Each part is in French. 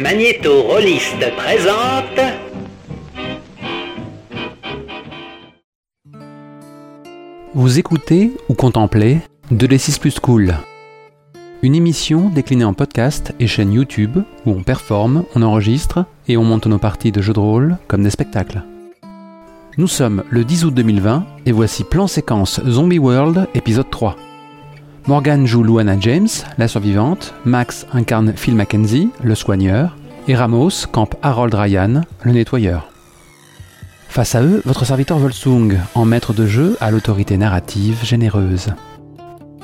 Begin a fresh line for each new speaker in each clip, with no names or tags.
Magnéto Rolliste présente.
Vous écoutez ou contemplez De D6 Plus Cool. Une émission déclinée en podcast et chaîne YouTube où on performe, on enregistre et on monte nos parties de jeux de rôle comme des spectacles. Nous sommes le 10 août 2020 et voici plan séquence Zombie World épisode 3. Morgan joue Luana James, la survivante, Max incarne Phil Mackenzie, le soigneur, et Ramos campe Harold Ryan, le nettoyeur. Face à eux, votre serviteur Volsung, en maître de jeu à l'autorité narrative généreuse.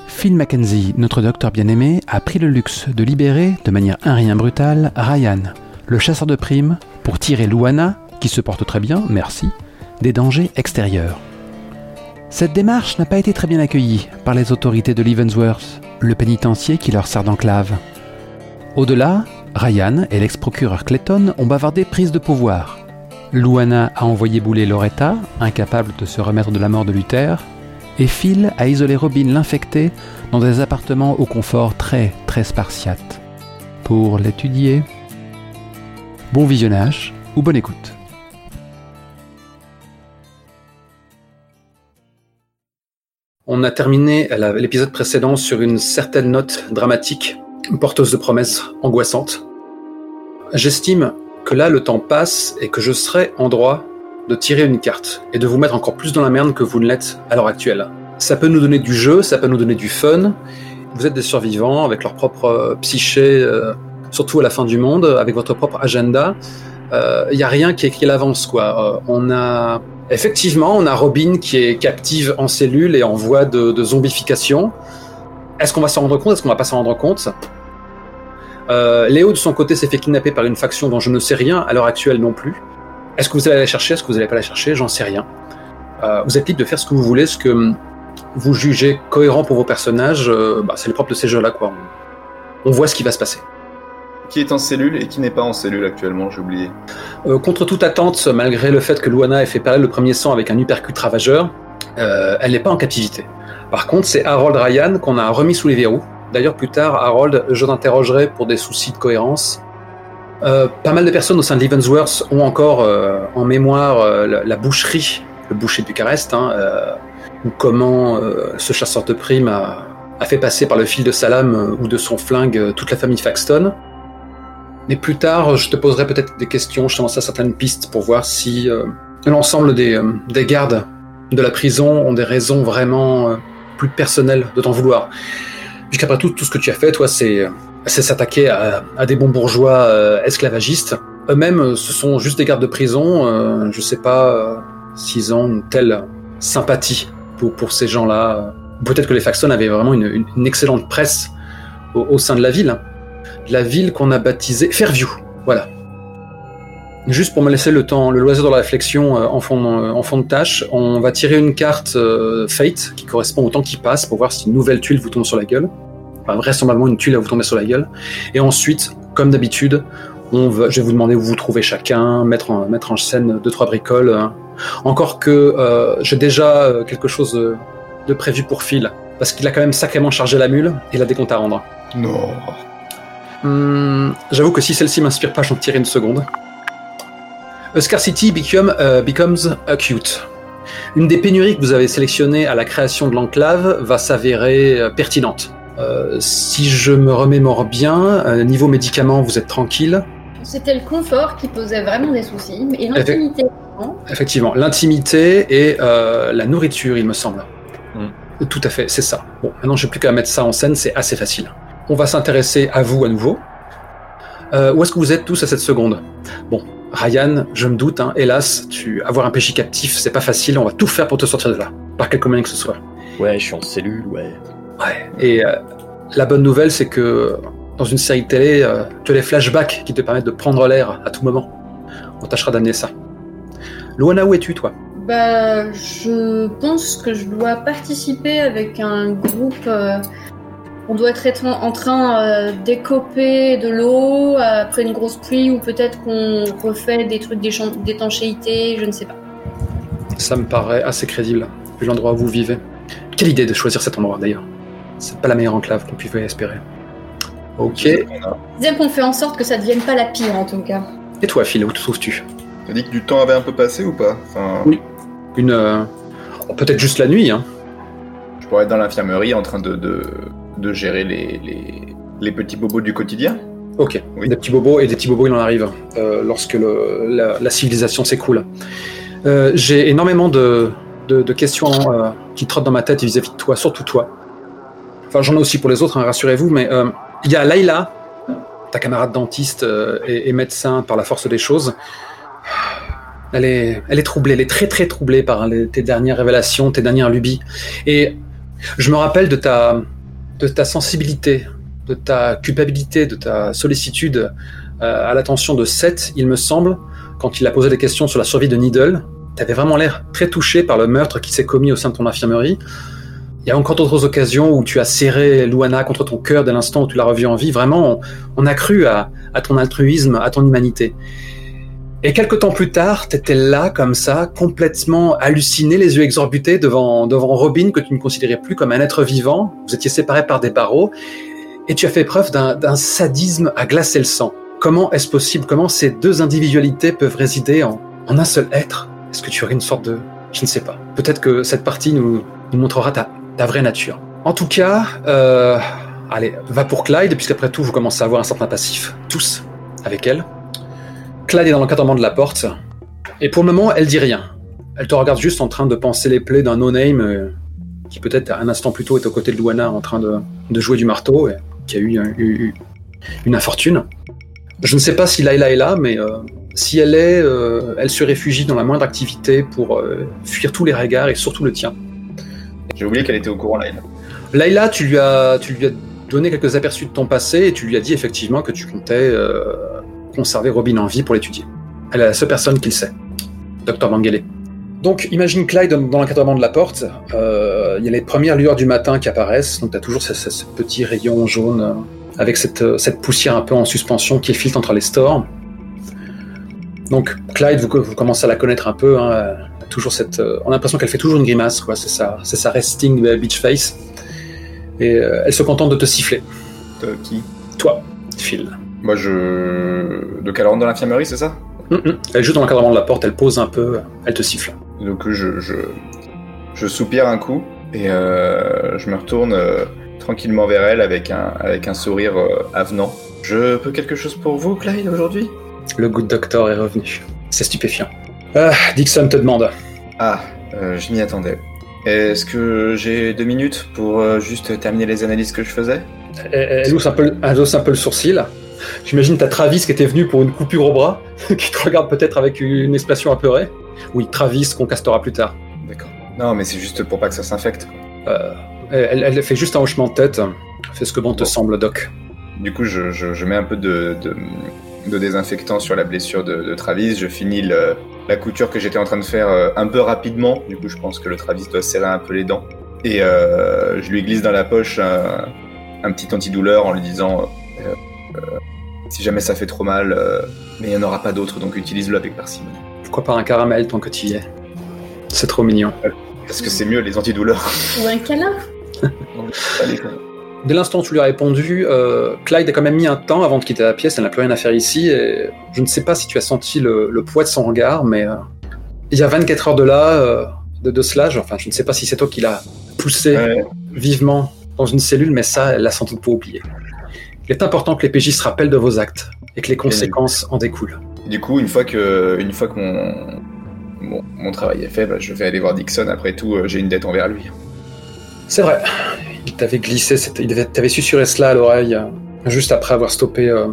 Phil Mackenzie, notre docteur bien-aimé, a pris le luxe de libérer, de manière un rien brutale, Ryan, le chasseur de primes, pour tirer Luana, qui se porte très bien, merci, des dangers extérieurs. Cette démarche n'a pas été très bien accueillie par les autorités de Leavenworth, le pénitencier qui leur sert d'enclave. Au-delà, Ryan et l'ex-procureur Clayton ont bavardé prise de pouvoir. Luana a envoyé bouler Loretta, incapable de se remettre de la mort de Luther, et Phil a isolé Robin l'infecté dans des appartements au confort très très spartiate. Pour l'étudier. Bon visionnage ou bonne écoute.
On a terminé l'épisode précédent sur une certaine note dramatique, porteuse de promesses angoissantes. J'estime que là, le temps passe et que je serai en droit de tirer une carte et de vous mettre encore plus dans la merde que vous ne l'êtes à l'heure actuelle. Ça peut nous donner du jeu, ça peut nous donner du fun. Vous êtes des survivants avec leur propre euh, psyché, euh, surtout à la fin du monde, avec votre propre agenda. Il euh, n'y a rien qui est à l'avance, quoi. on a Effectivement, on a Robin qui est captive en cellule et en voie de, zombification. Est-ce qu'on va s'en rendre compte? Est-ce qu'on va pas s'en rendre compte? Euh, Léo, de son côté, s'est fait kidnapper par une faction dont je ne sais rien à l'heure actuelle non plus. Est-ce que vous allez la chercher? Est-ce que vous n'allez pas la chercher? J'en sais rien. Euh, vous êtes libre de faire ce que vous voulez, ce que vous jugez cohérent pour vos personnages. Euh, bah, c'est le propre de ces jeux-là, quoi. on voit ce qui va se passer
qui est en cellule et qui n'est pas en cellule actuellement, j'ai oublié.
Euh, contre toute attente, malgré le fait que Luana ait fait parler le premier sang avec un uppercut ravageur, euh, elle n'est pas en captivité. Par contre, c'est Harold Ryan qu'on a remis sous les verrous. D'ailleurs, plus tard, Harold, je t'interrogerai pour des soucis de cohérence. Euh, pas mal de personnes au sein de Leavensworth ont encore en mémoire la, boucherie, le boucher de Bucarest, hein, ou comment ce chasseur de primes a, a, fait passer par le fil de Salam ou de son flingue toute la famille Faxton. Mais plus tard, je te poserai peut-être des questions, je te lancerai certaines pistes pour voir si euh, l'ensemble des, euh, des, gardes de la prison ont des raisons vraiment euh, plus personnelles de t'en vouloir. Puisqu'après tout, tout ce que tu as fait, toi, c'est s'attaquer à, à, des bons bourgeois esclavagistes. Eux-mêmes, ce sont juste des gardes de prison. je sais pas s'ils ont une telle sympathie pour, pour ces gens-là. Peut-être que les Faxon avaient vraiment une, une, excellente presse au, au sein de la ville la ville qu'on a baptisée Fairview. Voilà. Juste pour me laisser le temps, le loisir de la réflexion euh, en, fond, euh, de tâche, on va tirer une carte euh, Fate qui correspond au temps qui passe pour voir si une nouvelle tuile vous tombe sur la gueule. Enfin, vraisemblablement une tuile va vous tomber sur la gueule. Et ensuite, comme d'habitude, je vais vous demander où vous trouvez chacun, mettre en, scène deux trois bricoles. Hein. Encore que j'ai déjà quelque chose de prévu pour Phil, parce qu'il a quand même sacrément chargé la mule et il a des à rendre.
Non.
Hmm, j'avoue que si celle-ci m'inspire pas, j'en tire une seconde. A scarcity become, uh, becomes acute. Une des pénuries que vous avez sélectionnées à la création de l'enclave va s'avérer euh, pertinente. Euh, si je me remémore bien, euh, niveau médicaments, vous êtes tranquille.
C'était le confort qui posait vraiment des soucis, et l'intimité.
Effectivement, l'intimité et la nourriture, il me semble. Hmm. Tout à fait, c'est ça. Bon, maintenant, j'ai plus qu'à mettre ça en scène, c'est assez facile. On va s'intéresser à vous à nouveau. Euh, où est-ce que vous êtes tous à cette seconde? Bon, Ryan, je me doute, hein, hélas, tu avoir un péché captif, c'est pas facile. On va tout faire pour te sortir de là, par quelque moyen que ce soit.
Ouais, je suis en cellule, ouais.
Ouais. Et euh, la bonne nouvelle, c'est que dans une série de télé, euh, tu as les flashbacks qui te permettent de prendre l'air à tout moment. On tâchera d'amener ça. Luana, où es-tu, toi?
Bah, je pense que je dois participer avec un groupe on doit être en train euh, d'écoper de l'eau après une grosse pluie ou peut-être qu'on refait des trucs d'étanchéité, je ne sais pas.
Ça me paraît assez crédible, vu l'endroit où vous vivez. Quelle idée de choisir cet endroit d'ailleurs. C'est pas la meilleure enclave qu'on puisse espérer. Ok.
Disons qu'on fait en sorte que ça devienne pas la pire en tout cas.
Et toi, Phil, où te trouves-tu?
T'as dit que du temps avait un peu passé ou pas? Enfin,
Oui. Une. euh, Peut-être juste la nuit, hein.
Je pourrais être dans l'infirmerie en train de, de, de gérer les, les, les petits bobos du quotidien.
Ok.
Oui.
Des petits bobos et des petits bobos, il en arrive euh, lorsque le- la, la civilisation s'écroule. Euh, J'ai énormément de, de, de questions euh, qui trottent dans ma tête vis-à-vis de toi, surtout toi. Enfin, j'en ai aussi pour les autres, hein, rassurez-vous, mais il y a Laila, ta camarade dentiste et, et médecin par la force des choses. Elle est, elle est troublée, elle est très très troublée par les- tes dernières révélations, tes dernières lubies. Et je me rappelle de ta, de ta sensibilité, de ta culpabilité, de ta sollicitude euh, à l'attention de Seth, il me semble, quand il a posé des questions sur la survie de Needle. Tu avais vraiment l'air très touché par le meurtre qui s'est commis au sein de ton infirmerie. Il y a encore d'autres occasions où tu as serré Luana contre ton cœur dès l'instant où tu l'as revue en vie. Vraiment, on, a cru à ton altruisme, à ton humanité. Et quelques temps plus tard, t'étais là, comme ça, complètement halluciné, les yeux exorbités devant, devant Robin, que tu ne considérais plus comme un être vivant. Vous étiez séparés par des barreaux. Et tu as fait preuve d'un sadisme à glacer le sang. Comment est-ce possible? Comment ces deux individualités peuvent résider en, en un seul être? Est-ce que tu aurais une sorte de... Je ne sais pas. Peut-être que cette partie nous, nous montrera ta, ta vraie nature. En tout cas, euh, allez, va pour Clyde, puisqu'après tout, vous commencez à avoir un certain passif. Tous, avec elle. Clyde est dans l'encadrement de la porte. Et pour le moment, elle dit rien. Elle te regarde juste en train de penser les plaies d'un no-name euh, qui peut-être un instant plus tôt est aux côtés de Luana en train de, de jouer du marteau et qui a eu, eu- eu une infortune. Je ne sais pas si Layla est là, mais euh, si elle est, euh, elle se réfugie dans la moindre activité pour euh, fuir tous les regards et surtout le tien.
J'ai oublié qu'elle était au courant là.
Layla, tu lui as, tu lui as donné quelques aperçus de ton passé et tu lui as dit effectivement que tu comptais euh, conserver Robin en vie pour l'étudier. Elle est la seule personne qui le sait, Dr Mangele. Donc imagine Clyde dans, l'encadrement de la porte, euh, il y a les premières lueurs du matin qui apparaissent, donc tu as toujours ce, ce- ce petit rayon jaune euh, avec cette, euh, cette poussière un peu en suspension qui filtre entre les stores. Donc Clyde, vous, vous commencez à la connaître un peu, hein, toujours cette, euh, on a l'impression qu'elle fait toujours une grimace, quoi. C'est sa, c'est sa resting beach face. Et elle se contente de te siffler.
Euh, qui?
Toi, Phil.
Moi, je. Donc, elle rentre dans l'infirmerie, c'est ça
Hum, hum. Elle juste dans l'encadrement de la porte, elle pose un peu, elle te siffle.
Donc, je, je, je soupire un coup et euh, je me retourne euh, tranquillement vers elle avec un, avec un sourire euh, avenant. Je peux quelque chose pour vous, Clyde, aujourd'hui?
Le good doctor est revenu. C'est stupéfiant. Ah, Dixon te demande.
Ah, je m'y attendais. Est-ce que j'ai deux minutes pour juste terminer les analyses que je faisais?
Elle, elle hausse un peu, elle hausse un peu le sourcil. J'imagine ta Travis qui était venu pour une coupure au bras, qui te regarde peut-être avec une expression apeurée. Oui, Travis qu'on castera plus tard.
D'accord. Non, mais c'est juste pour pas que ça s'infecte.
Euh, elle, elle fait juste un hochement de tête. Fais ce que bon te semble, Doc.
Du coup, je, je- je mets un peu de, de, de désinfectant sur la blessure de, de Travis. Je finis le- la couture que j'étais en train de faire euh, un peu rapidement. Du coup, je pense que le Travis doit serrer un peu les dents. Et euh, je lui glisse dans la poche un, un petit antidouleur en lui disant si jamais ça fait trop mal, euh, mais il n'y en aura pas d'autres, donc utilise-le avec parcimonie.
Pourquoi pas un caramel tant que tu y es C'est trop mignon.
Parce que c'est mieux les antidouleurs.
Ou un câlin.
Dès l'instant où tu lui as répondu, euh, Clyde a quand même mis un temps avant de quitter la pièce, elle n'a plus rien à faire ici, et je ne sais pas si tu as senti le, le poids de son regard, mais euh, il y a 24 heures de là, euh, de, de cela, je- enfin je ne sais pas si c'est toi qui l'as poussé
Ouais.
vivement dans une cellule, mais ça, elle l'a sans doute pas oublié. Il est important que les PJ se rappellent de vos actes, et que les conséquences en découlent.
Du coup, une fois que, une fois que mon, mon, mon travail est fait, bah, je vais aller voir Dixon. Après tout, euh, j'ai une dette envers lui.
C'est vrai, il t'avait glissé, c'était- il avait- t'avait susurré cela à l'oreille, euh, juste après avoir stoppé euh,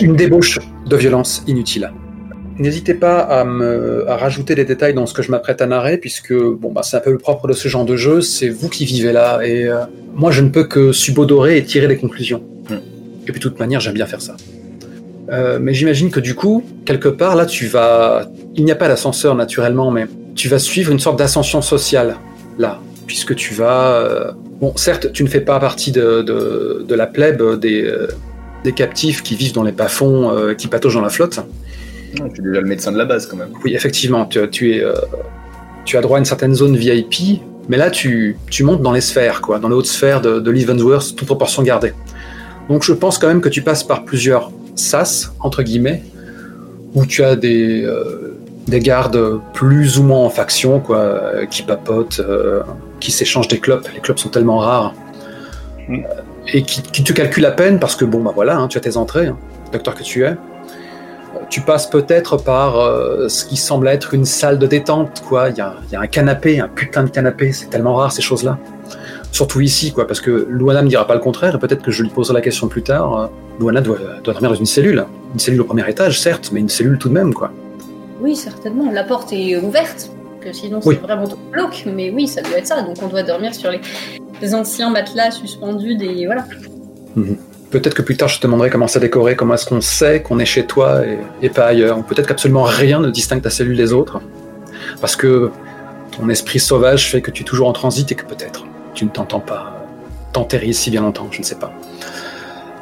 une débauche de violence inutile. N'hésitez pas à, me, à rajouter des détails dans ce que je m'apprête à narrer, puisque bon, bah, c'est un peu le propre de ce genre de jeu, c'est vous qui vivez là, et euh, moi je ne peux que subodorer et tirer des conclusions.
Hmm.
Et puis de toute manière, j'aime bien faire ça. Euh, mais j'imagine que du coup, quelque part, là, tu vas... Il n'y a pas d'ascenseur naturellement, mais tu vas suivre une sorte d'ascension sociale, là, puisque tu vas... euh, Bon, certes, tu ne fais pas partie de, de, de la plèbe des, euh, des captifs qui vivent dans les bas-fonds, euh, qui pataugent dans la flotte.
Non, je suis déjà le médecin de la base quand même.
Oui, effectivement, tu, tu es, euh, tu as droit à une certaine zone VIP, mais là, tu, tu montes dans les sphères, quoi, dans les hautes sphères de, de Leavenworth, toute proportion gardée. Donc je pense quand même que tu passes par plusieurs sas, entre guillemets, où tu as des, euh, des gardes plus ou moins en faction, quoi, euh, qui papotent, euh, qui s'échangent des clopes. Les clopes sont tellement rares.
Mm.
Et qui, qui te calculent à peine parce que, bon, bah voilà, hein, tu as tes entrées, hein, docteur que tu es. Tu passes peut-être par euh, ce qui semble être une salle de détente, quoi. Il y a, il y a un canapé, un putain de canapé, c'est tellement rare ces choses-là. Surtout ici, quoi, parce que Luana me dira pas le contraire, et peut-être que je lui poserai la question plus tard. Luana doit, doit dormir dans une cellule. Une cellule au premier étage, certes, mais une cellule tout de même, quoi.
Oui, certainement. La porte est ouverte, que sinon c'est vraiment tout bloc. Mais oui, ça doit être ça. Donc on doit dormir sur les, les anciens matelas suspendus des voilà.
Peut-être que plus tard je te demanderai comment ça décorer, comment est-ce qu'on sait qu'on est chez toi et, et pas ailleurs. Peut-être qu'absolument rien ne distingue ta cellule des autres. Parce que ton esprit sauvage fait que tu es toujours en transit et que peut-être tu ne t'entends pas t'enterrer ici bien longtemps, je ne sais pas.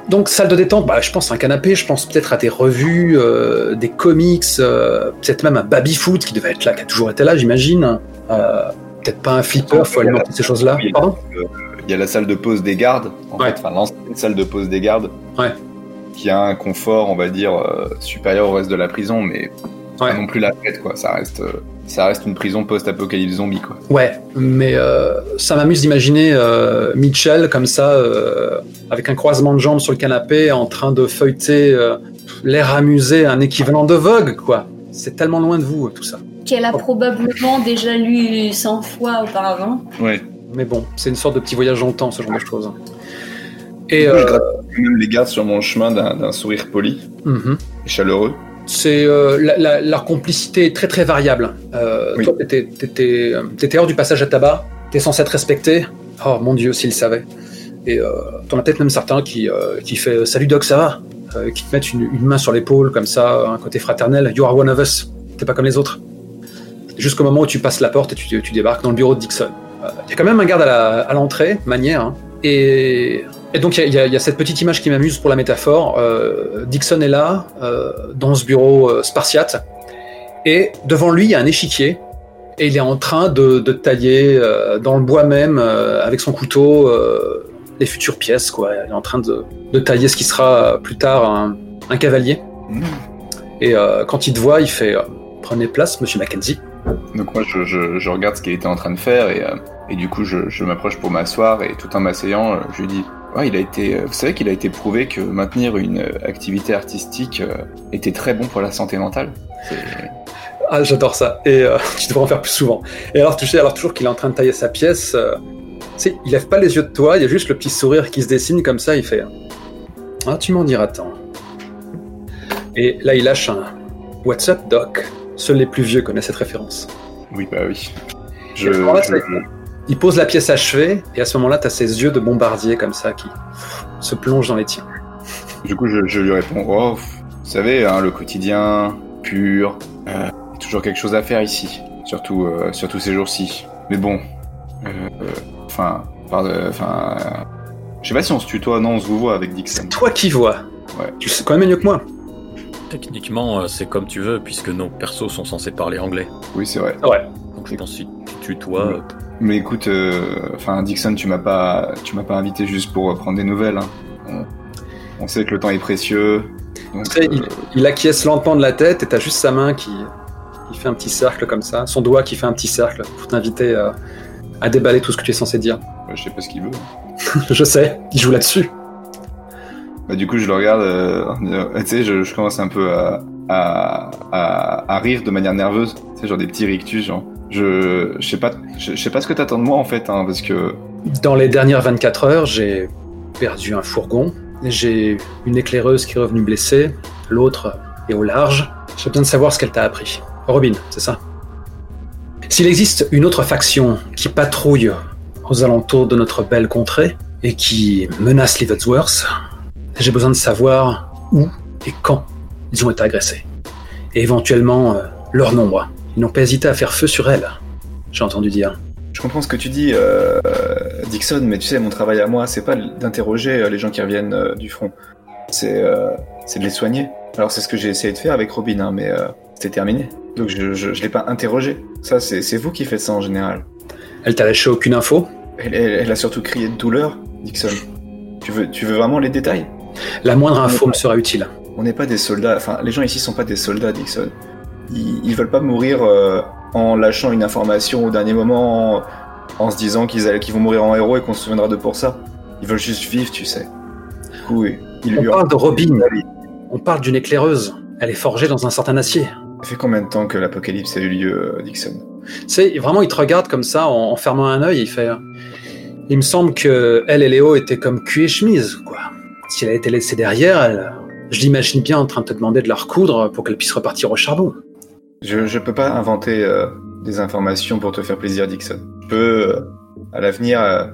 Donc salle de détente, bah, je pense à un canapé, je pense peut-être à des revues, euh, des comics, euh, peut-être même un baby-foot qui devait être là, qui a toujours été là, j'imagine. Euh, peut-être pas un flipper, faut alimenter ces choses-là.
Il y a la salle de pause des gardes, en
Ouais.
fait, enfin l'ancienne salle de pause des gardes,
Ouais.
qui a un confort, on va dire, supérieur au reste de la prison, mais
Ouais.
pas non plus la fête, quoi. Ça reste, ça reste une prison post-apocalypse zombie, quoi.
Ouais, mais euh, ça m'amuse d'imaginer euh, Mitchell comme ça, euh, avec un croisement de jambes sur le canapé, en train de feuilleter euh, l'air amusé, un équivalent de Vogue, quoi. C'est tellement loin de vous, tout ça.
Qu'elle a probablement déjà lu 100 fois auparavant.
Ouais.
Mais bon, c'est une sorte de petit voyage dans le temps, ce genre de choses. Et
Je gratte même les gardes sur mon chemin d'un sourire poli
mhm.
et chaleureux.
C'est euh, la- la- leur complicité est très très variable. Euh,
Oui.
Toi, t'étais, t'étais, euh, t'étais hors du passage à tabac, t'es censé être respecté. Oh mon dieu, s'ils savaient. Et euh, t'en as peut-être même certains qui, euh, qui fait Salut Doc, ça va? Qui te mettent une, une main sur l'épaule, comme ça, un côté fraternel. You are one of us. T'es pas comme les autres. Jusqu'au moment où tu passes la porte et tu, tu débarques dans le bureau de Dixon. Il y a quand même un garde à, la- à l'entrée, manière. hein. Et, et donc il y, a- y y cette petite image qui m'amuse pour la métaphore. Euh, Dixon est là, euh, dans ce bureau euh, spartiate, et devant lui il y a un échiquier, et il est en train de, de tailler dans le bois même, avec son couteau, les futures pièces. Quoi. Il est en train de, de tailler ce qui sera plus tard un, un cavalier.
Mmh.
Et quand il te voit, il fait Prenez place, monsieur Mackenzie.
Donc moi, je, je, je regarde ce qu'il était en train de faire et, et du coup, je, je m'approche pour m'asseoir et tout en m'asseyant, je lui dis ouais, il a été, euh, vous savez qu'il a été prouvé que maintenir une euh, activité artistique euh, était très bon pour la santé mentale.
Ah, j'adore ça. Et euh, tu devrais en faire plus souvent. Et alors, tu sais, alors toujours qu'il est en train de tailler sa pièce, euh, tu sais, il lève pas les yeux de toi, il y a juste le petit sourire qui se dessine comme ça, il fait Ah, tu m'en diras tant. Et là, il lâche un What's up, Doc? Seuls les plus vieux connaissent cette référence.
Oui, bah oui. Je,
Il pose la pièce achevée, et à ce moment-là, t'as ses yeux de bombardier comme ça qui se plongent dans les tiens.
du coup, je, je lui réponds oh, vous savez, hein, le quotidien pur, euh, il y a toujours quelque chose à faire ici, surtout, euh, surtout ces jours-ci. Mais bon, euh, euh, enfin, par- euh, enfin, euh, je sais pas si on se tutoie, non, on se vous voit avec Dixon.
C'est toi qui vois.
Ouais.
Tu sais quand même mieux que moi.
Techniquement, euh, c'est comme tu veux, puisque nos persos sont censés parler anglais.
Oui, c'est vrai.
Ouais.
Donc je pense que si tu tutoies,
Ouais. Mais écoute, euh, enfin Dixon, tu m'as pas, tu m'as pas invité juste pour euh, prendre des nouvelles. hein. On, on sait que le temps est précieux. Donc,
sais,
euh,
Il acquiesce lentement de la tête et t'as juste sa main qui, qui fait un petit cercle comme ça, son doigt qui fait un petit cercle pour t'inviter à, déballer tout ce que tu es censé dire.
je sais pas ce qu'il veut.
je sais, il joue là-dessus.
Bah, du coup, je le regarde. euh, tu sais, je, je commence un peu à, à, à, à rire de manière nerveuse. Tu sais, genre des petits rictus, genre. Je, sais pas, je, sais pas ce que t'attends de moi en fait, hein, parce que
Dans les dernières 24 heures, j'ai perdu un fourgon, j'ai une éclaireuse qui est revenue blessée, l'autre est au large. J'ai besoin de savoir ce qu'elle t'a appris. Robin, c'est ça? S'il existe une autre faction qui patrouille aux alentours de notre belle contrée et qui menace Leavenworth, j'ai besoin de savoir où et quand ils ont été agressés. Et éventuellement euh, leur nombre. Ils n'ont pas hésité à faire feu sur elle, j'ai entendu dire.
Je comprends ce que tu dis, euh, Dixon, mais tu sais, mon travail à moi, c'est pas d'interroger euh, les gens qui reviennent euh, du front. C'est euh, de les soigner. Alors c'est ce que j'ai essayé de faire avec Robin, hein, mais c'était terminé. Donc je, je, je l'ai pas interrogé. Ça, c'est c'est vous qui faites ça en général.
Elle t'a lâché aucune info?
Elle, elle, elle a surtout crié de douleur, Dixon. Tu veux, tu veux vraiment les détails?
La moindre info me sera utile.
On n'est pas des soldats. Enfin, les gens ici sont pas des soldats, Dixon. Ils, ils veulent pas mourir euh, en lâchant une information au dernier moment, en, en se disant qu'ils vont mourir en héros et qu'on se souviendra d'eux pour ça. Ils veulent juste vivre, tu sais. Du coup, ils ils
On parle de Robin. On parle d'une éclaireuse. Elle est forgée dans un certain acier.
Ça fait combien de temps que l'apocalypse a eu lieu, euh, Dixon?
C'est vraiment, il te regarde comme ça en, en fermant un œil il fait. Il me semble que elle et Léo étaient comme cul et chemise, quoi. Si elle a été laissée derrière, elle, je l'imagine bien en train de te demander de la recoudre pour qu'elle puisse repartir au charbon.
Je, je peux pas inventer euh, des informations pour te faire plaisir, Dixon. Je peux, euh, à l'avenir, euh,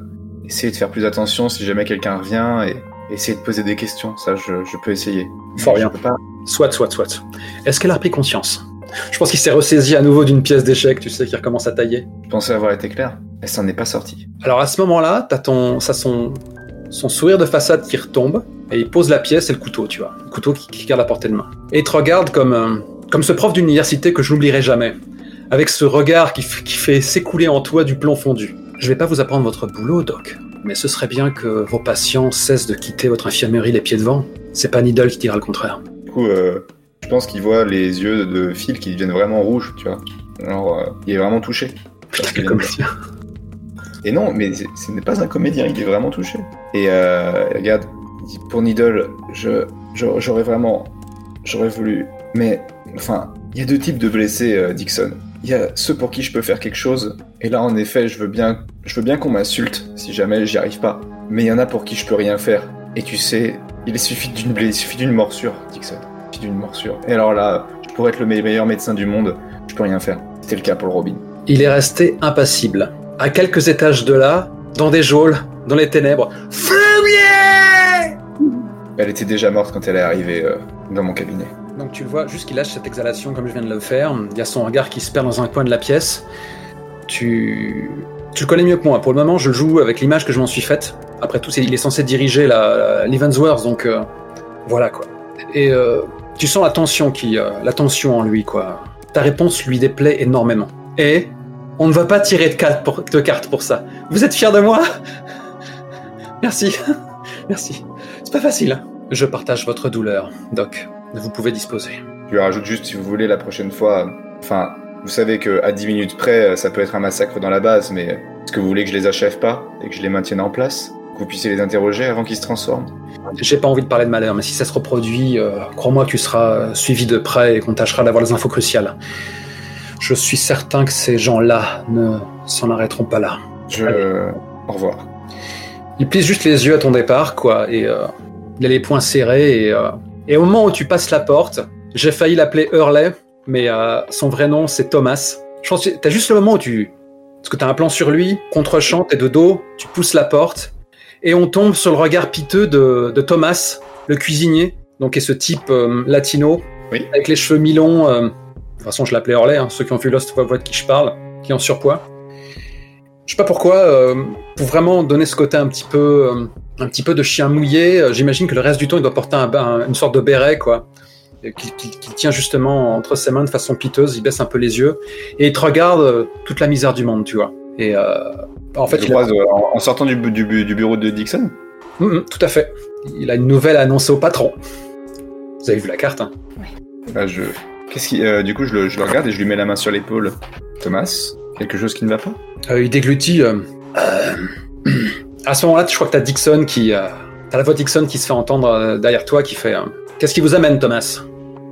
essayer de faire plus attention si jamais quelqu'un revient et essayer de poser des questions. Ça, je, je peux essayer.
Fort bien.
Je peux pas.
Soit, soit, soit. Est-ce qu'elle a repris conscience? Je pense qu'il s'est ressaisi à nouveau d'une pièce d'échec, tu sais, qui recommence à tailler.
Je pensais avoir été clair. Elle s'en est pas sortie.
Alors à ce moment-là, t'as ton, ça son, son sourire de façade qui retombe et il pose la pièce et le couteau, tu vois, le couteau qui, qui garde à portée de main. Et il te regarde comme, comme ce prof d'université que je n'oublierai jamais, avec ce regard qui, fait s'écouler en toi du plomb fondu. Je vais pas vous apprendre votre boulot, Doc, mais ce serait bien que vos patients cessent de quitter votre infirmerie les pieds devant. C'est pas Needle qui dira le contraire.
Du coup, euh, je pense qu'il voit les yeux de Phil qui deviennent vraiment rouges, tu vois. Alors, euh, il est vraiment touché.
Putain, quel comédien.
Et non, mais ce n'est pas un comédien, il est vraiment touché. Et euh, regarde, pour Needle, je- j'aurais vraiment, j'aurais voulu. Mais, enfin, il y a deux types de blessés, euh, Dixon. Il y a ceux pour qui je peux faire quelque chose. Et là, en effet, je veux bien, je veux bien qu'on m'insulte si jamais j'y arrive pas. Mais il y en a pour qui je peux rien faire. Et tu sais, il suffit d'une blessure, il suffit d'une morsure, Dixon. Il suffit d'une morsure. Et alors là, je pourrais être le me- meilleur médecin du monde, je peux rien faire. C'était le cas pour le Robin.
Il est resté impassible. À quelques étages de là, dans des geôles, dans les ténèbres. Fumier
Elle était déjà morte quand elle est arrivée euh, dans mon cabinet.
Donc tu le vois, juste qu'il lâche cette exhalation comme je viens de le faire. Il y a son regard qui se perd dans un coin de la pièce. Tu, tu le connais mieux que moi. Pour le moment, je le joue avec l'image que je m'en suis faite. Après tout, il est censé diriger la, l'Evansworth, donc euh, voilà quoi. Et euh, tu sens la tension qui, euh, la tension en lui quoi. Ta réponse lui déplaît énormément. Et on ne va pas tirer de cartes pour, de pour ça. Vous êtes fier de moi? Merci, merci. C'est pas facile. Je partage votre douleur, Doc. Vous pouvez disposer.
Je lui rajoute juste, si vous voulez, la prochaine fois. euh, Enfin, vous savez que à 10 minutes près, euh, ça peut être un massacre dans la base, mais est-ce que vous voulez que je les achève pas et que je les maintienne en place? Que vous puissiez les interroger avant qu'ils se transforment?
J'ai pas envie de parler de malheur, mais si ça se reproduit, euh, crois-moi que tu seras euh, suivi de près et qu'on tâchera d'avoir les infos cruciales. Je suis certain que ces gens-là ne s'en arrêteront pas là.
Je.
Allez.
Au revoir.
Il plisse juste les yeux à ton départ, quoi, et euh, il a les poings serrés, et, euh, et au moment où tu passes la porte, j'ai failli l'appeler Hurley, mais euh, son vrai nom c'est Thomas. Je pense que t'as juste le moment où tu... Parce que t'as un plan sur lui, contre-champ, t'es de dos, tu pousses la porte, et on tombe sur le regard piteux de, de Thomas, le cuisinier, donc est ce type euh, latino,
Oui.
avec les cheveux mi-longs, euh, de toute façon je l'appelais Hurley, hein, ceux qui ont vu Lost voient de qui je parle, qui est en surpoids. Je sais pas pourquoi, pour vraiment donner ce côté un petit peu, un petit peu de chien mouillé, euh, j'imagine que le reste du temps il doit porter un, un- une sorte de béret, quoi, et qu'il tient justement entre ses mains de façon piteuse, il baisse un peu les yeux, et il te regarde euh, toute la misère du monde, tu vois. Et euh, en fait, il
croise, euh, en, en sortant du, bu- du, bu- du bureau de Dixon
Mm, mm, tout à fait. Il a une nouvelle à annoncer au patron. Vous avez vu la carte, hein
Là, je. Qu'est-ce qui. euh, du coup, je le, je le regarde et je lui mets la main sur l'épaule. Thomas, quelque chose qui ne va pas?
Euh, il déglutit. à ce moment-là, je crois que t'as Dixon qui. euh, t'as la voix de Dixon qui se fait entendre euh, derrière toi qui fait. euh, Qu'est-ce qui vous amène, Thomas?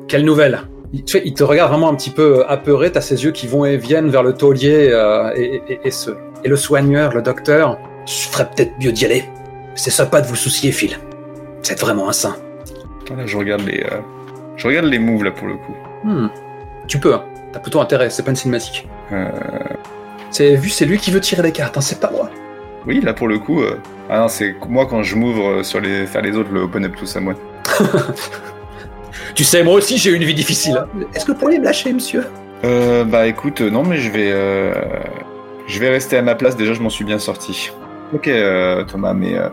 Quelle nouvelle il te, fait- il te regarde vraiment un petit peu apeuré, t'as ses yeux qui vont et viennent vers le taulier et, et- et ce, et le soigneur, le docteur. Je ferais peut-être mieux d'y aller. C'est sympa de vous soucier, Phil. Vous êtes vraiment un saint.
Là, je regarde les. euh, Je regarde les moves là pour le coup.
Hmm. Tu peux, hein. t'as plutôt intérêt, c'est pas une cinématique.
Euh,
C'est vu, c'est lui qui veut tirer les cartes, hein, c'est pas moi.
Oui, là pour le coup. euh, Ah non, c'est moi quand je m'ouvre euh, sur les faire les autres, le open up tout ça, moi.
Tu sais, moi aussi j'ai eu une vie difficile. hein. Est-ce que vous pourriez me lâcher, monsieur?
Euh, bah écoute, euh, non mais je vais, euh, je vais rester à ma place. Déjà, je m'en suis bien sorti. Ok, euh, Thomas, mais euh,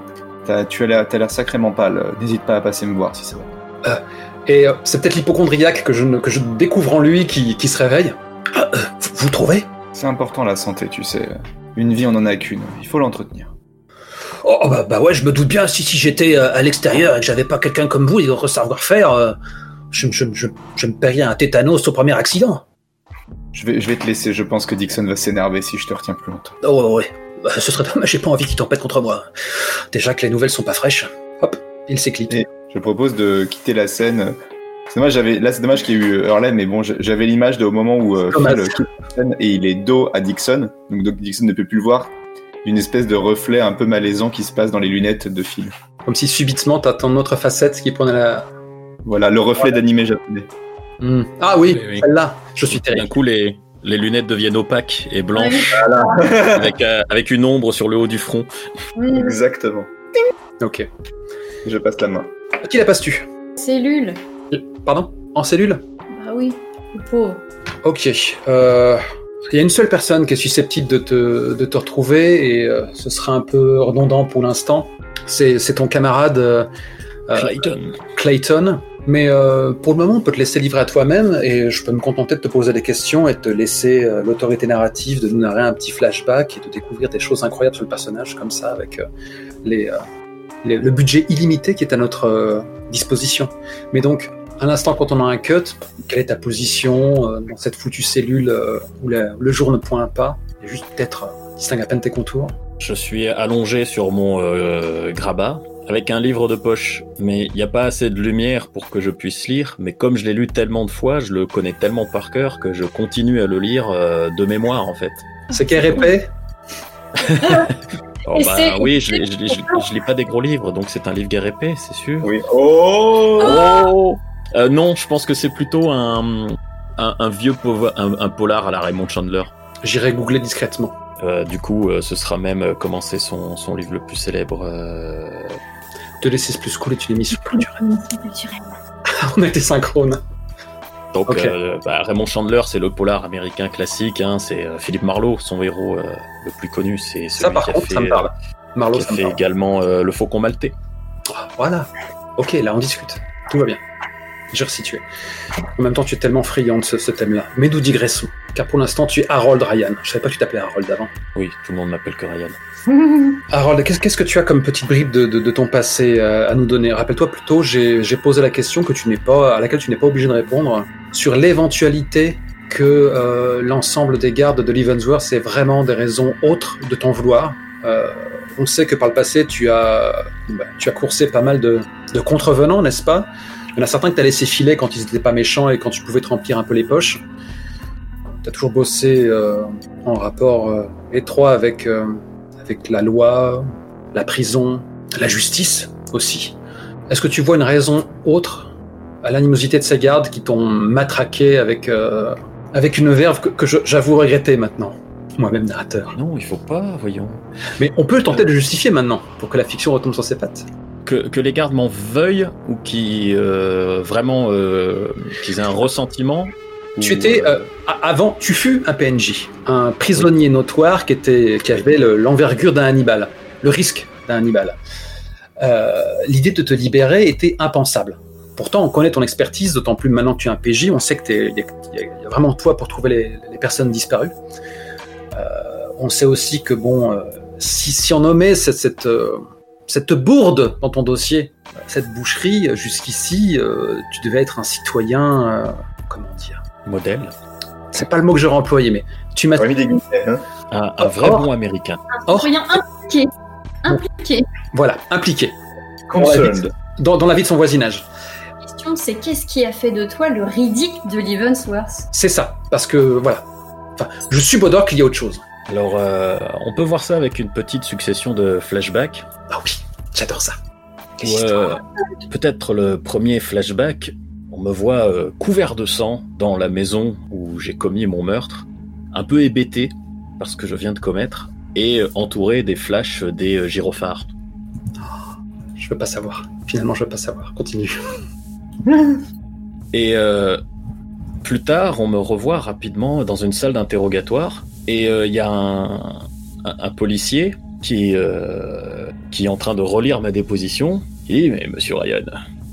t'as- tu as l'air, sacrément pâle. N'hésite pas à passer me voir si ça va.
Et euh, c'est peut-être l'hypochondriaque que je, ne- que je découvre en lui qui, qui se réveille. Ah, euh, vous, vous trouvez?
C'est important la santé, tu sais. Une vie, on en a qu'une. Il faut l'entretenir.
Oh oh, bah, bah ouais, je me doute bien. Si si j'étais euh, à l'extérieur et que j'avais pas quelqu'un comme vous et votre savoir-faire, euh, je, je, je, je me paierais un tétanos au premier accident.
Je vais, je vais te laisser, je pense que Dixon va s'énerver si je te retiens plus longtemps.
Oh ouais, ouais. Bah, ce serait dommage, j'ai pas envie qu'il tempête contre moi. Déjà que les nouvelles sont pas fraîches. Hop, il s'éclipse.
Je propose de quitter la scène. C'est dommage, j'avais, là c'est dommage qu'il y ait eu Hurley, mais bon, j'avais l'image de au moment où euh. Phil quitte la scène et il est dos à Dixon, donc donc Dixon ne peut plus le voir, une espèce de reflet un peu malaisant qui se passe dans les lunettes de Phil.
Comme si subitement t'as ton autre facette qui prenait la.
Voilà, le reflet d'animé japonais.
Hmm. Ah oui,
Oui, oui.
celle-là. Je suis
D'un
terrible.
coup, les, les lunettes deviennent opaques et blanches,
Ouais.
avec, euh, avec une ombre sur le haut du front.
Exactement.
Ok.
Je passe la main.
À qui la passes-tu?
Cellule.
Pardon En cellule
Bah oui, le pauvre.
Ok. euh, Il y a une seule personne qui est susceptible de te, de te retrouver et euh, ce sera un peu redondant pour l'instant. C'est ton camarade euh,
Clayton.
Clayton. Mais euh, pour le moment, on peut te laisser livrer à toi-même et je peux me contenter de te poser des questions et de te laisser euh, l'autorité narrative de nous narrer un petit flashback et de découvrir des choses incroyables sur le personnage comme ça avec euh, les, euh, les- le budget illimité qui est à notre euh, disposition. Mais donc, à l'instant, quand on a un cut, quelle est ta position euh, dans cette foutue cellule euh, où le jour ne pointe pas? Et juste peut-être euh, distingue à peine tes contours
Je suis allongé sur mon euh, grabat avec un livre de poche, mais il n'y a pas assez de lumière pour que je puisse lire. Mais comme je l'ai lu tellement de fois, je le connais tellement par cœur que je continue à le lire euh, de mémoire en fait.
C'est quelle épée
Oh, bah, oui, je, lis- je, lis- je, je lis pas des gros livres, donc c'est un livre guerre épée, c'est sûr.
Oui. Oh
Oh Euh, Non, je pense que c'est plutôt un, un, un vieux un, un polar à la Raymond Chandler.
J'irai googler discrètement.
Euh, du coup, euh, ce sera même euh, commencer son, son livre le plus célèbre. euh,
Te laisser plus cool est une émission culturelle.
Culturel.
on a été synchrone.
Donc, euh, bah, Raymond Chandler, c'est le polar américain classique. Hein, c'est euh, Philippe Marlowe, son héros euh, le plus connu. C'est
Ça, par
qui a
contre,
fait,
ça me parle. Marlowe,
qui a
ça me
fait
parle.
également le Faucon Maltais.
Voilà. Ok, là, on discute. Tout va bien. J'ai resitué. En même temps, tu es tellement friand de ce, ce thème-là. Mais nous digressons. Car pour l'instant, tu es Harold Ryan. Je savais pas que tu t'appelais Harold avant.
Oui, tout le monde m'appelle que Ryan.
Harold, qu'est-ce que tu as comme petite bribe de, de- de ton passé euh, à nous donner? Rappelle-toi plutôt, j'ai posé la question que tu n'es pas, à laquelle tu n'es pas obligé de répondre sur l'éventualité que euh, l'ensemble des gardes de Leavenworth c'est vraiment des raisons autres de ton vouloir. Euh, on sait que par le passé, tu as, bah, tu as coursé pas mal de, de contrevenants, n'est-ce pas? Il y en a certains que tu as laissé filer quand ils n'étaient pas méchants et quand tu pouvais te remplir un peu les poches. Tu as toujours bossé euh, en rapport euh, étroit avec, euh, avec la loi, la prison, la justice aussi. Est-ce que tu vois une raison autre à l'animosité de ces gardes qui t'ont matraqué avec, euh, avec une verve que, que j'avoue regretter maintenant, moi-même narrateur?
Non, il faut pas, voyons.
Mais on peut tenter de justifier maintenant pour que la fiction retombe sur ses pattes.
Que, que les gardes m'en veuillent ou qui euh, vraiment euh, qu'ils aient un ressentiment.
Tu étais,
euh,
euh, avant, tu fus un PNJ, un prisonnier notoire qui, était, qui avait le- l'envergure d'un Hannibal, le risque d'un Hannibal. Euh, L'idée de te libérer était impensable. Pourtant, on connaît ton expertise, d'autant plus maintenant que tu es un PJ, on sait qu'il y, a- y a vraiment toi pour trouver les, personnes disparues. Euh, on sait aussi que, bon, euh, si, si on nommait cette, cette, euh, cette bourde dans ton dossier, cette boucherie, euh, jusqu'ici, euh, tu devais être un citoyen, euh, comment dire
modèle.
c'est pas le mot que j'aurais employé, mais tu m'as.
Mis des guillemets, hein.
Un, un vrai
Or-
bon américain.
Or,
Soyons impliqués. Impliqués.
voilà, impliqué
Concerned.
dans, dans la vie de son voisinage.
La question, c'est qu'est-ce qui a fait de toi le ridicule de Leavensworth?
C'est ça, parce que voilà. Enfin, je subodoque qu'il y a autre chose.
Alors, euh, on peut voir ça avec une petite succession de flashbacks.
Ah oui, j'adore ça.
Euh, Peut-être le premier flashback, on me voit euh, couvert de sang dans la maison où j'ai commis mon meurtre, un peu hébété parce que je viens de commettre, et euh, entouré des flashs des euh, gyrophares.
Je veux pas savoir. Finalement, je veux pas savoir. Continue.
Et euh, plus tard, on me revoit rapidement dans une salle d'interrogatoire, et euh, il y a un, un- un policier qui, qui est en train de relire ma déposition. Il dit, mais monsieur Ryan,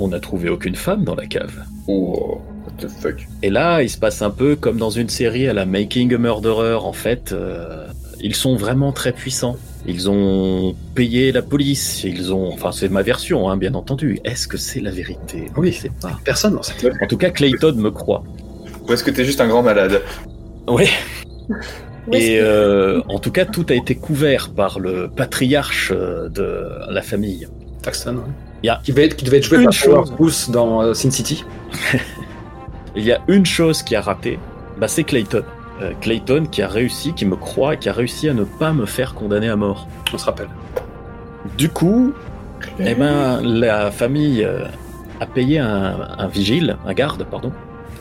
on n'a trouvé aucune femme dans la cave.
Oh, what the fuck.
Et là, il se passe un peu comme dans une série à la Making a Murderer. En fait, euh, ils sont vraiment très puissants. Ils ont payé la police. Ils ont, enfin, c'est ma version, hein, bien entendu. Est-ce que c'est la vérité?
Oui.
c'est pas.
Personne dans cette.
En tout cas, Clayton me croit.
Ou est-ce que t'es juste un grand malade?
Oui. Et euh, en tout cas, tout a été couvert par le patriarche euh, de la famille.
Paxton, ouais.
Il y a
qui, devait être, qui devait être joué
une
par
chose.
Dans euh, Sin City.
Il y a une chose qui a raté, bah c'est Clayton. Euh, Clayton qui a réussi, qui me croit, qui a réussi à ne pas me faire condamner à mort.
On se rappelle.
Du coup, eh ben, la famille euh, a payé un, un vigile, un garde, pardon,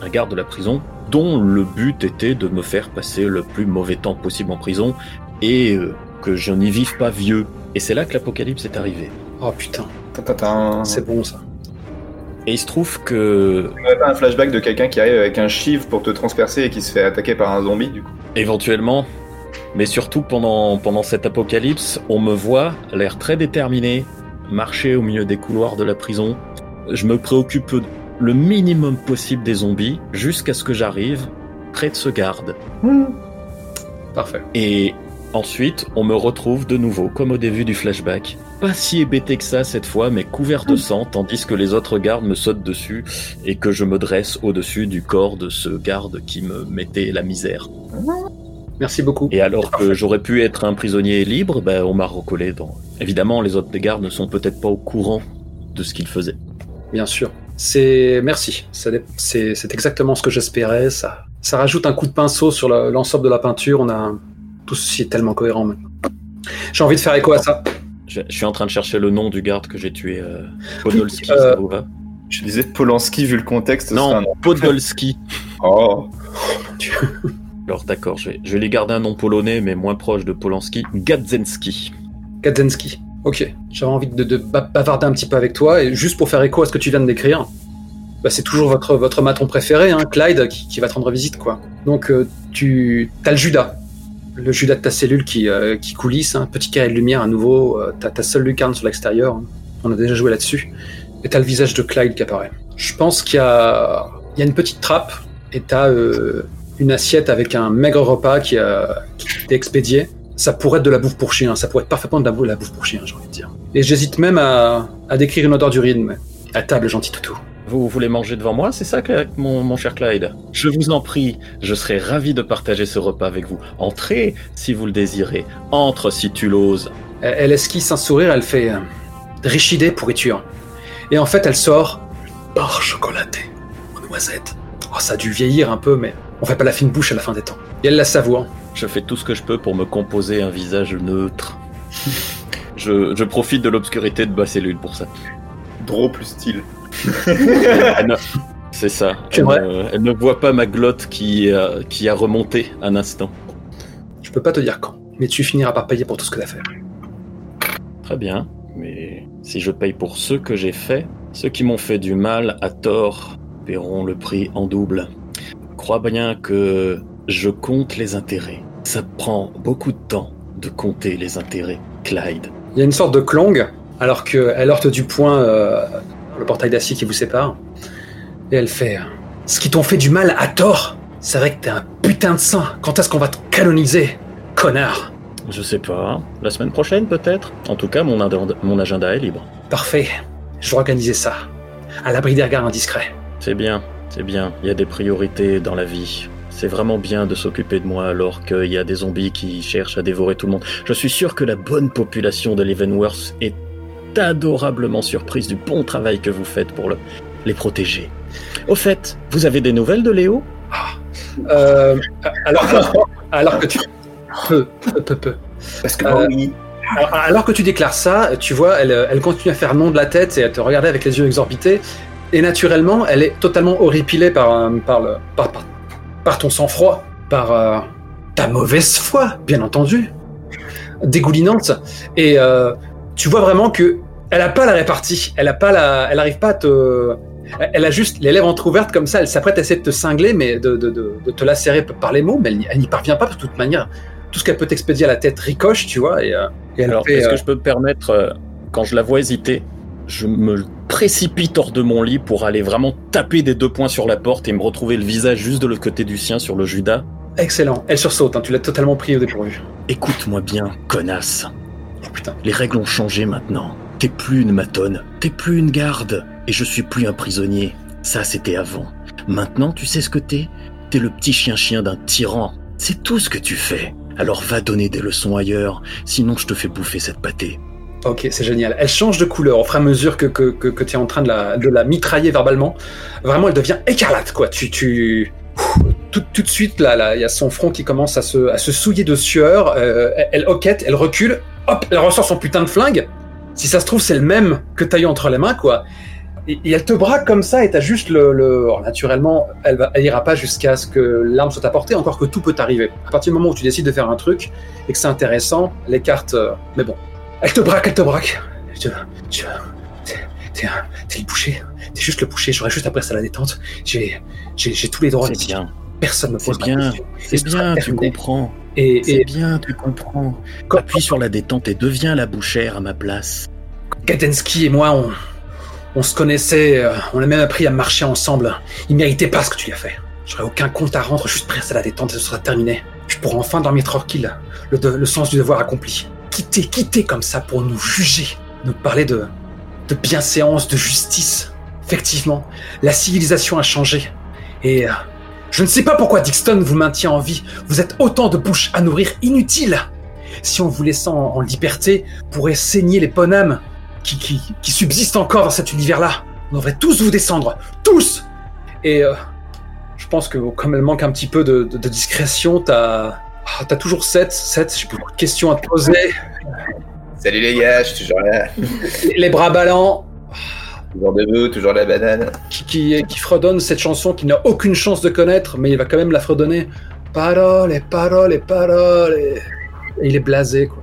un garde de la prison, dont le but était de me faire passer le plus mauvais temps possible en prison et euh, que je n'y vive pas vieux. Et c'est là que l'apocalypse est arrivé.
Oh putain. C'est bon ça.
Et il se trouve que,
Tu pas un flashback de quelqu'un qui arrive avec un chive pour te transpercer et qui se fait attaquer par un zombie du coup
éventuellement, mais surtout pendant, pendant cet apocalypse, on me voit, l'air très déterminé, marcher au milieu des couloirs de la prison. Je me préoccupe le minimum possible des zombies jusqu'à ce que j'arrive près de ce garde.
Parfait.
Et ensuite, on me retrouve de nouveau, comme au début du flashback. Pas si hébété que ça cette fois, mais couvert de sang, tandis que les autres gardes me sautent dessus et que je me dresse au-dessus du corps de ce garde qui me mettait la misère.
Merci beaucoup.
Et alors que j'aurais pu être un prisonnier libre, ben, on m'a recollé dans... Évidemment, les autres gardes ne sont peut-être pas au courant de ce qu'ils faisaient.
Bien sûr. C'est merci. C'est c'est exactement ce que j'espérais. Ça, ça rajoute un coup de pinceau sur le- l'ensemble de la peinture. On a tout ceci est tellement cohérent maintenant. J'ai envie de faire écho à ça.
Je, je suis en train de chercher le nom du garde que j'ai tué. Euh, Podolski,
euh,
ça vous va
Je disais Polanski vu le contexte. un
Non,
nom.
Podolski.
Oh.
Alors d'accord, je vais, je vais lui garder un nom polonais, mais moins proche de Polanski. Gadzenski.
Kaczynski. Ok. J'avais envie de, de ba- bavarder un petit peu avec toi et juste pour faire écho à ce que tu viens de décrire. Bah, c'est toujours votre, votre maton préféré, hein, Clyde, qui, qui va te rendre visite, quoi. Donc, euh, tu as le Judas. Le Judas de ta cellule qui, euh, qui coulisse, un petit carré de lumière à nouveau. euh, t'as ta seule lucarne sur l'extérieur. hein. On a déjà joué là-dessus. Et t'as le visage de Clyde qui apparaît. Je pense qu'il y a, il y a une petite trappe et t'as euh, une assiette avec un maigre repas qui, a, t'est expédié. Ça pourrait être de la bouffe pour chien, ça pourrait être parfaitement de la bouffe, pour chien, j'ai envie de dire. Et j'hésite même à, à décrire une odeur d'urine, à table, gentil toutou.
Vous voulez manger devant moi, c'est ça, mon, mon cher Clyde? Je vous en prie, je serai ravi de partager ce repas avec vous. Entrez, si vous le désirez. Entre, si tu l'oses.
Elle, elle esquisse un sourire, elle fait euh, Richidée pourriture. Et en fait, elle sort barre chocolatée aux noisettes. Oh, ça a dû vieillir un peu, mais on fait pas la fine bouche à la fin des temps. Et elle la savoure.
Je fais tout ce que je peux pour me composer un visage neutre. je, je profite de l'obscurité de ma cellule pour ça.
Draw plus style.
C'est ça. Elle,
vrai.
ne- elle ne voit pas ma glotte qui, a- qui a remonté un instant.
Je peux pas te dire quand, mais tu finiras par payer pour tout ce que t'as fait.
Très bien, mais si je paye pour ceux que j'ai fait, ceux qui m'ont fait du mal à tort paieront le prix en double. Crois bien que je compte les intérêts. Ça prend beaucoup de temps de compter les intérêts, Clyde.
Il y a une sorte de clong, alors qu'elle heurte du poing euh, le portail d'acier qui vous sépare. Et elle fait Ce qui t'ont fait du mal à tort C'est vrai que t'es un putain de saint. Quand est-ce qu'on va te canoniser Connard?
Je sais pas, la semaine prochaine peut-être? En tout cas, mon, mon agenda est libre.
Parfait. Je vais organiser ça. À l'abri des regards indiscrets.
C'est bien, c'est bien, il y a des priorités dans la vie. C'est vraiment bien de s'occuper de moi alors qu'il y a des zombies qui cherchent à dévorer tout le monde. Je suis sûr que la bonne population de Leavenworth est adorablement surprise du bon travail que vous faites pour le- les protéger. Au fait, vous avez des nouvelles de Léo?
Euh, alors, que, alors que tu... Peu, peu, peu, peu.
Parce que
Euh,
oui.
Alors, alors que tu déclares ça, tu vois, elle, elle continue à faire non de la tête et à te regarder avec les yeux exorbités. Et naturellement, elle est totalement horripilée par, euh, par, le, par, par, par ton sang-froid, par euh, ta mauvaise foi, bien entendu, dégoulinante. Et euh, tu vois vraiment que elle a pas la répartie, elle a pas la, elle arrive pas à te, elle a juste les lèvres entrouvertes comme ça, elle s'apprête à essayer de te cingler, mais de, de, de, de te lacérer par les mots, mais elle n'y- parvient pas parce que de toute manière, tout ce qu'elle peut t'expédier à la tête ricoche, tu vois, et, euh, et
Alors, est-ce
euh,
que je peux me permettre, euh, quand je la vois hésiter, je me précipite hors de mon lit pour aller vraiment taper des deux points sur la porte et me retrouver le visage juste de l'autre côté du sien sur le Judas?
excellent. Elle sursaute, hein, tu l'as totalement pris au dépourvu.
Écoute-moi bien, connasse.
Oh.
Les règles ont changé maintenant. T'es plus une matonne, t'es plus une garde, et je suis plus un prisonnier. Ça, c'était avant. Maintenant, tu sais ce que t'es? T'es le petit chien-chien d'un tyran. C'est tout ce que tu fais. Alors va donner des leçons ailleurs, sinon je te fais bouffer cette pâtée.
Ok, c'est génial. Elle change de couleur au fur et à mesure que, que, que, tu es en train de la, de la mitrailler verbalement. Vraiment, elle devient écarlate, quoi. Tu, tu... Tout, tout de suite, là, là, il y a son front qui commence à se, à se souiller de sueur. Euh, elle hoquette, elle recule. Hop, elle ressort son putain de flingue. Si ça se trouve, c'est le même que t'as eu entre les mains, quoi. Et, et elle te braque comme ça, et t'as juste le. le... alors, naturellement, elle, va, elle ira pas jusqu'à ce que l'arme soit à portée, encore que tout peut arriver. À partir du moment où tu décides de faire un truc et que c'est intéressant, les cartes. euh, Mais bon, elle te braque, elle te braque. Tu, tu, t'es, le boucher. T'es juste le boucher. J'aurais juste après ça la détente. J'ai, j'ai, tous les droits.
C'est bien,
Personne me pose pas de
bien, c'est bien, tu comprends.
Et,
C'est
et
bien, tu comprends.
quand,
Appuie sur la détente et deviens la bouchère à ma place.
Gadensky et moi, on, on se connaissait. euh, on a même appris à marcher ensemble. Il méritait pas ce que tu lui as fait. J'aurais aucun compte à rendre. Juste presse à la détente et ce sera terminé. Je pourrai enfin dormir tranquille. Le, de- le sens du devoir accompli. Quitter, quitter comme ça pour nous juger. Nous parler de, de bienséance, de justice. Effectivement, la civilisation a changé. Et euh, je ne sais pas pourquoi Dixon vous maintient en vie. Vous êtes autant de bouches à nourrir inutiles. Si on vous laissait en, liberté, pourrait saigner les ponames qui, qui, qui subsistent encore dans cet univers-là. On devrait tous vous descendre. Tous Et euh, je pense que comme elle manque un petit peu de, de- de discrétion, t'as ah, t'as toujours 7, 7, j'ai beaucoup de questions à te poser.
Salut les gars, je suis toujours là.
Les bras ballants,
Toujours debout, toujours la banane.
qui, fredonne cette chanson qu'il n'a aucune chance de connaître, mais il va quand même la fredonner. Paroles et paroles et paroles. Et, il est blasé, quoi.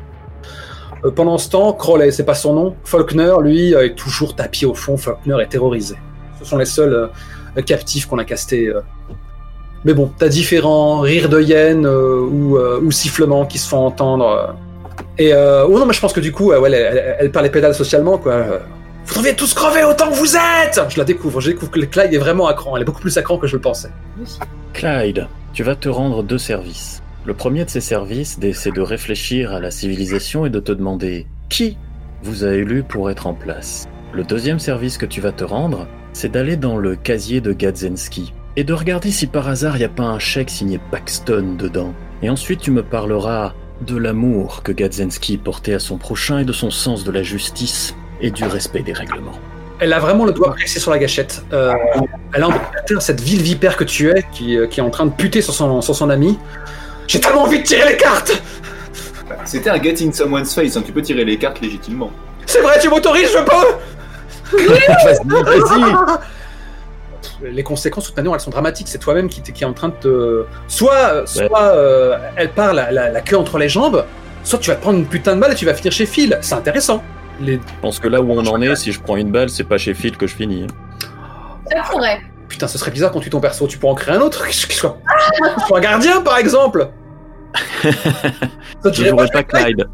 Euh, pendant ce temps, Crowley, c'est pas son nom. Faulkner, lui, euh, est toujours tapis au fond. Faulkner est terrorisé. Ce sont les seuls euh, captifs qu'on a castés. Mais bon, t'as différents rires de hyènes euh, ou, sifflements qui se font entendre. Et oh non, mais je pense que du coup, ouais, elle, elle, elle perd les pédales socialement, quoi. Vous devriez tous crever autant que vous êtes Je la découvre, je découvre que Clyde est vraiment à elle est beaucoup plus à que je le pensais.
Clyde, tu vas te rendre deux services. Le premier de ces services, c'est de réfléchir à la civilisation et de te demander qui vous a élu pour être en place. Le deuxième service que tu vas te rendre, c'est d'aller dans le casier de Gadzinski et de regarder si par hasard il n'y a pas un chèque signé Paxton dedans. Et ensuite tu me parleras de l'amour que Gadzinski portait à son prochain et de son sens de la justice et du respect des règlements.
Elle a vraiment le doigt pressé sur la gâchette. Euh, elle a envie de cette ville vipère que tu es, qui, euh, qui est en train de puter sur son, sur son ami. J'ai tellement envie de tirer les cartes
C'était un Get in Someone's Face, hein, tu peux tirer les cartes légitimement.
C'est vrai, tu m'autorises, je peux
Vas-y, vas-y
Les conséquences, manière, elles sont dramatiques. C'est toi-même qui, qui est en train de te. Soit, soit euh, elle part la, la- la queue entre les jambes, soit tu vas te prendre une putain de balle et tu vas finir chez Phil. C'est intéressant. Les...
Je pense que là où on en est, si je prends une balle, c'est pas chez Phil que je finis. hein.
Ça pourrait.
Putain, ce serait bizarre qu'on tue ton perso. Tu pourrais en créer un autre qui soit, un gardien, par exemple. Ça
Je
dirait
jouerai
pas
pas Clyde.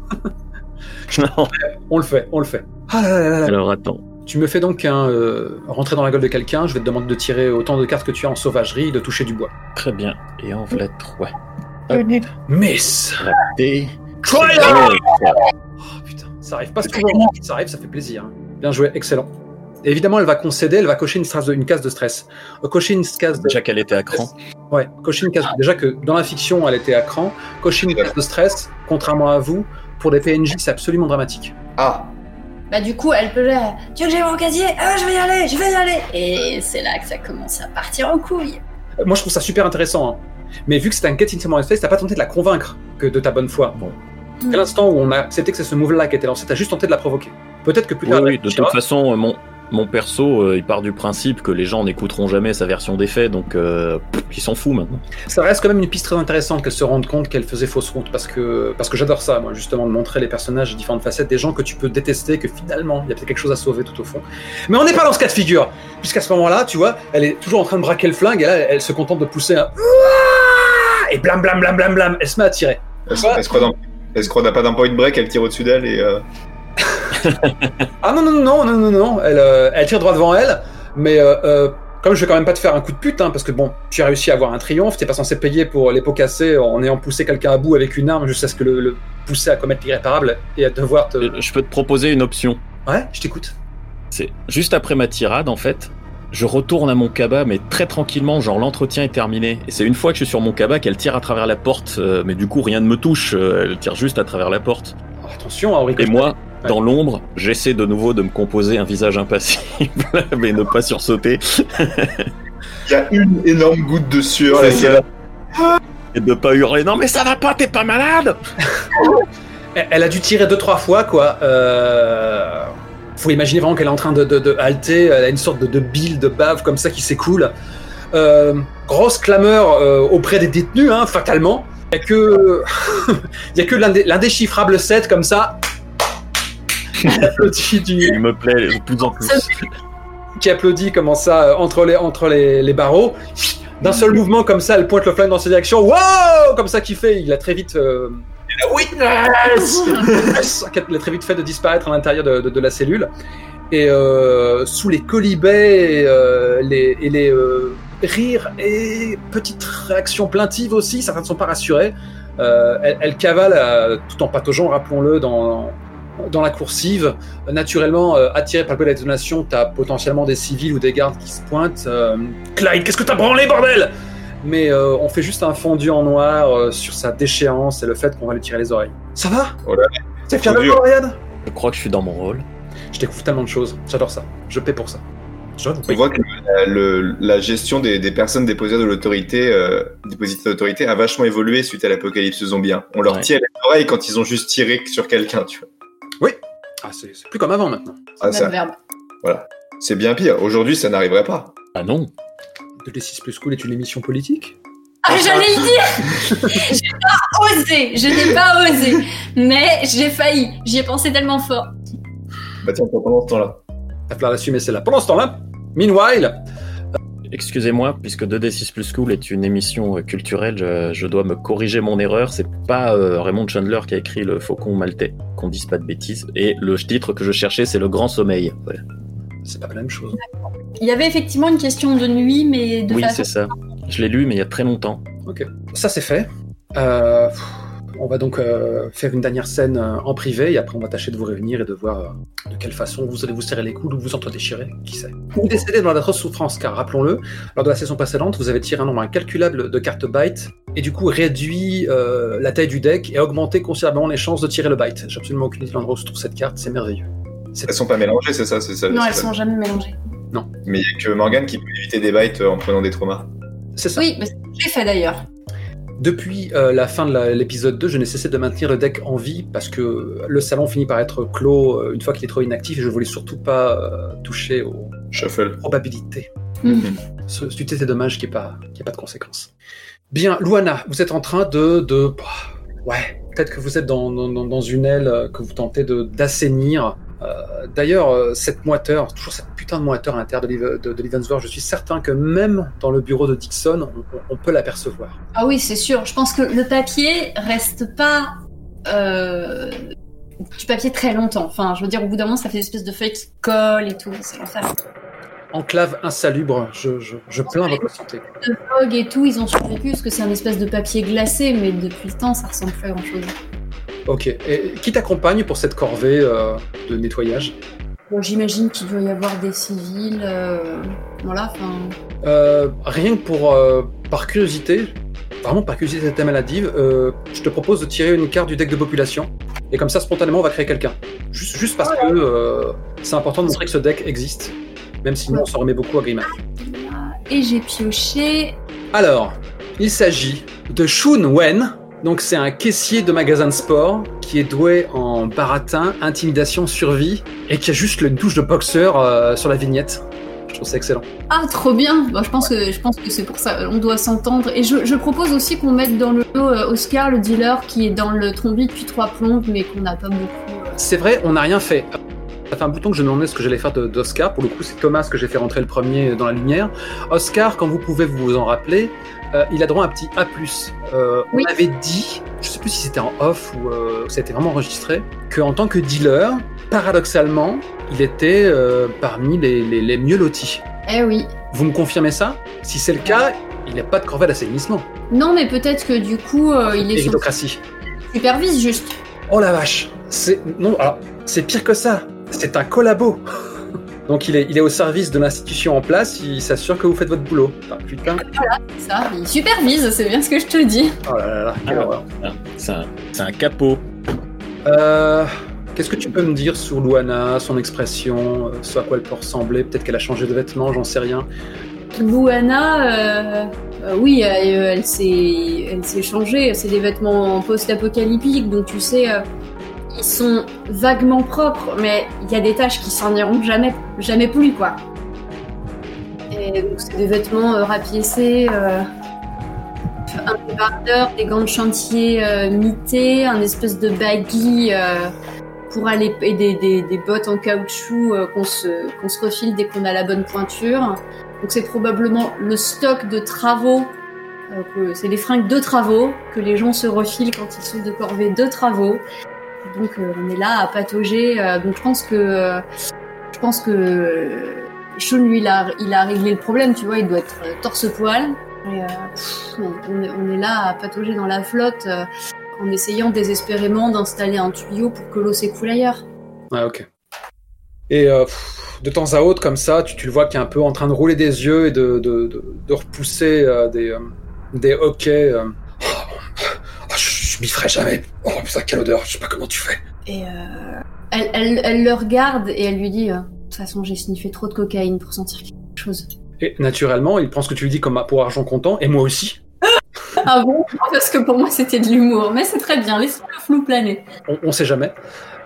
non.
On le fait, on le fait. Ah là là là là.
Alors attends.
Tu me fais donc un euh, rentrer dans la gueule de quelqu'un. Je vais te demander de tirer autant de cartes que tu as en sauvagerie, de toucher du bois.
Très bien. Et en voilà trois.
Miss.
Et...
Triumph putain, ça arrive pas souvent. Ça arrive, ça fait plaisir. Bien joué, excellent. Et évidemment, elle va concéder, elle va cocher une, strasse de- une case de stress. Euh, cocher une case de...
Déjà qu'elle était à cran.
Ouais, cocher une case... Déjà que dans la fiction, elle était à cran. Cocher une case de stress, contrairement à vous, pour des PNJ, c'est absolument dramatique.
Ah,
Bah du coup, elle peut là. Tu veux que j'aille mon casier? Ah, je vais y aller, je vais y aller. Et c'est là que ça commence à partir en couille.
Euh, Moi, je trouve ça super intéressant. hein. Mais vu que c'est un Get in Someone's Face, t'as pas tenté de la convaincre que de ta bonne foi. Bon. À l'instant où on a accepté que c'est ce move-là qui était lancé, t'as juste tenté de la provoquer. Peut-être que plus tard,
oui,
elle
de toute façon, euh, mon, mon perso, euh, il part du principe que les gens n'écouteront jamais sa version des faits, donc euh, pff, il s'en fout maintenant.
ça reste quand même une piste très intéressante qu'elle se rende compte qu'elle faisait fausse route parce que parce que j'adore ça moi justement de montrer les personnages et différentes facettes des gens que tu peux détester que finalement il y a peut-être quelque chose à sauver tout au fond mais on n'est pas dans ce cas de figure puisqu'à ce moment-là tu vois elle est toujours en train de braquer le flingue et là elle se contente de pousser un et blam blam blam blam blam elle se met à tirer
est-ce
Ouais.
est-ce qu'on a- est-ce qu'on n'a pas d'un point break, elle tire au-dessus d'elle et... euh,
ah non non non non non non elle euh, elle tire droit devant elle mais euh, euh, comme je vais quand même pas te faire un coup de pute, hein, parce que bon, tu as réussi à avoir un triomphe, t'es pas censé payer pour les pots cassés en ayant poussé quelqu'un à bout avec une arme jusqu'à ce que le, le- poussé à commettre l'irréparable et à devoir te.
Je peux te proposer une option.
Ouais, je t'écoute.
C'est juste après ma tirade, en fait, je retourne à mon cabas, mais très tranquillement, genre l'entretien est terminé. Et c'est une fois que je suis sur mon cabas qu'elle tire à travers la porte, euh, mais du coup rien ne me touche, euh, elle tire juste à travers la porte.
Oh, attention, Henri.
Et moi, dans l'ombre, j'essaie de nouveau de me composer un visage impassible, mais ne pas sursauter.
Il y a une énorme goutte de sueur. Là.
Et de pas hurler, non mais ça va pas, t'es pas malade
Elle elle a dû tirer deux trois fois, quoi. Euh... Faut imaginer vraiment qu'elle est en train de, de, de halter. Elle a une sorte de, de bile, de bave comme ça qui s'écoule. Euh, grosse clameur euh, auprès des détenus, hein, fatalement. Il y a que, il y a que l'indé- l'indéchiffrable 7 comme ça. qui applaudit du,
Il me plaît de plus en plus.
qui applaudit comment ça euh, entre les entre les, les barreaux. D'un seul mouvement comme ça, elle pointe le flingue dans sa direction. Wow Comme ça qu'il fait, il a très vite. euh, witness Il a très vite fait de disparaître à l'intérieur de, la cellule. Et euh, sous les colibets euh, les, et les euh, rires et petites réactions plaintives aussi, certains ne sont pas rassurés. Elle, elle cavale tout en pataugeant, rappelons-le, dans, la coursive. Naturellement, attiré par le la détonation, t'as potentiellement des civils ou des gardes qui se pointent. Clyde, qu'est-ce que t'as branlé, bordel? Mais euh, on fait juste un fondu en noir euh, sur sa déchéance et le fait qu'on va lui tirer les oreilles. Ça va?
Oh là
T'es fier de
fondu.
moi, Ryan
Je crois que je suis dans mon rôle.
Je découvre tellement de choses. J'adore ça. Je paie pour ça. Je vous
On voit que la, le- la gestion des, des personnes de l'autorité, euh, dépositaires d'autorité, a vachement évolué suite à l'apocalypse zombie. hein. On leur
Ouais.
tire les oreilles quand ils ont juste tiré sur quelqu'un, tu vois.
Ah, c'est c'est plus comme avant maintenant.
Ah,
Même
ça,
verbe.
c'est bien pire. Aujourd'hui, ça n'arriverait pas.
Ah non
De D6 plus cool est une émission politique
Ah, j'allais le dire J'ai pas osé Je n'ai pas osé Mais j'ai failli J'y ai pensé tellement fort.
Bah tiens, pendant ce temps-là.
Va falloir l'assumer celle-là. Pendant ce temps-là, meanwhile,
Excusez-moi, puisque 2D6 Plus Cool est une émission euh, culturelle, je, je dois me corriger mon erreur. C'est pas euh, Raymond Chandler qui a écrit Le Faucon Maltais, qu'on dise pas de bêtises. Et le titre que je cherchais, c'est Le Grand Sommeil. Voilà.
C'est pas la même chose.
Il y avait effectivement une question de nuit, mais de
Oui,
façon...
c'est ça. Je l'ai lu, mais il y a très longtemps.
Ça, c'est fait. Euh, on va donc euh, faire une dernière scène euh, en privé et après on va tâcher de vous réunir et de voir euh, de quelle façon vous allez vous serrer les coudes ou vous entre-déchirer, qui sait. Ou décéder dans d'atroces souffrances, car rappelons-le, lors de la session précédente, vous avez tiré un nombre incalculable de cartes bytes et du coup réduit euh, la taille du deck et augmenté considérablement les chances de tirer le byte. J'ai absolument aucune idée de l'endroit où se trouve cette carte, c'est merveilleux.
Elles sont pas mélangées, c'est ça, c'est ça.
Non, elles
ça.
sont jamais mélangées.
Mais il y a que Morgan qui peut éviter des bites euh, en prenant des traumas.
C'est ça.
Oui, mais c'est ce que j'ai fait d'ailleurs.
Depuis euh, la fin de l'épisode 2, je n'ai cessé de maintenir le deck en vie parce que le salon finit par être clos euh, une fois qu'il est trop inactif et je voulais surtout pas euh, toucher aux
Shuffle.
probabilités. Ce- C'eût été dommage qu'il n'y ait, pas- ait de conséquences. Bien, Luana, vous êtes en train de... de bah, ouais, peut-être que vous êtes dans, dans- une aile que vous tentez de- d'assainir. Euh, D'ailleurs, euh, cette moiteur, toujours cette putain de moiteur à l'intérieur de, de, je suis certain que même dans le bureau de Dixon, on- peut l'apercevoir.
Ah oui, c'est sûr. Je pense que le papier reste pas euh, du papier très longtemps. Enfin, je veux dire, au bout d'un moment, ça fait des espèces de feuilles qui collent et tout. C'est l'enfer.
Enclave insalubre, je, je, je plains votre santé.
Le Vogue et tout, ils ont survécu parce que c'est un espèce de papier glacé, mais depuis le temps, ça ressemble plus à grand chose.
Ok, et qui t'accompagne pour cette corvée euh, de nettoyage?
Bon, j'imagine qu'il doit y avoir des civils. euh, Voilà, enfin.
Euh, Rien que pour, euh, par curiosité, vraiment par curiosité de ta maladive, euh, je te propose de tirer une carte du deck de population, et comme ça, spontanément, on va créer quelqu'un. Juste, juste parce que euh, c'est important de montrer que ce deck existe, même si nous, on s'en remet beaucoup à Grimard.
Et j'ai pioché.
Alors, il s'agit de Shun Wen. Donc, c'est un caissier de magasin de sport qui est doué en baratin, intimidation, survie et qui a juste une touche de boxeur euh, sur la vignette. Je trouve ça excellent.
Ah, trop bien Bon, Je pense que, je pense que c'est pour ça. On doit s'entendre. Et je, je propose aussi qu'on mette dans le lot euh, Oscar, le dealer, qui est dans le trombi depuis trois plombes, mais qu'on n'a pas beaucoup. euh.
C'est vrai, on n'a rien fait. Ça fait un bouton que je me demandais ce que j'allais faire d'Oscar. Pour le coup, c'est Thomas que j'ai fait rentrer le premier dans la lumière. Oscar, quand vous pouvez vous en rappeler, euh, il a droit à un petit A+. Euh,
Oui.
On avait dit, je sais plus si c'était en off ou euh, ça a été vraiment enregistré, qu'en tant que dealer, paradoxalement, il était euh, parmi les, les- les mieux lotis.
Eh oui.
Vous me confirmez ça? Si c'est le cas, il n'a pas de corvée d'assainissement.
Non, mais peut-être que du coup, euh, il est sur
Méritocratie.
supervise juste.
Oh la vache C'est non, alors c'est pire que ça. C'est un collabo. Donc il est, il est au service de l'institution en place, il s'assure que vous faites votre boulot. Ah, putain.
Ça, il supervise, c'est bien ce que je te dis.
Oh là là là, quelle
Ah.
horreur.
C'est un, c'est un capot.
Euh, Qu'est-ce que tu peux me dire sur Luana, son expression, euh, ce à quoi elle peut ressembler? Peut-être qu'elle a changé de vêtements, j'en sais rien.
Luana, euh, euh, oui, elle, elle s'est, elle s'est changée. C'est des vêtements post-apocalyptiques, donc tu sais, euh, sont vaguement propres, mais il y a des taches qui s'en iront jamais, jamais plus, quoi. Donc c'est des vêtements euh, rapiécés, euh, un débardeur, des gants de chantier euh, mités, un espèce de baggy pour aller et des, des, des bottes en caoutchouc qu'on se, se refile dès qu'on a la bonne pointure. Donc c'est probablement le stock de travaux, c'est les fringues de travaux que les gens se refilent quand ils sont de corvée de travaux. Donc euh, on est là à patauger. euh, donc je pense que je pense que Sean lui il a, réglé le problème, tu vois, il doit être euh, torse-poil. Et, euh, pff, on, est, là à patauger dans la flotte en essayant désespérément d'installer un tuyau pour que l'eau s'écoule ailleurs.
Ah ok. Et de temps à autre, comme ça, tu, le vois qui est un peu en train de rouler des yeux et de, repousser des, des hoquets. Je m'y ferai jamais. Oh putain, quelle odeur, je sais pas comment tu fais.
Et euh, elle, elle, elle le regarde et elle lui dit euh, De toute façon, j'ai sniffé trop de cocaïne pour sentir quelque chose.
Et naturellement, il prend ce que tu lui dis comme pour argent comptant, et moi aussi.
Ah bon? Parce que pour moi, c'était de l'humour. Mais c'est très bien, laissons le flou planer.
On, on sait jamais.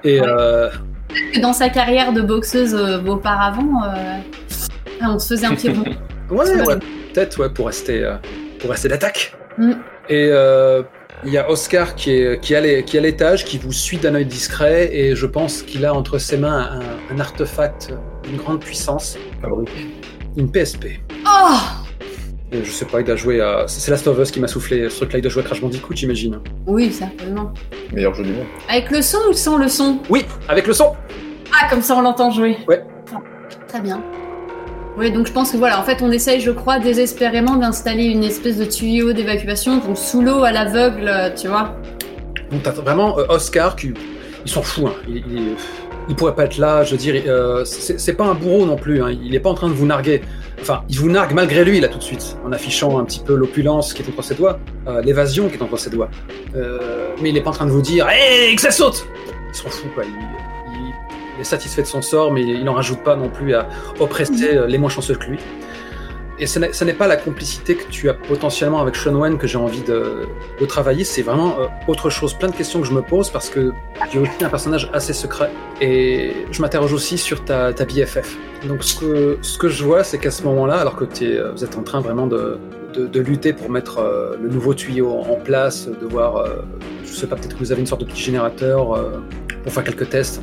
Et
Ouais.
euh,
Que Dans sa carrière de boxeuse euh, auparavant, on se faisait un petit rond.
ouais, ouais, peut-être ouais, pour rester, euh, pour rester d'attaque.
Mm.
Et euh, il y a Oscar qui est qui à l'é- qui à l'étage, qui vous suit d'un œil discret, et je pense qu'il a entre ses mains un, un artefact d'une grande puissance, une PSP.
Oh
Et je sais pas, il doit jouer à. C'est Last of Us qui m'a soufflé ce truc-là, il doit jouer à Crash Bandicoot, j'imagine.
Oui, certainement.
Meilleur jeu du monde.
Avec le son ou sans le son?
Oui, avec le son
Ah, comme ça on l'entend jouer.
Ouais.
Très bien. Oui, donc je pense que voilà, en fait, on essaye, je crois, désespérément d'installer une espèce de tuyau d'évacuation, donc sous l'eau, à l'aveugle, tu vois.
Donc t'as vraiment euh, Oscar qui. Il s'en fout, hein. il, pourrait pas être là, je veux dire, euh, c'est pas un bourreau non plus, hein. il est pas en train de vous narguer. Enfin, il vous nargue malgré lui, là, tout de suite, en affichant un petit peu l'opulence qui est entre ses doigts, euh, l'évasion qui est entre ses doigts. Mais il est pas en train de vous dire Hé, que ça saute Il s'en fout, quoi. Il est satisfait de son sort, mais il n'en rajoute pas non plus à oppresser euh, les moins chanceux que lui. Et ce n'est pas la complicité que tu as potentiellement avec Sean Wen que j'ai envie de, travailler, c'est vraiment euh, autre chose. Plein de questions que je me pose parce que tu es un personnage assez secret. Et je m'interroge aussi sur ta, BFF. Donc ce que, je vois, c'est qu'à ce moment-là, alors que es, vous êtes en train vraiment de, lutter pour mettre euh, le nouveau tuyau en place, de voir, euh, je sais pas, peut-être que vous avez une sorte de petit générateur euh, pour faire quelques tests.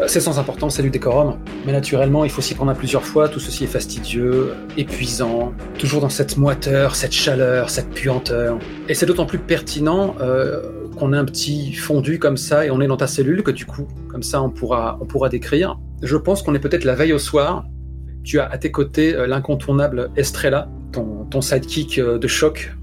Euh, C'est sans importance, c'est du décorum. Mais naturellement, il faut s'y prendre à plusieurs fois. Tout ceci est fastidieux, épuisant, toujours dans cette moiteur, cette chaleur, cette puanteur. Et c'est d'autant plus pertinent euh, qu'on a un petit fondu comme ça et on est dans ta cellule que du coup, comme ça, on pourra, on pourra décrire. Je pense qu'on est peut-être la veille au soir. Tu as à tes côtés euh, l'incontournable Estrella, ton, ton sidekick de choc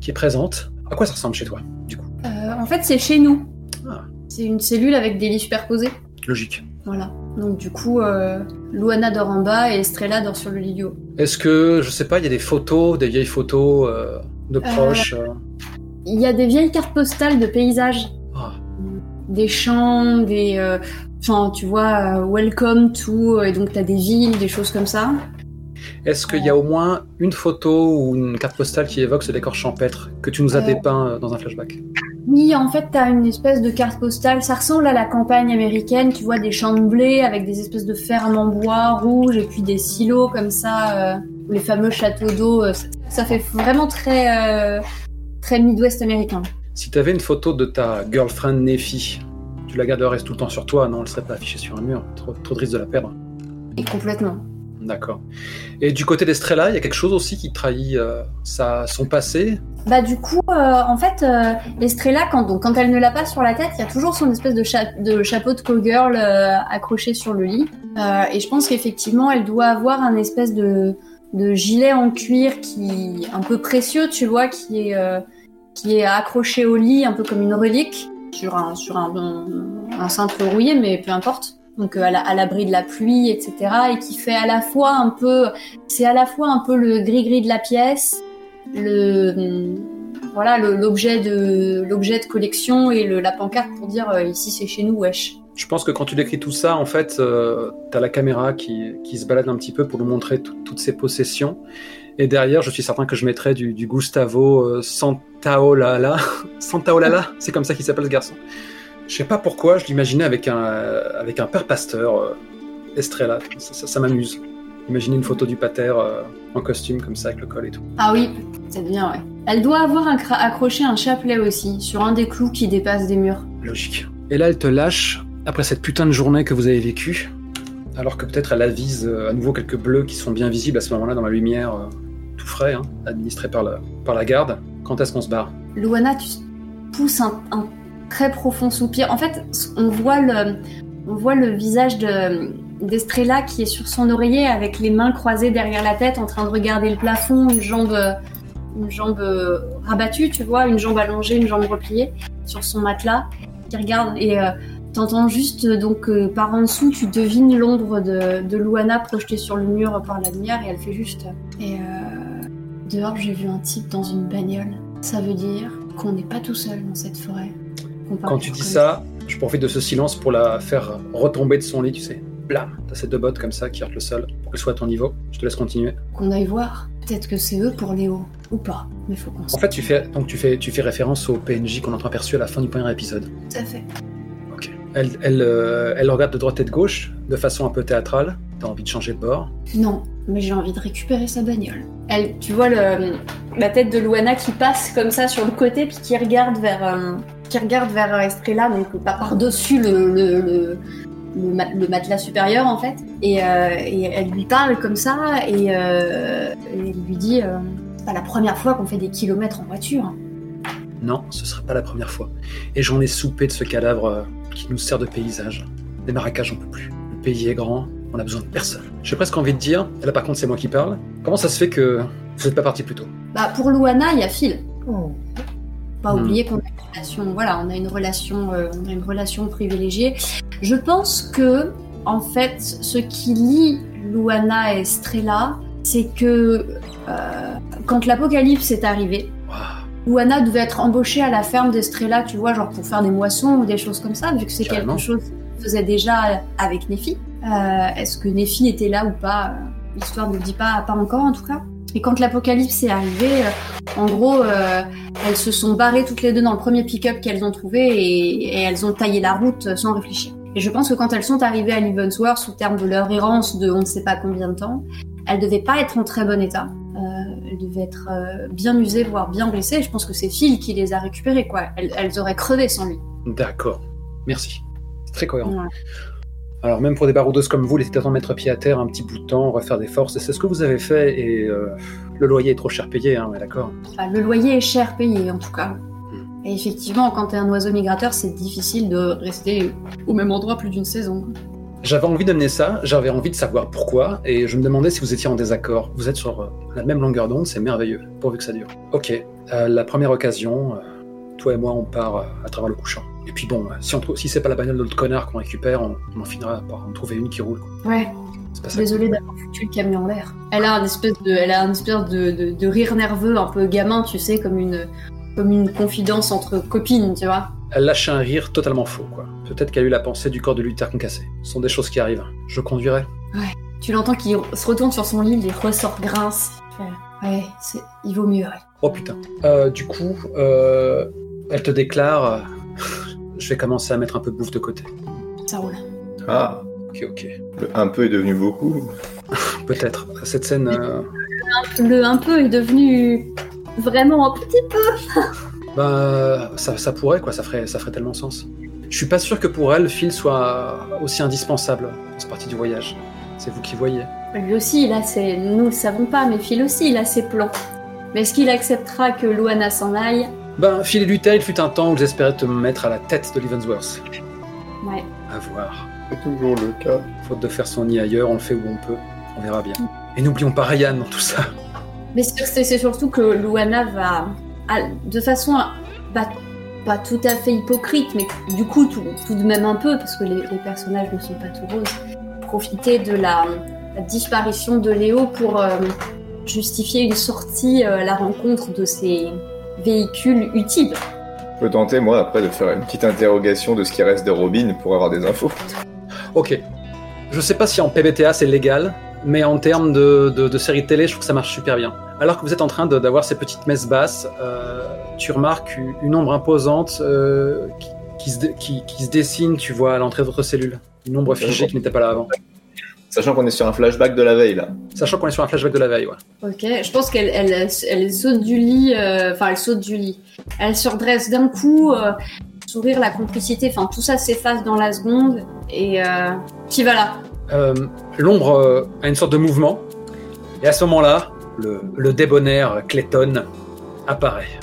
qui est présente. À quoi ça ressemble chez toi, du coup?
Euh, en fait, c'est chez nous.
Ah.
C'est une cellule avec des lits superposés.
Logique.
Voilà. Donc du coup, euh, Luana dort en bas et Estrella dort sur le lit du haut.
Est-ce que, je sais pas, il y a des photos, des vieilles photos euh, de proches euh,
Il y a des vieilles cartes postales de paysages.
Ah.
Des champs, des... euh, Enfin, tu vois, euh, welcome to... Et donc t'as des villes, des choses comme ça.
Est-ce qu'il y a au moins une photo ou une carte postale qui évoque ce décor champêtre que tu nous as
Euh.
dépeint dans un flashback?
Oui, en fait, t'as une espèce de carte postale. Ça ressemble à la campagne américaine. Tu vois des champs de blé avec des espèces de fermes en bois rouge et puis des silos comme ça, euh, les fameux châteaux d'eau. euh, ça, ça fait vraiment très, euh, très Midwest américain.
Si tu avais une photo de ta girlfriend Nefi, tu la garderais tout le temps sur toi, non? Elle serait pas affichée sur un mur. Trop, trop de risque de la perdre.
Et complètement.
D'accord. Et du côté d'Estrella, il y a quelque chose aussi qui trahit euh, sa, son passé?
Bah du coup, euh, en fait, euh, quand, donc, quand elle ne l'a pas sur la tête, il y a toujours son espèce de, cha- de chapeau de cowgirl euh, accroché sur le lit. Et je pense qu'effectivement, elle doit avoir un espèce de, gilet en cuir qui un peu précieux, tu vois, qui est, accroché au lit, un peu comme une relique. sur un, sur un cintre rouillé, mais peu importe. Donc euh, à la- à l'abri de la pluie, etc. Et qui fait à la fois un peu, c'est à la fois un peu le gris-gris de la pièce, le hum, voilà l'objet de l'objet de collection et le, la pancarte pour dire euh, ici c'est chez nous wesh.
Je pense que quand tu décris tout ça, en fait, euh, t'as la caméra qui, qui se balade un petit peu pour nous montrer tout- toutes ses possessions. Et derrière, je suis certain que je mettrais du, du Gustavo euh, Santaolala. Santaolala, c'est comme ça qu'il s'appelle ce garçon. Je sais pas pourquoi, je l'imaginais avec un, avec un père pasteur, euh, Estrella. Ça, ça- ça m'amuse. Imaginez une photo du pater euh, en costume comme ça avec le col et tout.
Ah oui, c'est bien ouais. Elle doit avoir un accroché un chapelet aussi sur un des clous qui dépasse des murs.
Logique. Et là, elle te lâche après cette putain de journée que vous avez vécue, alors que peut-être elle avise euh, à nouveau quelques bleus qui sont bien visibles à ce moment-là dans la lumière, euh, tout frais, hein, administré par la, par la garde. Quand est-ce qu'on se barre?
Luana, tu pousses un, un très profond soupir. En fait, on voit le, on voit le visage de d'Estrella qui est sur son oreiller avec les mains croisées derrière la tête en train de regarder le plafond, une jambe, une jambe rabattue, tu vois, une jambe allongée, une jambe repliée sur son matelas, qui regarde et euh, t'entends juste donc euh, par en dessous, tu devines l'ombre de, de Luana projetée sur le mur par la lumière et elle fait juste. Et euh, dehors, j'ai vu un type dans une bagnole. Ça veut dire qu'on n'est pas tout seul dans cette forêt.
Quand tu dis ça, je profite de ce silence pour la faire retomber de son lit, tu sais. Blam T'as ces deux bottes comme ça qui heurtent le sol pour qu'elle soit à ton niveau. Je te laisse continuer.
Qu'on aille voir. Peut-être que c'est eux pour Léo. Ou pas. Mais faut qu'on
En fait, tu fais, donc tu fais, tu fais référence au PNJ qu'on a entreaperçu à la fin du premier épisode.
Tout à fait.
Ok. Elle, elle, euh, elle regarde de droite et de gauche, de façon un peu théâtrale. T'as envie de changer de bord.
Non, mais j'ai envie de récupérer sa bagnole. Elle, tu vois le, la tête de Luana qui passe comme ça sur le côté puis qui regarde vers, euh, qui regarde vers Estrella, donc pas par-dessus le, le, le, le ma- le matelas supérieur en fait. Et, euh, et elle lui parle comme ça et, euh, et elle lui dit euh, c'est pas la première fois qu'on fait des kilomètres en voiture.
Non, ce serait pas la première fois. Et j'en ai soupé de ce cadavre qui nous sert de paysage. Des marécages, j'en peux plus. Le pays est grand, on a besoin de personne. J'ai presque envie de dire, là par contre c'est moi qui parle, comment ça se fait que vous n'êtes pas parti plus tôt?
Bah pour Luana, il y a Phil. Pas
Hmm.
oublier qu'on a une relation, voilà, on a une relation, euh, on a une relation privilégiée. Je pense que, en fait, ce qui lie Luana et Estrella, c'est que euh, quand l'apocalypse est arrivé. Luana devait être embauchée à la ferme d'Estrella, tu vois, genre pour faire des moissons ou des choses comme ça, vu que c'est quelque chose qu'elle faisait déjà avec Nephi. Euh, Est-ce que Nephi était là ou pas? L'histoire ne le dit pas, pas encore en tout cas. Et quand l'apocalypse est arrivé, euh, en gros, euh, elles se sont barrées toutes les deux dans le premier pick-up qu'elles ont trouvé et, et elles ont taillé la route sans réfléchir. Et je pense que quand elles sont arrivées à Leavensworth, au terme de leur errance de on ne sait pas combien de temps, elles devaient pas être en très bon état. Euh, elles devaient être euh, bien usées, voire bien blessées. Je pense que c'est Phil qui les a récupérées, quoi. Elles, elles auraient crevé sans lui.
D'accord. Merci. C'est très cohérent.
Ouais.
Alors même pour des baroudeuses comme vous, il était temps de mettre pied à terre un petit bout de temps, refaire des forces, et c'est ce que vous avez fait, et euh, le loyer est trop cher payé, hein, d'accord
Enfin, le loyer est cher payé, en tout cas. Et effectivement, quand t'es un oiseau migrateur, c'est difficile de rester au même endroit plus d'une saison.
J'avais envie d'amener ça, j'avais envie de savoir pourquoi, et je me demandais si vous étiez en désaccord. Vous êtes sur euh, la même longueur d'onde, c'est merveilleux, pourvu que ça dure. Ok, euh, la première occasion, euh, toi et moi, on part à travers le couchant. Et puis bon, euh, si, on trouve- si c'est pas la bagnole de l'autre connard qu'on récupère, on, on en finira par en trouver une qui roule. quoi.
Ouais, désolée d'avoir foutu le camion en l'air. Elle a un espèce de, elle a un espèce de, de, de rire nerveux, un peu gamin, tu sais, comme une, comme une confidence entre copines, tu vois.
Elle lâche un rire totalement faux, quoi. Peut-être qu'elle a eu la pensée du corps de Luther concassé. Ce sont des choses qui arrivent. Je conduirai.
Tu l'entends qu'il se retourne sur son lit, les ressorts grincent. Il fait, Ouais, c'est, il vaut mieux. ouais.
Oh putain. Euh, du coup, euh, elle te déclare. Je vais commencer à mettre un peu de bouffe de côté.
Ça roule.
Ah,
Ok, ok.
le un peu est devenu beaucoup.
Peut-être. Cette scène. euh,
Le un peu est devenu vraiment un petit peu.
bah, ça, ça pourrait, quoi. Ça ferait, ça ferait tellement sens. Je suis pas sûr que pour elle, Phil soit aussi indispensable dans cette partie du voyage. C'est vous qui voyez.
Lui aussi, il a ses, nous le savons pas, mais Phil aussi, il a ses plans. Mais est-ce qu'il acceptera que Luana s'en aille?
Ben, Phil et Luther, il fut un temps où j'espérais te mettre à la tête de Leavensworth.
Ouais.
À voir.
C'est toujours le cas.
Faute de faire son nid ailleurs, on le fait où on peut. On verra bien. Et n'oublions pas Ryan dans tout ça.
Mais c'est surtout que Luana va, à- de façon, pas tout à fait hypocrite, mais du coup tout, tout de même un peu, parce que les, les personnages ne sont pas tout roses, profiter de la, la disparition de Léo pour euh, justifier une sortie euh, à la rencontre de ces véhicules utiles.
Je peux tenter, moi, après, de faire une petite interrogation de ce qui reste de Robin pour avoir des infos.
Ok. Je sais pas si en PBTA c'est légal, mais en termes de, de, de série télé, je trouve que ça marche super bien. Alors que vous êtes en train d'avoir ces petites messes basses, euh, tu remarques une- ombre imposante euh, qui, qui se, dé- qui, qui se dessine, tu vois, à l'entrée de votre cellule. Une ombre figée qui n'était pas là avant.
Sachant qu'on est sur un flashback de la veille, là.
Sachant qu'on est sur un flashback de la veille, ouais.
Ok, je pense qu'elle elle, elle saute du lit, euh, enfin elle saute du lit. Elle se redresse d'un coup, euh, sourire, la complicité, enfin tout ça s'efface dans la seconde et euh, qui va là?
Euh, L'ombre euh, a une sorte de mouvement, et à ce moment-là, le, le débonnaire Clayton apparaît.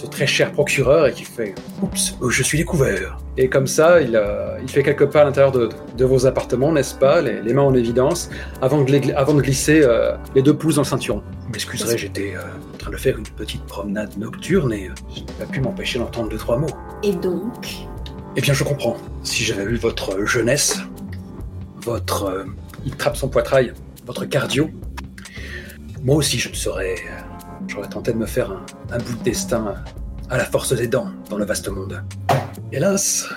Ce très cher procureur et qui fait Oups, je suis découvert. Et comme ça, il, euh, il fait quelques pas à l'intérieur de, de vos appartements, n'est-ce pas, les, les mains en évidence, avant de, les- avant de glisser euh, les deux pouces dans le ceinturon. Vous m'excuserez, j'étais euh, en train de faire une petite promenade nocturne et euh, je n'ai pas pu m'empêcher d'entendre deux, trois mots.
Et donc
Eh bien, je comprends. Si j'avais eu votre jeunesse, votre. il trappe son poitrail, votre cardio, moi aussi je ne serais. J'aurais tenté de me faire un, bout de destin à la force des dents dans le vaste monde. Hélas,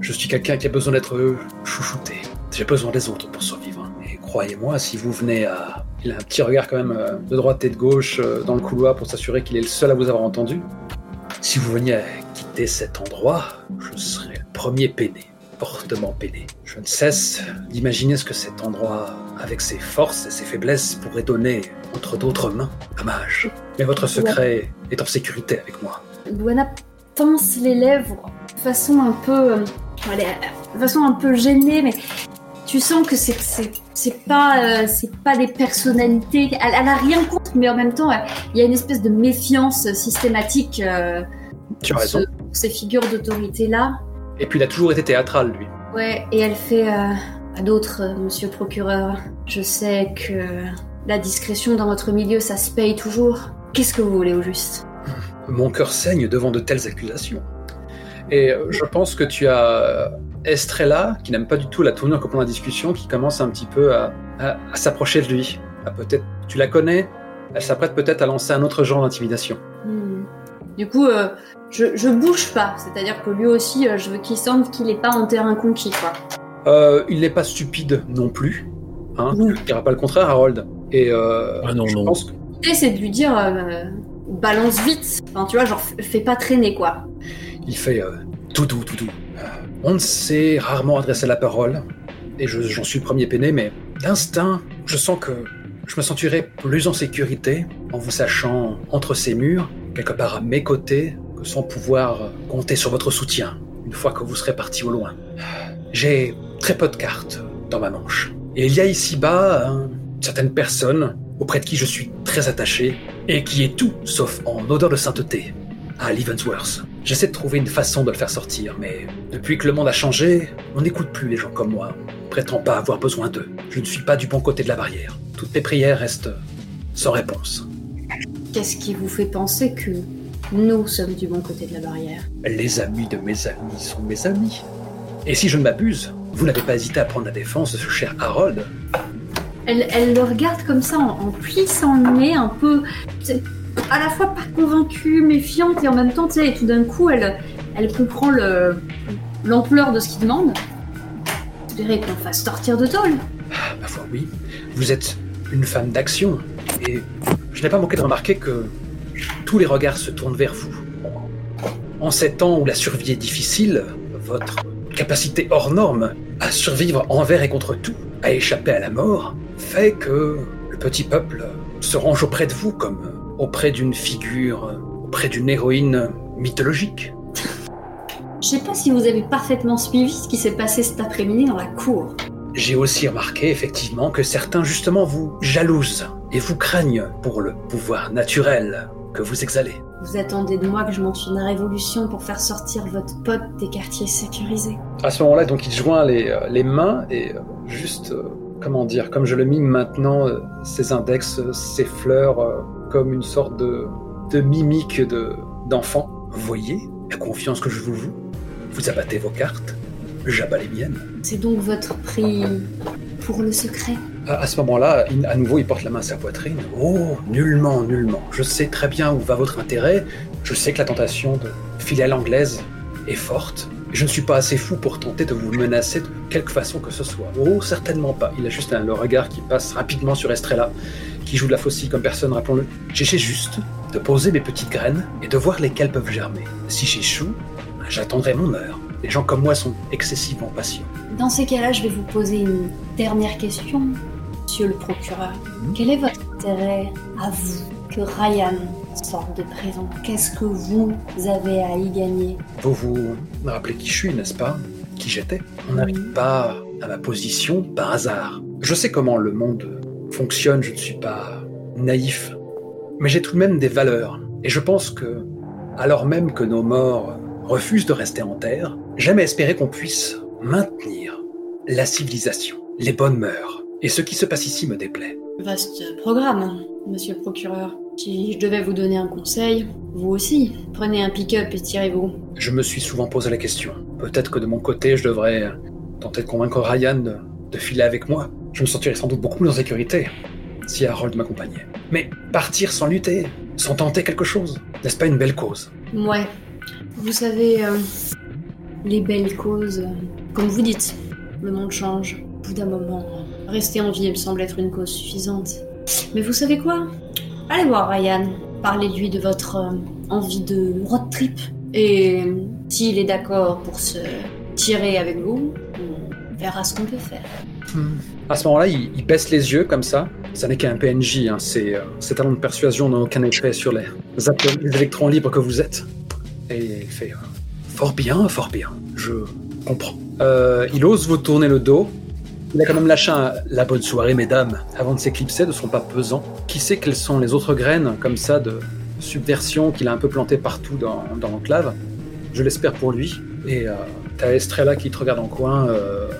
je suis quelqu'un qui a besoin d'être chouchouté. J'ai besoin des autres pour survivre. Et croyez-moi, si vous venez à. Il a un petit regard quand même euh, de droite et de gauche euh, dans le couloir pour s'assurer qu'il est le seul à vous avoir entendu. Si vous veniez à quitter cet endroit, je serais le premier peiné, fortement peiné. Je ne cesse d'imaginer ce que cet endroit, avec ses forces et ses faiblesses, pourrait donner entre d'autres mains à Mage. Mais votre secret est en sécurité avec moi.
Luana pince les lèvres de façon un peu, euh, allez, euh, de façon un peu gênée, mais tu sens que c'est c'est pas euh, c'est pas des personnalités. Elle, elle a rien contre, mais en même temps, il y a une espèce de méfiance systématique euh,
Tu as
pour,
raison.
ce- pour ces figures d'autorité là.
Et puis il a toujours été théâtral, lui.
Ouais, et elle fait euh, à d'autres, monsieur le procureur. Je sais que la discrétion dans votre milieu, ça se paye toujours. Qu'est-ce que vous voulez au juste?
Mon cœur saigne devant de telles accusations. Et euh, je pense que tu as euh, Estrella, qui n'aime pas du tout la tournure que prend la discussion, qui commence un petit peu à, à- à s'approcher de lui. Ah, peut-être, tu la connais? Elle s'apprête peut-être à lancer un autre genre d'intimidation.
Hmm. Du coup, euh, je, je bouge pas. C'est-à-dire que lui aussi, euh, je veux qu'il sente qu'il est pas en terrain conquis, quoi.
Euh, il n'est pas stupide non plus. Hein, tu ne diras pas le contraire, Harold. Et euh,
Ah non,
je
non.
pense que
L'idée, c'est de lui dire, euh, balance vite. Enfin, tu vois, genre, fais pas traîner, quoi.
il fait euh, tout doux, tout doux. Euh, On ne sait rarement adresser la parole, et je- j'en suis le premier peiné, mais d'instinct, je sens que je me sentirais plus en sécurité en vous sachant entre ces murs, quelque part à mes côtés, que sans pouvoir euh, compter sur votre soutien une fois que vous serez parti au loin. J'ai très peu de cartes dans ma manche. Et il y a ici-bas hein, certaines personnes auprès de qui je suis très attaché et qui est tout sauf en odeur de sainteté à Leavenworth. J'essaie de trouver une façon de le faire sortir, mais depuis que le monde a changé, on n'écoute plus les gens comme moi. On prétend pas avoir besoin d'eux. Je ne suis pas du bon côté de la barrière. Toutes mes prières restent sans réponse.
Qu'est-ce qui vous fait penser que nous sommes du bon côté de la barrière?
Les amis de mes amis sont mes amis. Et si je ne m'abuse, vous n'avez pas hésité à prendre la défense de ce cher Harold.
Elle, le regarde comme ça, en, en plissant le nez, un peu... À la fois pas convaincue, méfiante, et en même temps, tu sais, et tout d'un coup, elle, elle comprend le- l'ampleur de ce qu'il demande. Dirais qu'on fasse sortir de tôle.
Ah, ma foi, oui. Vous êtes une femme d'action. Et je n'ai pas manqué de remarquer que tous les regards se tournent vers vous. En ces temps où la survie est difficile, votre capacité hors norme à survivre envers et contre tout, à échapper à la mort, fait que le petit peuple se range auprès de vous comme auprès d'une figure, auprès d'une héroïne mythologique.
Je sais pas si vous avez parfaitement suivi ce qui s'est passé cet après-midi dans la cour.
J'ai aussi remarqué effectivement que certains justement vous jalousent et vous craignent pour le pouvoir naturel que vous exhalez.
Vous attendez de moi que je monte une révolution pour faire sortir votre pote des quartiers sécurisés.
À ce moment-là, donc il joint les, euh, les mains et euh, juste, euh, comment dire, comme je le mime maintenant, ses index s'effleurent comme une sorte de, de mimique de, d'enfant. Vous voyez, la confiance que je vous voue. Vous abattez vos cartes, j'abats les miennes.
C'est donc votre prix pour le secret?
À, ce moment-là, à nouveau, il porte la main à sa poitrine. Oh, nullement, nullement. Je sais très bien où va votre intérêt. Je sais que la tentation de filer à l'anglaise est forte. Je ne suis pas assez fou pour tenter de vous menacer de quelque façon que ce soit. Oh, certainement pas. Il a juste un- le regard qui passe rapidement sur Estrella, qui joue de la faucille comme personne, rappelons-le. J'essaie juste de poser mes petites graines et de voir lesquelles peuvent germer. Si j'échoue, j'attendrai mon heure. Les gens comme moi sont excessivement patients.
Dans ces cas-là, je vais vous poser une dernière question, monsieur le procureur. Quel est votre intérêt à vous que Ryan sorte de prison? Qu'est-ce que vous avez à y gagner?
Vous vous rappelez qui je suis, n'est-ce pas? Qui j'étais? On n'arrive pas à ma position par hasard. Je sais comment le monde fonctionne, je ne suis pas naïf. Mais j'ai tout de même des valeurs. Et je pense que, alors même que nos morts refusent de rester en terre, j'aime espérer qu'on puisse maintenir la civilisation, les bonnes mœurs. Et ce qui se passe ici me déplaît.
Vaste programme, monsieur le procureur. Si je devais vous donner un conseil, vous aussi, prenez un pick-up et tirez-vous.
Je me suis souvent posé la question. Peut-être que de mon côté, je devrais tenter de convaincre Ryan de, de filer avec moi. Je me sentirais sans doute beaucoup plus en sécurité si Harold m'accompagnait. Mais partir sans lutter, sans tenter quelque chose, n'est-ce pas une belle cause?
Ouais. Vous savez, euh, les belles causes, comme vous dites, le monde change. Au bout d'un moment, rester en vie me semble être une cause suffisante. Mais vous savez quoi? Allez voir Ryan. Parlez-lui de votre euh, envie de road trip. Et s'il est d'accord pour se tirer avec vous, on verra ce qu'on peut faire.
À ce moment-là, il, il baisse les yeux comme ça. Ça n'est qu'un PNJ, hein. ses, euh, talents de persuasion n'ont aucun effet sur les, les électrons libres que vous êtes. Et il fait euh, Fort bien, fort bien, je comprends. Euh, il ose vous tourner le dos. Il a quand même lâché un La bonne soirée, mesdames, avant de s'éclipser de son pas pesant. Qui sait quelles sont les autres graines, comme ça, de subversion qu'il a un peu plantées partout dans, l'enclave Je l'espère pour lui. Et euh, t'as Estrella qui te regarde en coin. euh,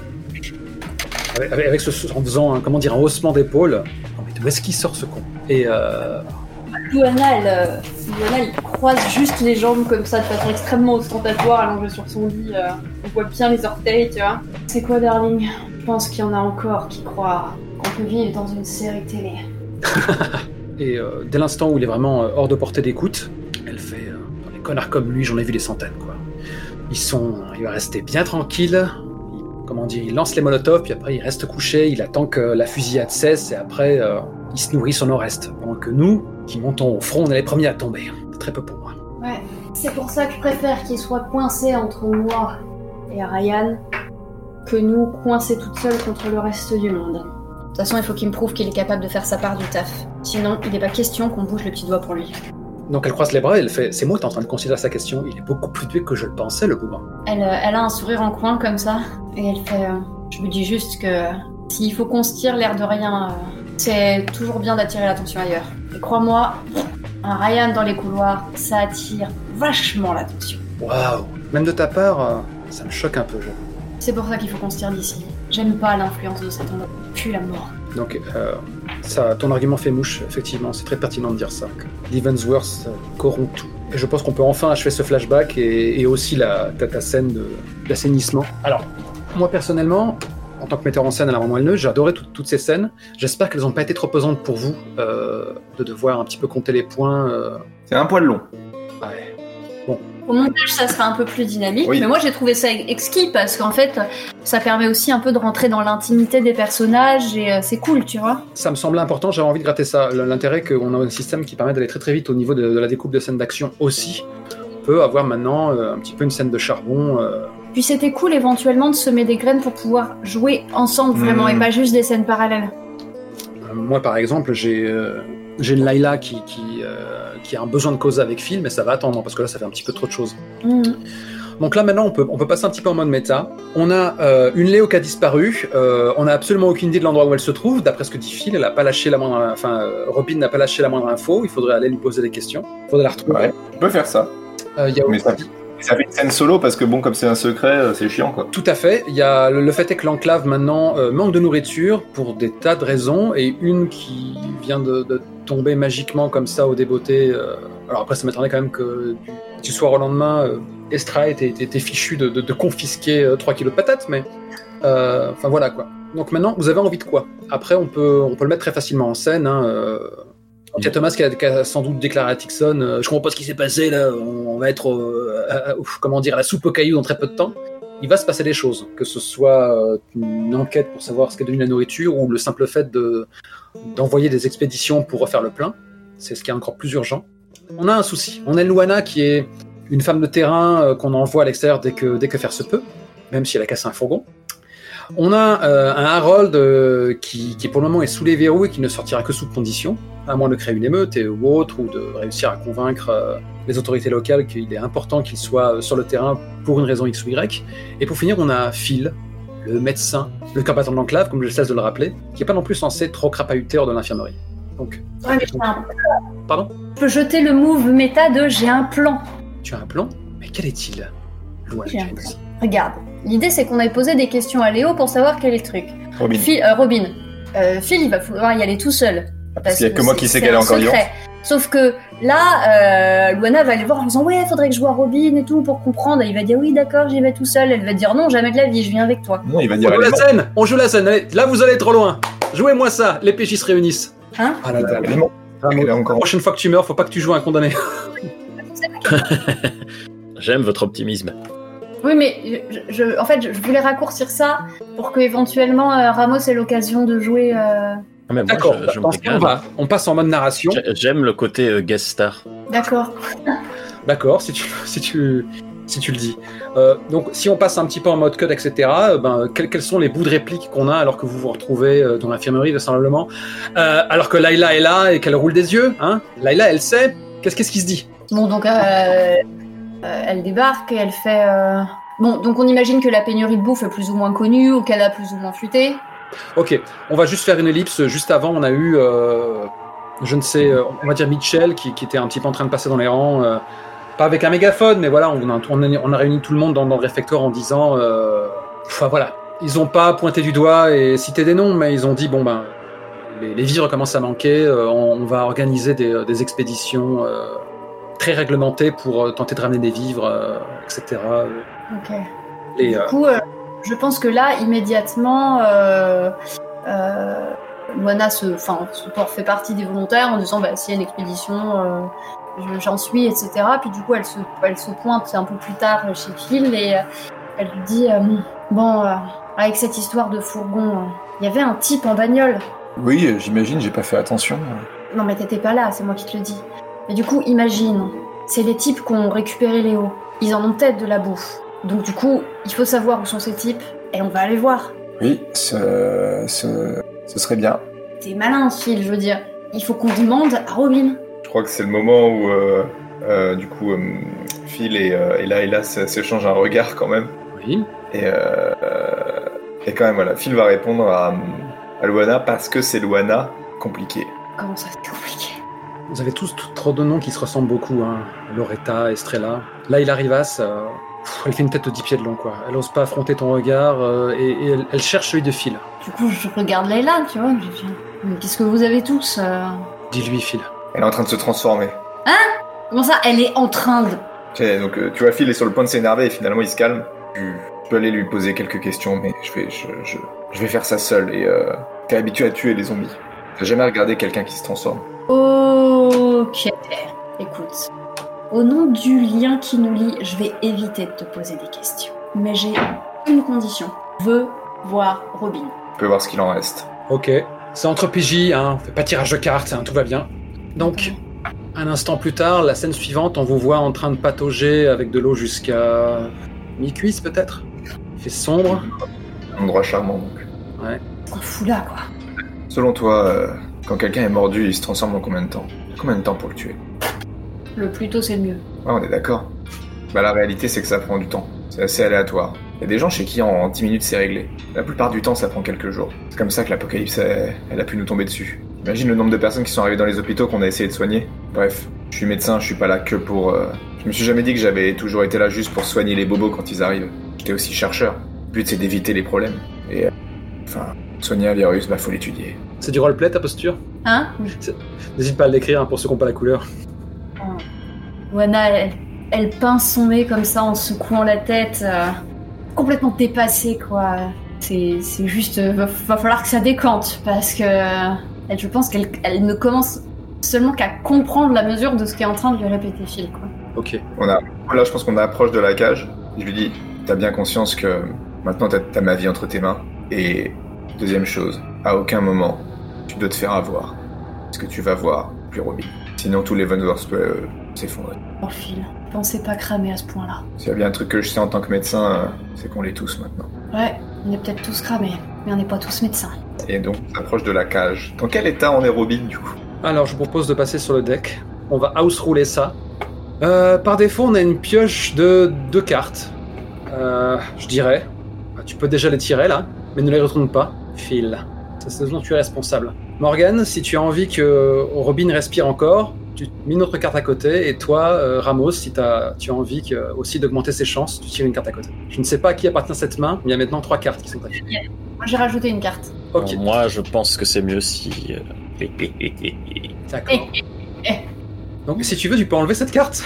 avec, ce, en faisant un, comment dire, un haussement d'épaule. Mais d'où est-ce qu'il sort ce con?
Luana, elle, euh, croise juste les jambes comme ça de façon extrêmement ostentatoire, allongée sur son lit. euh, on voit bien les orteils, tu vois. C'est quoi, darling? Je pense qu'il y en a encore qui croient qu'on peut vivre dans une série télé.
Et euh, dès l'instant où il est vraiment euh, hors de portée d'écoute, elle fait euh, Dans les connards comme lui, j'en ai vu des centaines, quoi. Ils sont. Il va rester bien tranquille. Il- comment dire Il lance les molotovs, puis après il reste couché, il attend que la fusillade cesse, et après euh, il se nourrit son nord-est. Pendant que nous, qui montons au front, on est les premiers à tomber. C'est très peu pour moi.
Ouais, c'est pour ça que je préfère qu'il soit coincé entre moi et Ryan que nous coincés toutes seules contre le reste du monde. De toute façon, il faut qu'il me prouve qu'il est capable de faire sa part du taf. Sinon, il n'est pas question qu'on bouge le petit doigt pour lui.
Donc elle croise les bras et elle fait C'est moi qui est en train de considérer sa question. Il est beaucoup plus doué que je le pensais, le bourbon.
Elle, euh, elle a un sourire en coin comme ça, et elle fait euh, Je me dis juste que s'il faut qu'on se tire l'air de rien, euh, c'est toujours bien d'attirer l'attention ailleurs. Et crois-moi, un Ryan dans les couloirs, ça attire vachement l'attention.
Waouh Même de ta part, euh, ça me choque un peu, j'avoue.
C'est pour ça qu'il faut qu'on se tire d'ici. J'aime pas l'influence de cet endroit. Puis la mort.
Donc, euh, ça, ton argument fait mouche, effectivement, c'est très pertinent de dire ça. que L'Evansworth euh, corrompt tout. Et je pense qu'on peut enfin achever ce flashback et, et aussi la, ta, ta scène d'assainissement. Alors, moi personnellement, en tant que metteur en scène à la Moelle j'ai adoré tout- toutes ces scènes. J'espère qu'elles n'ont pas été trop pesantes pour vous, euh, de devoir un petit peu compter les points. euh,
C'est un poil long.
ouais.
Au montage, ça sera un peu plus dynamique,
Oui.
mais moi j'ai trouvé ça exquis parce qu'en fait, ça permet aussi un peu de rentrer dans l'intimité des personnages et euh, c'est cool, tu vois.
Ça me semblait important, j'avais envie de gratter ça. L'intérêt qu'on a un système qui permet d'aller très très vite au niveau de, de la découpe de scènes d'action aussi. On peut avoir maintenant euh, un petit peu une scène de charbon.
Puis c'était cool éventuellement de semer des graines pour pouvoir jouer ensemble vraiment et pas juste des scènes parallèles.
Euh, Moi, par exemple, j'ai euh, j'ai une Layla qui, qui, euh, qui a un besoin de causer avec Phil, mais ça va attendre parce que là, ça fait un petit peu trop de choses.
Mhm.
Donc là, maintenant, on peut, on peut passer un petit peu en mode méta. On a euh, une Léo qui a disparu. Euh, on n'a absolument aucune idée de l'endroit où elle se trouve. D'après ce que dit Phil, elle a pas lâché la moindre. Enfin, euh, Robin n'a pas lâché la moindre info. Il faudrait aller lui poser des questions. Il faudrait la retrouver.
Ouais, on peut faire ça.
Euh, il y a
Mais ça, ça fait une scène solo parce que bon, comme c'est un secret, euh, c'est chiant quoi.
Tout à fait. Il y a le, fait est que l'enclave maintenant euh, manque de nourriture pour des tas de raisons et une qui vient de, tomber magiquement comme ça au débeauté. euh, Alors après, ça m'étonnerait quand même que tu sois au lendemain, euh, Estra était, fichu de, confisquer euh, 3 kilos de patates, mais euh, enfin voilà quoi. Donc maintenant, vous avez envie de quoi? Après, on peut, on peut le mettre très facilement en scène. Hein, euh, il y a Thomas qui a, qui a sans doute déclaré à Tixon euh, Je comprends pas ce qui s'est passé là, on, on va être euh, à- comment dire, à la soupe aux cailloux dans très peu de temps. Il va se passer des choses, que ce soit euh, une enquête pour savoir ce qu'est devenu la nourriture ou le simple fait de, d'envoyer des expéditions pour refaire le plein. C'est ce qui est encore plus urgent. On a un souci. On a Luana qui est une femme de terrain euh, qu'on envoie à l'extérieur dès que, dès que faire se peut, même si elle a cassé un fourgon. On a euh, un Harold euh, qui, qui pour le moment est sous les verrous et qui ne sortira que sous condition, à moins de créer une émeute et, ou autre, ou de réussir à convaincre euh, les autorités locales qu'il est important qu'il soit sur le terrain pour une raison X ou Y. Et pour finir, on a Phil, le médecin, le combattant de l'enclave, comme je cesse de le rappeler, qui n'est pas non plus censé trop crapahuter hors de l'infirmerie. Donc,
Ouais, mais j'ai un-
pardon?
Je peux jeter le move méta de j'ai un plan.
Tu as un plan? Mais quel est-il?
Plan. Regarde, l'idée c'est qu'on avait posé des questions à Léo pour savoir quel est le truc.
Robin.
Phil, euh, Robin, euh, Phil il va falloir y aller tout seul.
Parce qu'il y a que moi qui sais qu'elle est encore vivante.
secret. Sauf que là, euh, Luana va aller voir en disant ouais, faudrait que je vois Robin et tout pour comprendre. Et il va dire oui, d'accord, j'y vais tout seul. Elle va dire non, jamais de la vie, je viens avec toi.
Non, il va
On
dire
joue
elle est
la scène On joue la scène Allez, là vous allez trop loin Jouez-moi ça Les PJ se réunissent
Hein
Ah là
Elle est
La
encore.
prochaine fois que tu meurs, faut pas que tu joues un condamné.
J'aime votre optimisme.
Oui, mais je, je- en fait, je, voulais raccourcir ça pour que éventuellement euh, Ramos ait l'occasion de jouer. euh,
Ah,
D'accord, on, va- on passe en mode narration.
J'ai- J'aime le côté euh, guest star.
D'accord.
D'accord, si tu, si tu, si tu le dis. Euh, donc, si on passe un petit peu en mode cut, etc., ben, quels, quels sont les bouts de réplique qu'on a alors que vous vous retrouvez euh, dans l'infirmerie, vraisemblablement? Euh, Alors que Laila est là et qu'elle roule des yeux, hein? Laila, elle sait. Qu'est-ce qu'est-ce qui se dit?
Bon, donc elle débarque et elle fait. euh, Bon, donc on imagine que la pénurie de bouffe est plus ou moins connue ou qu'elle a plus ou moins fuité.
Ok, on va juste faire une ellipse. Juste avant, on a eu, euh, je ne sais, euh, on va dire Mitchell qui, était un petit peu en train de passer dans les rangs. euh, pas avec un mégaphone, mais voilà, on a, réuni tout le monde dans, le réfectoire en disant, euh, enfin voilà, ils ont pas pointé du doigt et cité des noms, mais ils ont dit bon ben, les, les vivres commencent à manquer, euh, on, va organiser des, expéditions euh, très réglementées pour euh, tenter de ramener des vivres, euh, etc.
Ok.
Et,
Du
euh,
coup, euh, je pense que là, immédiatement, euh, euh, Luana se, enfin, fait partie des volontaires en disant bah, s'il y a une expédition, euh, je- j'en suis, etc. Puis du coup, elle se, elle se pointe un peu plus tard chez Phil et euh, elle lui dit euh, Bon, euh, avec cette histoire de fourgon, euh, il y avait un type en bagnole.
Oui, j'imagine, j'ai pas fait attention.
Non, mais t'étais pas là, c'est moi qui te le dis. Mais du coup, imagine, c'est les types qui ont récupéré Léo. Ils en ont peut-être de la bouffe. Donc du coup, il faut savoir où sont ces types et on va aller voir.
Oui, ce, ce, ce serait bien.
T'es malin, Phil, je veux dire. Il faut qu'on demande à Robin.
Je crois que c'est le moment où, euh, euh, du coup, euh, Phil et, euh, et s- s'échangent un regard quand même.
oui.
Et, et quand même, voilà, Phil va répondre à, à Luana parce que c'est Luana compliqué.
Comment ça, c'est compliqué?
Vous avez tous trop de noms qui se ressemblent beaucoup, hein. Loretta, Estrella. Là, il Rivas, euh, pff, elle fait une tête de 10 pieds de long, quoi. Elle ose pas affronter ton regard euh, et, et elle, elle cherche celui de Phil.
Du coup, je regarde Layla, tu vois. je dis, Mais qu'est-ce que vous avez tous euh
Dis-lui, Phil.
Elle est en train de se transformer.
Comment ça, elle est en train de...
Donc euh, tu vois, Phil est sur le point de s'énerver et finalement il se calme. Je, je peux aller lui poser quelques questions, mais je vais, je, je, je vais faire ça seul. Et euh, t'es habitué à tuer les zombies. T'as jamais regardé quelqu'un qui se transforme.
Ok. Écoute, au nom du lien qui nous lie, je vais éviter de te poser des questions. Mais j'ai une condition. Je veux voir Robin.
Tu peux voir ce qu'il en reste.
Ok. C'est entre PJ, hein. On fait pas tirage de cartes, hein, tout va bien. Donc, un instant plus tard, la scène suivante, on vous voit en train de patauger avec de l'eau jusqu'à mi-cuisse, peut-être. Il fait sombre.
Un endroit charmant donc.
On fout là, quoi.
Selon toi, euh, quand quelqu'un est mordu, il se transforme en combien de temps Combien de temps pour le tuer
Le plus tôt, c'est le mieux.
Ouais, on est d'accord. Bah la réalité c'est que ça prend du temps. C'est assez aléatoire. Il y a des gens chez qui en 10 minutes c'est réglé. La plupart du temps ça prend quelques jours. C'est comme ça que l'apocalypse elle, elle a pu nous tomber dessus. Imagine le nombre de personnes qui sont arrivées dans les hôpitaux qu'on a essayé de soigner. Bref, je suis médecin, je suis pas là que pour... euh, Je me suis jamais dit que j'avais toujours été là juste pour soigner les bobos quand ils arrivent. J'étais aussi chercheur. Le but c'est d'éviter les problèmes. Et euh,
Enfin, soigner un virus, bah faut l'étudier.
C'est du roleplay ta posture?
Hein?
N'hésite pas à l'écrire hein, pour ceux qui n'ont pas la couleur.
Luana, elle, elle pince son nez comme ça en secouant la tête, euh, complètement dépassée quoi. C'est c'est juste, euh, va, va falloir que ça décante parce que euh, elle, je pense qu'elle elle ne commence seulement qu'à comprendre la mesure de ce qu'est en train de lui répéter Phil quoi.
Ok.
On a, là, je pense qu'on approche de la cage. Je lui dis, t'as bien conscience que maintenant t'as as ma vie entre tes mains. Et deuxième chose, à aucun moment tu dois te faire avoir. Parce que tu vas voir plus Robin. Sinon tous les Van Wars peuvent s'effondrer.
Oh Phil, pensez pas cramer à ce point-là.
S'il y a bien un truc que je sais en tant que médecin, euh, c'est qu'on l'est tous maintenant.
Ouais, on est peut-être tous cramés, mais on n'est pas tous médecins.
Et donc, on s'approche de la cage. Dans quel état on est Robin du coup?
Alors, je vous propose de passer sur le deck. On va house rouler ça. Euh, par défaut, on a une pioche de deux cartes. Euh, je dirais. Ah, Tu peux déjà les tirer là, mais ne les retourne pas. Phil. C'est ce dont tu es responsable. Morgan, si tu as envie que Robin respire encore, tu mets une autre carte à côté. Et toi, euh, Ramos, si t'as- tu as envie que- aussi d'augmenter ses chances, tu tires une carte à côté. Je ne sais pas à qui appartient cette main, mais il y a maintenant trois cartes qui sont actives.
Moi j'ai rajouté une carte.
Bon, moi, je pense que c'est mieux si. euh,
d'accord. Donc, si tu veux, tu peux enlever cette carte.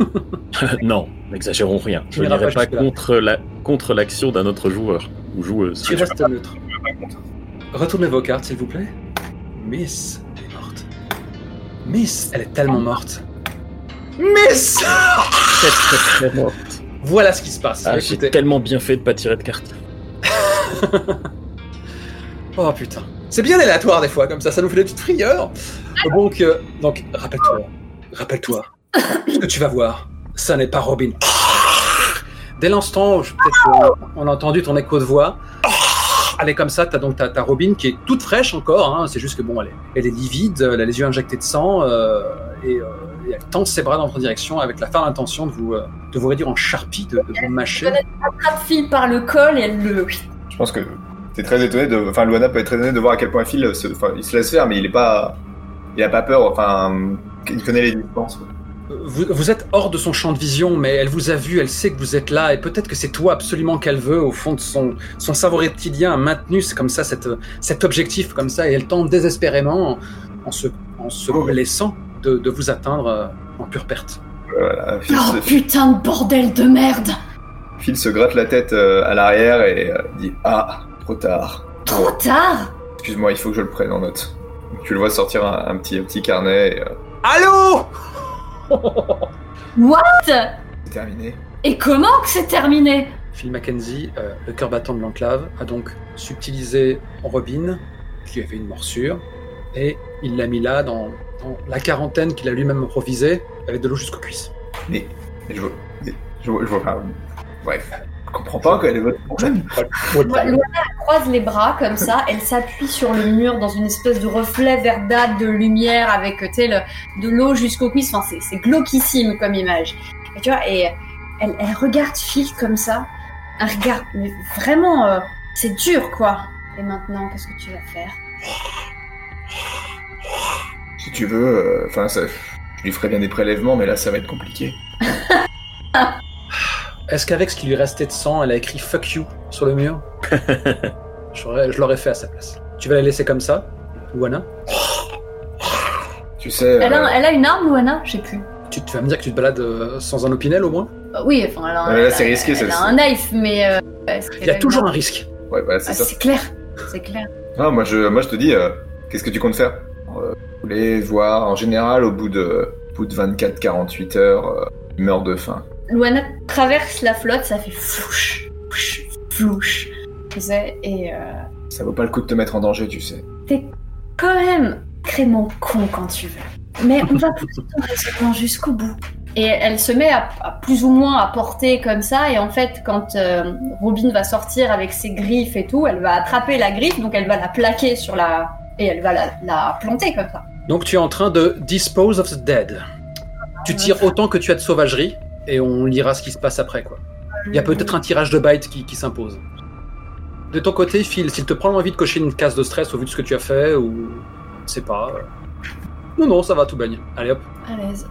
non, n'exagérons rien. Je n'irai
pas
contre la contre l'action d'un autre joueur ou joueuse.
Tu restes neutre. Retournez vos cartes, s'il vous plaît. Miss est morte. Miss, elle est tellement morte. Miss
Très, très, très morte.
Voilà ce qui se passe.
Ah, J'ai tellement bien fait de pas tirer de carte.
Oh putain. C'est bien aléatoire des fois, comme ça, ça nous fait des petites frayeurs. Donc, euh, donc rappelle-toi. Rappelle-toi. Ce que tu vas voir, ça n'est pas Robin. Dès l'instant on a entendu ton écho de voix, elle est comme ça, t'as donc ta, ta Robin qui est toute fraîche encore, hein, c'est juste que bon, elle est, elle est livide, elle a les yeux injectés de sang, euh, et, euh, et elle tend ses bras dans votre direction avec la ferme intention de vous, euh, de vous réduire en charpie, de, de vous mâcher.
Attrape Phil par le col et elle le.
Je pense que t'es très étonné de. Enfin, Luana peut être très étonné de voir à quel point Phil se, enfin, il se laisse faire, mais il est pas. Il a pas peur, enfin. Il connaît les distances. quoi.
Vous, vous êtes hors de son champ de vision, mais elle vous a vu, elle sait que vous êtes là, et peut-être que c'est toi absolument qu'elle veut, au fond de son, son cerveau reptilien a maintenu c'est comme ça cette, cet objectif comme ça, et elle tente désespérément, en, en se, en se blessant, de, de vous atteindre euh, en pure perte.
Voilà,
Oh
se,
putain de bordel de merde
Phil se gratte la tête euh, à l'arrière et euh, dit Ah, trop tard.
Trop tard
Excuse-moi, il faut que je le prenne en note. Donc, tu le vois sortir un, un petit, un petit carnet et euh,
Allô?
What?
C'est terminé.
Et comment que c'est terminé?
Phil Mackenzie, euh, le cœur battant de l'enclave, a donc subtilisé Robin, qui avait une morsure, et il l'a mis là dans, dans la quarantaine qu'il a lui-même improvisée, avec de l'eau jusqu'aux cuisses.
Mais, mais je vois. je vois. Je vois enfin, bref. Je comprends pas quel est votre problème.
Loana croise les bras comme ça, elle s'appuie sur le mur dans une espèce de reflet verdâtre de lumière avec le- de l'eau jusqu'aux cuisses. Enfin, c'est, c'est glauquissime comme image. Et tu vois, et elle, elle regarde Phil comme ça, un regard, mais vraiment, euh, c'est dur quoi. Et maintenant, qu'est-ce que tu vas faire?
Si tu veux, euh, enfin. Je lui ferai bien des prélèvements, mais là, ça va être compliqué.
Est-ce qu'avec ce qui lui restait de sang, elle a écrit fuck you sur le mur Je l'aurais fait à sa place. Tu vas la laisser comme ça, Luana
Tu sais.
elle,
euh,
a, elle a une arme, Luana Je sais plus.
tu, tu vas me dire que tu te balades euh, sans un opinel au moins?
Euh, oui, enfin, elle a, un-
Ouais, là,
elle
c'est
a-
risqué,
elle
celle-ci.
a un knife, mais. euh,
Il y a toujours un risque.
Ouais, voilà, c'est
Ah,
ça.
c'est clair, c'est clair.
Non, moi je, moi je te dis, euh, qu'est-ce que tu comptes faire? Euh, Vous voulez voir, en général, au bout de, au bout de 24-48 heures, euh, il meurt de faim.
Luana traverse la flotte, ça fait flouche, flouche, flouche. Tu sais, et euh,
Ça vaut pas le coup de te mettre en danger, tu sais.
t'es quand même crément con quand tu veux. Mais on va pousser ton raisonnement jusqu'au bout. Et elle se met à, à plus ou moins à porter comme ça, et en fait, quand euh, Robin va sortir avec ses griffes et tout, elle va attraper la griffe, donc elle va la plaquer sur la. et elle va la, la planter comme ça.
Donc tu es en train de dispose of the dead. Tu tires autant que tu as de sauvagerie, et on lira ce qui se passe après, quoi. Il y a peut-être un tirage de bites qui, qui s'impose. De ton côté, Phil, s'il te prend envie de cocher une case de stress au vu de ce que tu as fait, ou... Je sais pas... euh, Non, non, ça va, tout baigne. Allez hop.
À l'aise.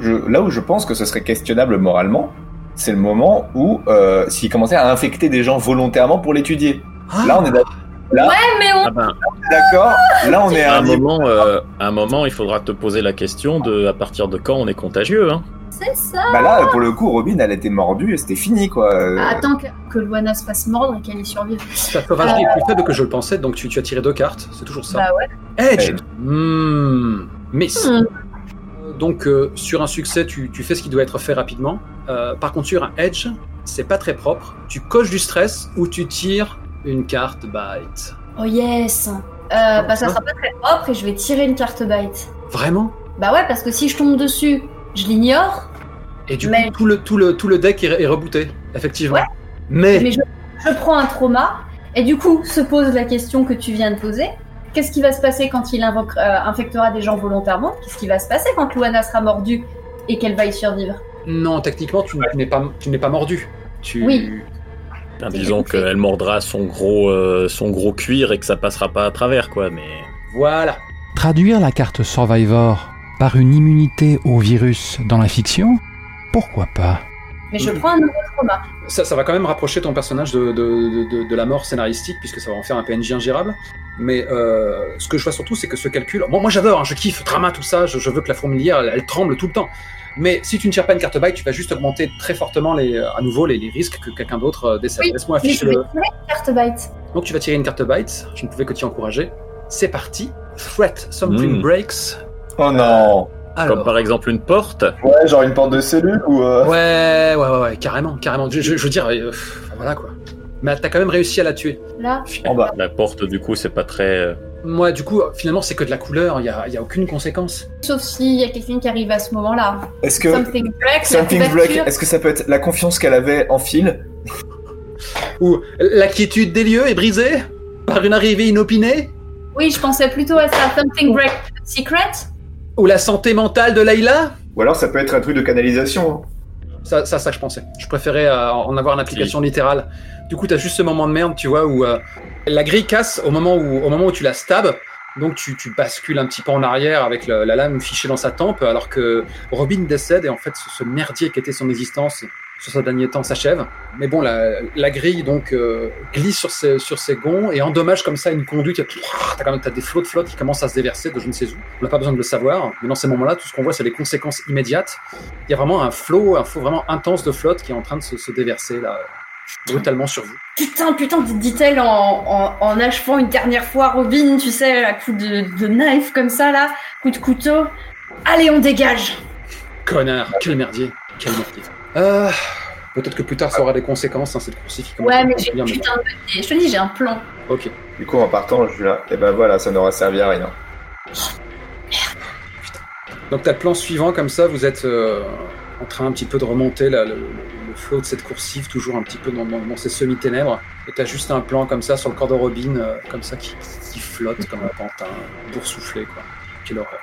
Je, là où je pense que ce serait questionnable moralement, c'est le moment où euh, s'il commençait à infecter des gens volontairement pour l'étudier. Là, on est d'accord. Là,
Ouais, mais on.
Ah ben,
d'accord. Là, on est à un
moment, euh, à un moment, il faudra te poser la question de à partir de quand on est contagieux. Hein.
C'est ça.
Bah là, pour le coup, Robin, elle était mordue et c'était fini, quoi. Euh,
Attends que, que Luana se fasse mordre et qu'elle y survive.
Ta sauvagerie est plus faible que je le pensais, donc tu, tu as tiré deux cartes, c'est toujours ça.
Bah ouais.
Edge
Edge.
Hmm, Miss.
Hmm.
Donc, euh, sur un succès, tu, tu fais ce qui doit être fait rapidement. Euh, par contre, sur un Edge, c'est pas très propre. Tu coches du stress ou tu tires une carte bite.
Oh yes. Euh, bah ça sera pas très propre et je vais tirer une carte bite.
Vraiment?
Bah ouais, parce que si je tombe dessus, je l'ignore.
Et du
Mais-
coup, tout le, tout, le, tout le deck est, rebooté, effectivement.
Ouais.
Mais,
Mais je, je prends un trauma. Et du coup, se pose la question que tu viens de poser. Qu'est-ce qui va se passer quand il invoque- euh, infectera des gens volontairement? Qu'est-ce qui va se passer quand Luana sera mordue et qu'elle va y survivre?
Non, techniquement, tu n'es pas, tu n'es pas mordu. Tu...
Oui.
Ben, disons qu'elle mordra son gros, euh, son gros cuir et que ça passera pas à travers, quoi. Mais
Voilà.
Traduire la carte Survivor par une immunité au virus dans la fiction Pourquoi pas?
Mais je prends un nouveau trauma.
Ça, ça va quand même rapprocher ton personnage de, de, de- de- de la mort scénaristique, puisque ça va en faire un PNJ ingérable. Mais euh, ce que je vois surtout, c'est que ce calcul. Bon, moi j'adore, hein, je kiffe, drama, tout ça, je, je veux que la fourmilière, elle, elle tremble tout le temps. Mais si tu ne tires pas une carte bite, tu vas juste augmenter très fortement les, euh, à nouveau les, les risques que quelqu'un d'autre euh, décède.
Oui,
Laisse-moi afficher le.
carte bite.
Donc tu vas tirer une carte bite, je ne pouvais que t'y encourager. C'est parti. Threat, something
Mm.
breaks.
Oh non.
Alors.
comme par exemple une porte.
Ouais, genre une porte de cellule ou. euh,
Ouais, ouais, ouais, ouais, carrément, carrément. Je, je- je veux dire, euh, voilà quoi. Mais t'as quand même réussi à la tuer.
Là,
En bas.
La porte, du coup, c'est pas très.
Moi, du coup, finalement, c'est que de la couleur, il n'y a, y a aucune conséquence.
sauf s'il y a quelqu'un qui arrive à ce moment-là.
Est-ce que.
Something la
Something est-ce que ça peut être la confiance qu'elle avait en Phil
Ou la quiétude des lieux est brisée par une arrivée inopinée
Oui, je pensais plutôt à ça. Something break secret.
Ou la santé mentale de Layla
Ou alors ça peut être un truc de canalisation. hein.
ça, ça, ça, je pensais. Je préférais euh, en avoir une application littérale. Du coup, t'as juste ce moment de merde, tu vois, où euh, la grille casse au moment où, au moment où tu la stabs. Donc tu, bascules un petit peu en arrière avec la lame fichée dans sa tempe, alors que Robin décède et en fait ce, merdier qui était son existence sur ce dernier temps s'achève. Mais bon, la, grille donc euh, glisse sur ses, sur ses gonds et endommage comme ça une conduite. T'as quand même des flots de flotte qui commencent à se déverser de je ne sais où. On n'a pas besoin de le savoir. Mais dans ces moments-là, tout ce qu'on voit, c'est les conséquences immédiates. Il y a vraiment un flot, un flot vraiment intense de flotte qui est en train de se, se déverser là, brutalement sur vous.
Putain, putain, dit-elle en, en, en achevant une dernière fois Robin, tu sais, à coup de, de knife comme ça, là, coup de couteau. Allez, on dégage
Connard, quel merdier, quel merdier. Euh, Peut-être que plus tard ça aura des conséquences, hein, cette commence
Ouais, mais j'ai putain de. Je te dis, j'ai un plan.
Ok.
Du coup, en partant, je suis là. Et ben voilà, ça n'aura servi à rien.
Donc t'as le plan suivant comme ça, vous êtes euh, en train un petit peu de remonter là, le flot de cette coursive, toujours un petit peu dans, dans- dans ces semi-ténèbres. Et t'as juste un plan comme ça sur le corps de Robin, euh, comme ça qui, qui flotte comme un pantin, boursouflé quoi. Quelle horreur.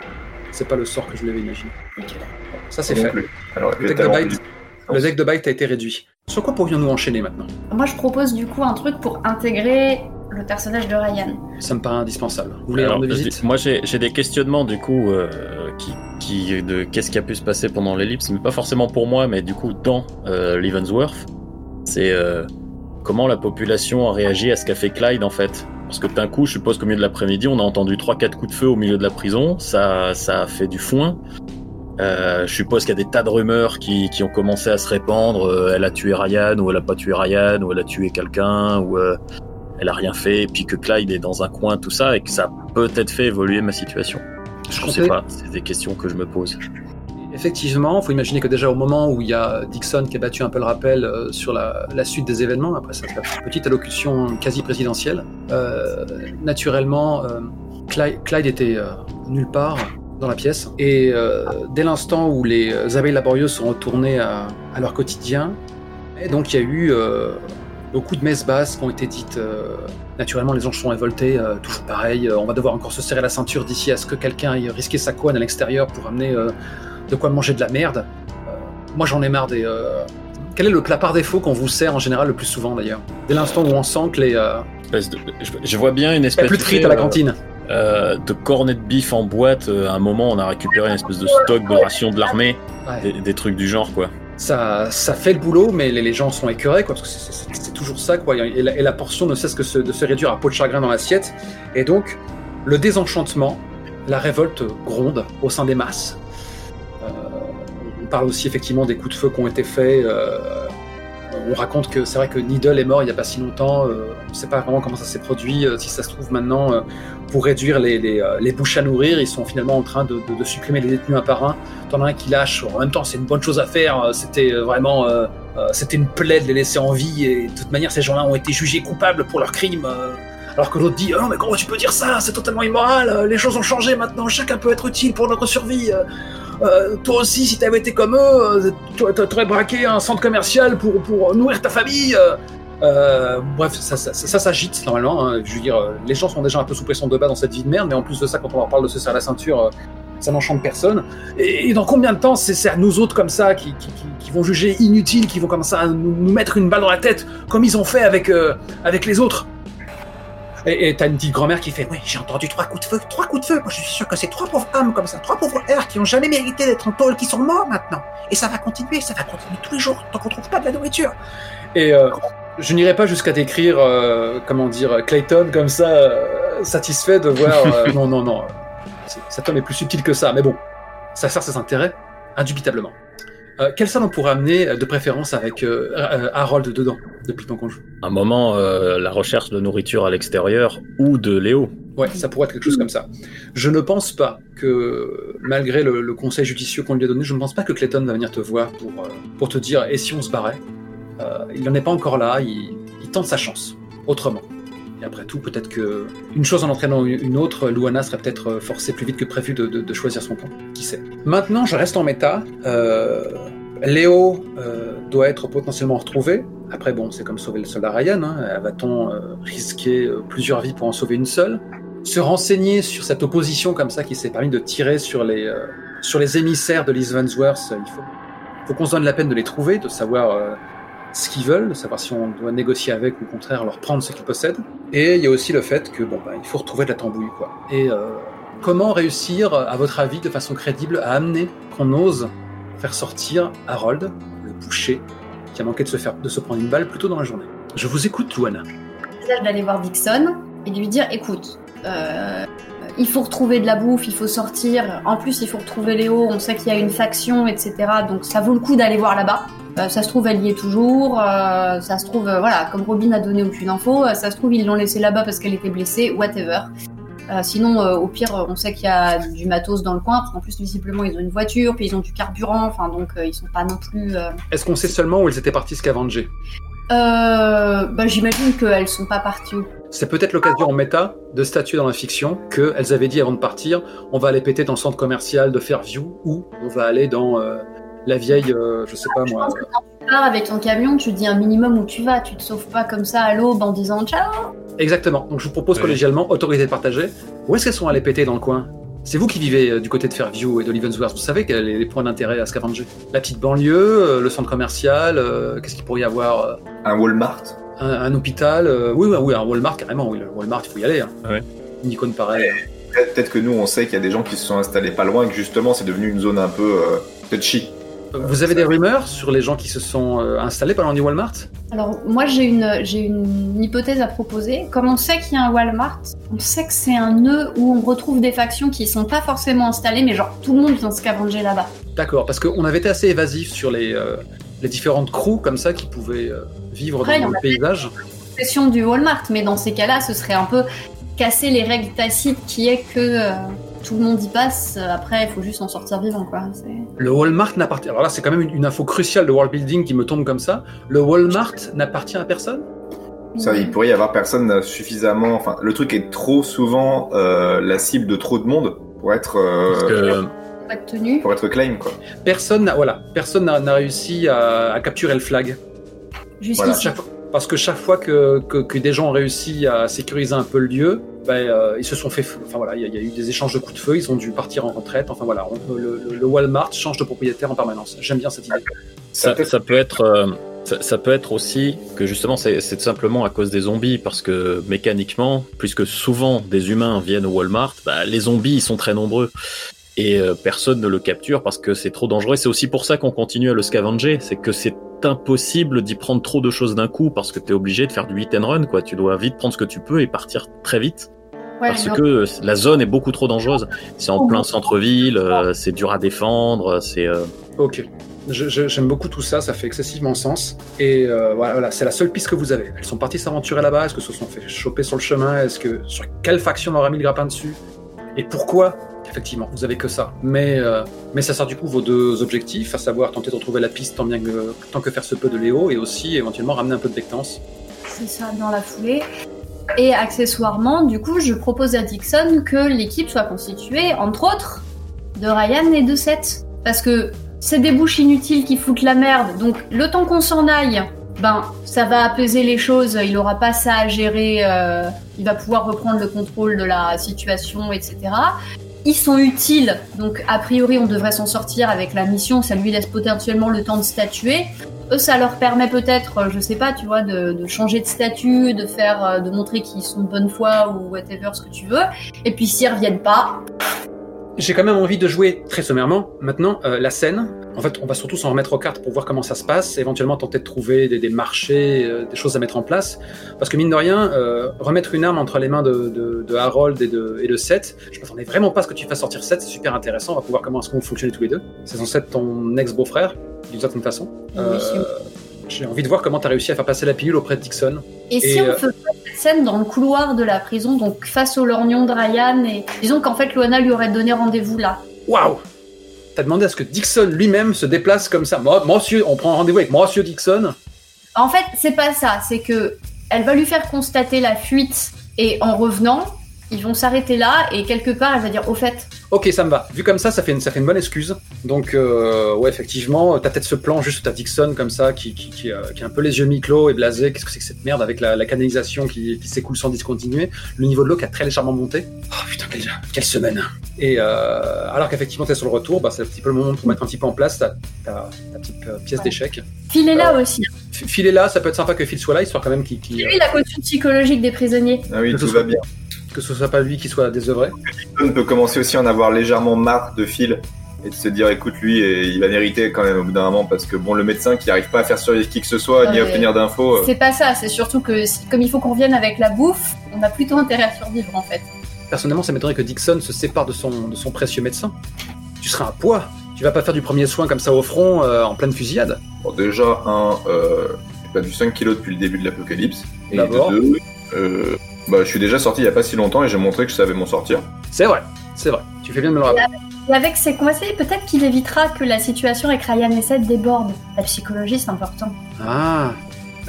C'est pas le sort que je l'avais imaginé. Ça c'est fait.
plus. Alors,
Le deck, de bite, le deck de bite a été réduit. Sur quoi pourrions-nous enchaîner maintenant?
Moi, je propose du coup un truc pour intégrer le personnage de Ryan.
Ça me paraît indispensable. Vous voulez
Alors,
rendre visite
moi, j'ai j'ai des questionnements du coup euh, qui, qui de qu'est-ce qui a pu se passer pendant l'ellipse, mais pas forcément pour moi, mais du coup dans euh, Leavenworth, c'est euh, comment la population a réagi à ce qu'a fait Clyde en fait. Parce que d'un coup, je suppose qu'au milieu de l'après-midi, on a entendu 3-4 coups de feu au milieu de la prison, ça, ça a fait du foin. Euh, je suppose qu'il y a des tas de rumeurs qui, qui ont commencé à se répandre. euh, elle a tué Ryan, ou elle a pas tué Ryan, ou elle a tué quelqu'un, ou euh, elle a rien fait, et puis que Clyde est dans un coin, tout ça, et que ça a peut-être fait évoluer ma situation. Je
comptais-
sais pas, c'est des questions que je me pose.
Effectivement, il faut imaginer que déjà au moment où il y a Dixon qui a battu un peu le rappel euh, sur la, la suite des événements, après cette petite allocution quasi présidentielle, euh, naturellement, euh, Clyde, Clyde était euh, nulle part dans la pièce. Et dès l'instant où les abeilles laborieuses sont retournées à, à leur quotidien, et donc il y a eu beaucoup de messes basses qui ont été dites. euh, naturellement, les anges sont révoltés, euh, toujours pareil. euh, on va devoir encore se serrer la ceinture d'ici à ce que quelqu'un aille risquer sa couenne à l'extérieur pour amener de quoi manger de la merde. Moi, j'en ai marre des. Quel est le plat par défaut qu'on vous sert en général le plus souvent d'ailleurs? Dès l'instant où on sent que les.
de- je, vois bien une espèce
plus de frites à la cantine.
euh, de cornet de bif en boîte. euh, à un moment, on a récupéré une espèce de stock de rations de l'armée,
Ouais.
des, des trucs du genre, quoi.
Ça, ça fait le boulot, mais les, gens sont écœurés, quoi, parce que c'est- toujours ça, quoi. Et la, portion ne cesse que de se réduire à peau de chagrin dans l'assiette. Et donc, le désenchantement, la révolte gronde au sein des masses. Euh, on parle aussi effectivement des coups de feu qui ont été faits. euh, on raconte que c'est vrai que Needle est mort il n'y a pas si longtemps. euh, on ne sait pas vraiment comment ça s'est produit. euh, si ça se trouve maintenant, euh, pour réduire les, bouches à nourrir, ils sont finalement en train de, supprimer les détenus un par un. T'en as un qui lâche. En même temps, c'est une bonne chose à faire. C'était vraiment, c'était une plaie de les laisser en vie. Et de toute manière, ces gens-là ont été jugés coupables pour leurs crimes. alors que l'autre dit, oh mais comment tu peux dire ça? C'est totalement immoral. Les choses ont changé maintenant. Chacun peut être utile pour notre survie. Euh, toi aussi, si t'avais été comme eux, euh, t'aurais braqué un centre commercial pour, pour nourrir ta famille. euh. Euh, bref, ça, ça, ça, ça s'agite normalement. hein. Je veux dire, les gens sont déjà un peu sous pression de bas dans cette vie de merde, mais en plus de ça, quand on leur parle de se serrer la ceinture, ça n'enchante personne. Et, dans combien de temps c'est à nous autres comme ça qui, qui, vont juger inutile, qui vont commencer à nous, mettre une balle dans la tête, comme ils ont fait avec, avec les autres? Et t'as une petite grand-mère qui fait Oui, j'ai entendu trois coups de feu, trois coups de feu. Moi, je suis sûr que c'est trois pauvres hommes comme ça, trois pauvres airs qui ont jamais mérité d'être en tôle, qui sont morts maintenant. Et ça va continuer, ça va continuer tous les jours, tant qu'on trouve pas de la nourriture. Et euh, je n'irai pas jusqu'à décrire, euh, comment dire, Clayton comme ça, euh, satisfait de voir. non, non, non. cet homme est plus subtil que ça, mais bon, ça sert ses intérêts, indubitablement. Euh, quelle salle on pourrait amener, euh, de préférence, avec euh, euh, Harold dedans, depuis temps qu'on joue?
Un moment, euh, la recherche de nourriture à l'extérieur ou de Léo.
Ouais, ça pourrait être quelque chose comme ça. Je ne pense pas que, malgré le, le conseil judicieux qu'on lui a donné, je ne pense pas que Clayton va venir te voir pour, pour te dire et si on se barrait? Il n'en est pas encore là, il, il tente sa chance, autrement. Après tout, peut-être que une chose en entraînant une autre, Luana serait peut-être euh, forcée plus vite que prévu de, choisir son camp. Qui sait? Maintenant, je reste en méta. Euh, Léo euh, doit être potentiellement retrouvé. Après, bon, c'est comme sauver le soldat Ryan. Hein. Va-t-on risquer plusieurs vies pour en sauver une seule? Se renseigner sur cette opposition comme ça qui s'est permis de tirer sur les, sur les émissaires de Liz Vansworth, il faut, qu'on se donne la peine de les trouver, de savoir ce qu'ils veulent, de savoir si on doit négocier avec ou au contraire leur prendre ce qu'ils possèdent. Et il y a aussi le fait que bon, bah, il faut retrouver de la tambouille. Quoi. Et euh, comment réussir, à votre avis, de façon crédible, à amener qu'on ose faire sortir Harold, le boucher, qui a manqué de se, faire, de se prendre une balle plus tôt dans la journée? Je vous écoute, Luana.
message d'aller voir Dixon et de lui dire écoute, euh, il faut retrouver de la bouffe, il faut sortir. En plus, il faut retrouver Léo. On sait qu'il y a une faction, etc. Donc ça vaut le coup d'aller voir là-bas. Euh, ça se trouve, elle y est toujours. euh, ça se trouve, euh, voilà, comme Robin a donné aucune info, euh, ça se trouve, ils l'ont laissée là-bas parce qu'elle était blessée, whatever. Euh, sinon, au pire, on sait qu'il y a du matos dans le coin, parce qu'en plus, visiblement, ils ont une voiture, puis ils ont du carburant, enfin, donc ils sont pas non plus.
Est-ce qu'on sait seulement où elles étaient parties scavenger
Euh, bah, j'imagine qu'elles sont pas parties
C'est peut-être l'occasion en méta de statuer dans la fiction qu'elles avaient dit avant de partir on va aller péter dans le centre commercial de Fairview ou on va aller dans euh, la vieille, euh, je sais pas
Je
moi.
pense que quand tu pars avec ton camion, tu dis un minimum où tu vas. Tu te sauves pas comme ça à l'aube en disant ciao.
Exactement. Donc je vous propose
Oui.
collégialement, autorité partagée, où est-ce qu'elles sont allées péter dans le coin? C'est vous qui vivez euh, du côté de Fairview et de Leavensworth. Vous savez quels sont les points d'intérêt à scavenger? La petite banlieue, euh, le centre commercial, euh, qu'est-ce qu'il pourrait y avoir
Un Walmart
un, un hôpital Oui, oui, oui, un Walmart carrément. Oui, le Walmart, il faut y aller. Hein.
Ouais.
Une icône pareille.
Peut-être peut-être que nous, on sait qu'il y a des gens qui se sont installés pas loin et que justement, c'est devenu une zone un peu euh, touchy.
Vous avez des rumeurs sur les gens qui se sont euh, installés loin du Walmart?
Alors moi j'ai une j'ai une hypothèse à proposer. Comme on sait qu'il y a un Walmart, on sait que c'est un nœud où on retrouve des factions qui sont pas forcément installées, mais genre tout le monde vient scavenger là-bas.
D'accord, parce qu'on avait été assez évasif sur les, euh, les différentes crews comme ça qui pouvaient euh, vivre
Après,
dans le paysage.
Question du Walmart, mais dans ces cas-là, ce serait un peu casser les règles tacites qui est que euh, tout le monde y passe. Après, il faut juste en sortir vivant, quoi.
Le Walmart n'appartient. Alors là, c'est quand même une, une info cruciale de world building qui me tombe comme ça. Le Walmart n'appartient à personne?
Ça, il pourrait y avoir personne suffisamment. Enfin, le truc est trop souvent euh, la cible de trop de monde pour être euh,
Parce que
Pas de tenue.
pour être claim quoi.
Personne n'a voilà, personne n'a réussi à, à capturer le flag.
Jusqu'ici.
Voilà,
parce que chaque fois que, que, que des gens ont réussi à sécuriser un peu le lieu, ben, euh, ils se sont fait. Enfin voilà, il y, a- eu des échanges de coups de feu, ils ont dû partir en retraite. Enfin voilà, le, Walmart change de propriétaire en permanence. J'aime bien cette idée.
ça,
peut-
être, euh, ça, peut être aussi que justement c'est simplement à cause des zombies parce que mécaniquement, puisque souvent des humains viennent au Walmart, bah, les zombies ils sont très nombreux et euh, personne ne le capture parce que c'est trop dangereux. C'est aussi pour ça qu'on continue à le scavenger, c'est que c'est impossible d'y prendre trop de choses d'un coup parce que tu es obligé de faire du hit and run quoi. Tu dois vite prendre ce que tu peux et partir très vite
Ouais,
parce
non.
que la zone est beaucoup trop dangereuse. C'est en
Oh.
plein centre-ville, euh, c'est dur à défendre, c'est euh,
Ok. J'aime beaucoup tout ça, ça fait excessivement sens. Et euh, voilà, voilà, c'est la seule piste que vous avez. Elles sont parties s'aventurer là-bas. Est-ce que se sont fait choper sur le chemin Est-ce que sur quelle faction leur a mis le grappin dessus? Et pourquoi? Effectivement, vous avez que ça. Mais euh, mais ça sert du coup vos deux objectifs, à savoir tenter de retrouver la piste tant bien que tant que faire se peut de Léo, et aussi éventuellement ramener un peu de Bectance.
C'est ça, dans la foulée. Et accessoirement, du coup, je propose à Dixon que l'équipe soit constituée, entre autres, de Ryan et de Seth. Parce que c'est des bouches inutiles qui foutent la merde. Donc, le temps qu'on s'en aille, ben, ça va apaiser les choses. Il aura pas ça à gérer. euh, il va pouvoir reprendre le contrôle de la situation, etc. Ils sont utiles, donc a priori on devrait s'en sortir avec la mission, ça lui laisse potentiellement le temps de statuer. Eux, ça leur permet peut-être, euh, je sais pas, tu vois, de, changer de statut, de faire, euh, de montrer qu'ils sont de bonne foi ou whatever ce que tu veux. Et puis s'ils reviennent pas,
J'ai quand même envie de jouer très sommairement. Maintenant, euh, la scène, en fait, on va surtout s'en remettre aux cartes pour voir comment ça se passe, éventuellement tenter de trouver des, des marchés, euh, des choses à mettre en place. Parce que mine de rien, euh, remettre une arme entre les mains de, de, de Harold et de, et de Seth, je m'attendais vraiment pas à ce que tu fasses sortir Seth, c'est super intéressant, on va pouvoir comment est-ce qu'on fonctionne tous les deux. C'est censé être ton ex-beau-frère, d'une certaine façon. Euh,
Oui, si.
J'ai envie de voir comment tu as réussi à faire passer la pilule auprès de Dixon.
Et, si
Et,
on
euh,
faisait cette scène dans le couloir de la prison, donc face au lorgnon de Ryan, et disons qu'en fait Luana lui aurait donné rendez-vous là.
Waouh T'as demandé à ce que Dixon lui-même se déplace comme ça. Monsieur, on prend rendez-vous avec monsieur Dixon.
En fait, c'est pas ça, c'est que elle va lui faire constater la fuite et en revenant, ils vont s'arrêter là et quelque part elle va dire au fait,
Ok, ça me va. Vu comme ça, ça fait une, ça fait une bonne excuse. Donc, euh, ouais, effectivement, t'as peut-être ce plan juste où t'as Dixon comme ça, qui, qui, qui, euh, qui a un peu les yeux mi-clos et blasé. Qu'est-ce que c'est que cette merde avec la, la canalisation qui, qui s'écoule sans discontinuer? Le niveau de l'eau qui a très légèrement monté. Oh putain, quelle, quelle semaine Et euh, alors qu'effectivement t'es sur le retour, bah, c'est un petit peu le moment pour mettre un petit peu en place ta, ta, ta petite euh, pièce
Ouais.
d'échec.
Phil est là aussi.
Phil est là, ça peut être sympa que Phil soit là, histoire quand même qu'il,
lui la caution psychologique des prisonniers.
Ah oui, tout va bien.
Que ce soit pas lui qui soit désœuvré.
On peut commencer aussi à en avoir légèrement marre de Phil et de se dire écoute lui et il va mériter quand même au bout d'un moment parce que bon le médecin qui arrive pas à faire survivre qui que ce soit ni à obtenir d'infos euh,
C'est pas ça, c'est surtout que si- comme il faut qu'on revienne avec la bouffe, on a plutôt intérêt à survivre en fait.
Personnellement, ça m'étonnerait que Dixon se sépare de son, de son précieux médecin. Tu seras un poids. Tu vas pas faire du premier soin comme ça au front euh, en pleine fusillade.
bon, déjà un euh, j'ai perdu 5 kilos depuis le début de l'apocalypse et de deux euh, bah, je suis déjà sorti il y a pas si longtemps et j'ai montré que je savais m'en sortir
C'est vrai, c'est vrai. Tu fais bien de me le rappeler.
Et avec ses conseils, peut-être qu'il évitera que la situation avec Ryan et Seth déborde. La psychologie, c'est important.
Ah,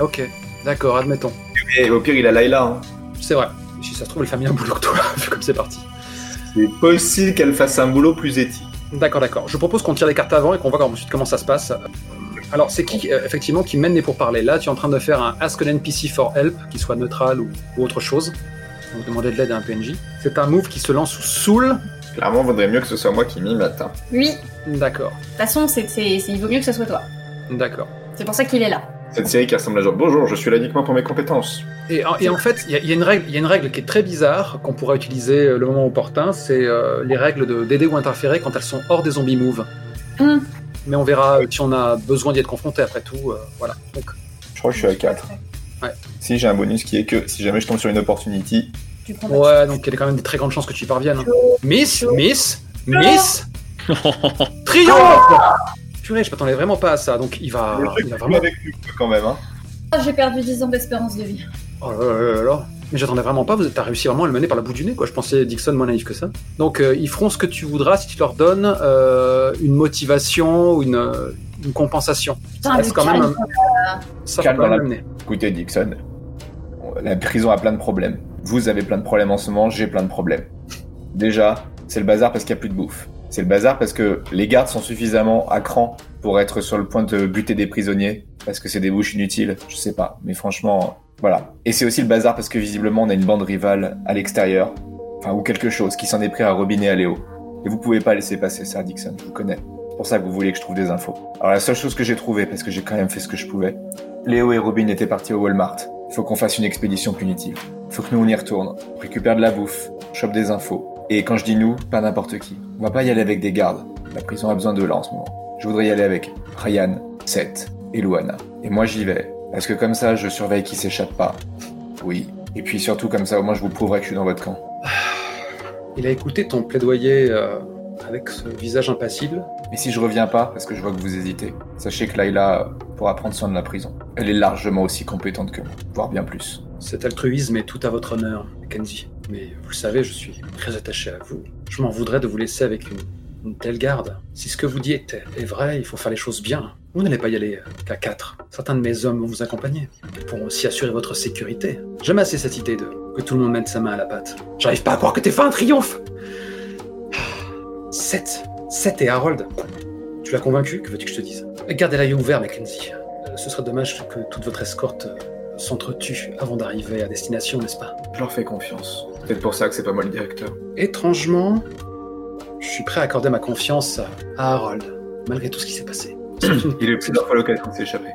ok. D'accord, admettons.
et au pire il a Layla hein.
C'est vrai. Si ça se trouve, elle fait mieux un boulot que toi, vu comme c'est parti.
c'est possible qu'elle fasse un boulot plus éthique
D'accord, d'accord. Je propose qu'on tire les cartes avant et qu'on voit ensuite comment ça se passe. Alors, c'est qui, euh, effectivement, qui mène les pourparlers Là, tu es en train de faire un Ask an NPC for Help, qui soit neutral ou, ou autre chose. Donc, demander de l'aide à un PNJ. C'est un move qui se lance sous Soul.
clairement vaudrait mieux que ce soit moi qui m'y mette hein.
Oui,
D'accord,
de toute façon, c'est, c'est- c'est- il vaut mieux que ce soit toi.
d'accord.
C'est pour ça qu'il est là.
cette série qui ressemble à genre bonjour je suis là uniquement pour mes compétences
Et en, et en fait, il y, a- il y a une règle, il y a une règle qui est très bizarre qu'on pourra utiliser euh, le moment opportun. C'est euh, les règles de d'aider ou interférer quand elles sont hors des zombies move.
Hmm.
Mais on verra euh, si on a besoin d'y être confronté après tout. euh, voilà. Donc,
je crois que je suis à 4
Ouais.
si j'ai un bonus qui est que si jamais je tombe sur une opportunity
Tu prends
ouais, donc il y a quand même des très grandes chances que tu y parviennes. hein. Miss, Miss, Miss, triomphe. Purée, je m'attendais vraiment pas à ça. Donc il va, il va vraiment.
avec lui quand même hein.
Ah, J'ai perdu 10 ans d'espérance de vie.
Oh là là là là. Mais j'attendais vraiment pas, vous t'as réussi vraiment à le mener par la bout du nez, quoi. Je pensais Dixon moins naïf que ça. Donc, euh, ils feront ce que tu voudras si tu leur donnes euh, une motivation ou une, euh, une compensation.
Putain,
reste
le
quand même
calme.
Ça
Calme
faut quand
dans
même
la-
le mener.
Écoutez, Dixon, la prison a plein de problèmes. Vous avez plein de problèmes en ce moment, j'ai plein de problèmes. Déjà, c'est le bazar parce qu'il n'y a plus de bouffe. C'est le bazar parce que les gardes sont suffisamment à cran pour être sur le point de buter des prisonniers, parce que c'est des bouches inutiles, je sais pas. Mais franchement, voilà. Et c'est aussi le bazar parce que visiblement on a une bande rivale à l'extérieur, enfin ou quelque chose, qui s'en est pris à Robin et à Léo. Et vous pouvez pas laisser passer ça, Dixon, je vous connais. Pour ça que vous vouliez que je trouve des infos. Alors la seule chose que j'ai trouvée, parce que j'ai quand même fait ce que je pouvais, Léo et Robin étaient partis au Walmart. Faut qu'on fasse une expédition punitive. Faut que nous on y retourne. Récupère de la bouffe, on chope des infos.
Et quand je dis nous, pas n'importe qui. On va pas y aller avec des gardes. La prison a besoin de là en ce moment. Je voudrais y aller avec Ryan, Seth et Luana. Et moi j'y vais. Parce que comme ça, je surveille qui s'échappe pas. Oui. Et puis surtout comme ça, au moins je vous prouverai que je suis dans votre camp.
Il a écouté ton plaidoyer euh, avec ce visage impassible.
Et si je reviens pas, parce que je vois que vous hésitez, sachez que Layla pourra prendre soin de la prison. Elle est largement aussi compétente que moi, voire bien plus.
Cet altruisme est tout à votre honneur, Kenzie. Mais vous le savez, je suis très attaché à vous. Je m'en voudrais de vous laisser avec une, une telle garde. Si ce que vous dites est vrai, il faut faire les choses bien. Vous n'allez pas y aller euh, qu'à quatre. Certains de mes hommes vont vous accompagner. Ils pourront aussi assurer votre sécurité. J'aime assez cette idée de que tout le monde mette sa main à la pâte. J'arrive pas à croire que fait un triomphe Seth Seth et Harold Tu l'as convaincu? Que veux-tu que je te dise? Gardez l'œil ouvert, Mackenzie. Euh, Ce serait dommage que toute votre escorte euh, s'entretue avant d'arriver à destination, n'est-ce pas?
Je leur fais confiance. Peut-être pour ça que c'est pas moi le directeur.
Étrangement, je suis prêt à accorder ma confiance à Harold, malgré tout ce qui s'est passé. C'est une,
Il a eu plusieurs fois l'occasion de s'échapper.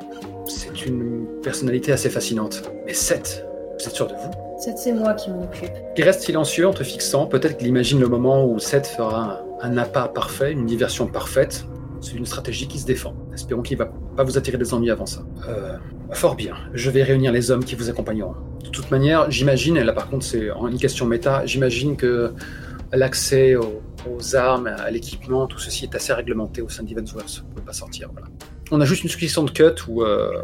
c'est une personnalité assez fascinante. Mais Seth, vous êtes sûr de vous?
C'est c'est moi qui m'en occupe.
Il reste silencieux en te fixant. Peut-être qu'il imagine le moment où Seth fera un, un appât parfait, une diversion parfaite. C'est une stratégie qui se défend. Espérons qu'il va pas vous attirer des ennuis avant ça. Euh, fort bien. Je vais réunir les hommes qui vous accompagneront. De toute manière, j'imagine, et là par contre c'est en une question méta, j'imagine que l'accès aux, aux armes, à l'équipement, tout ceci est assez réglementé au sein d'Evansworth. Vous pouvez pas sortir. On a juste une succession de cuts où... euh,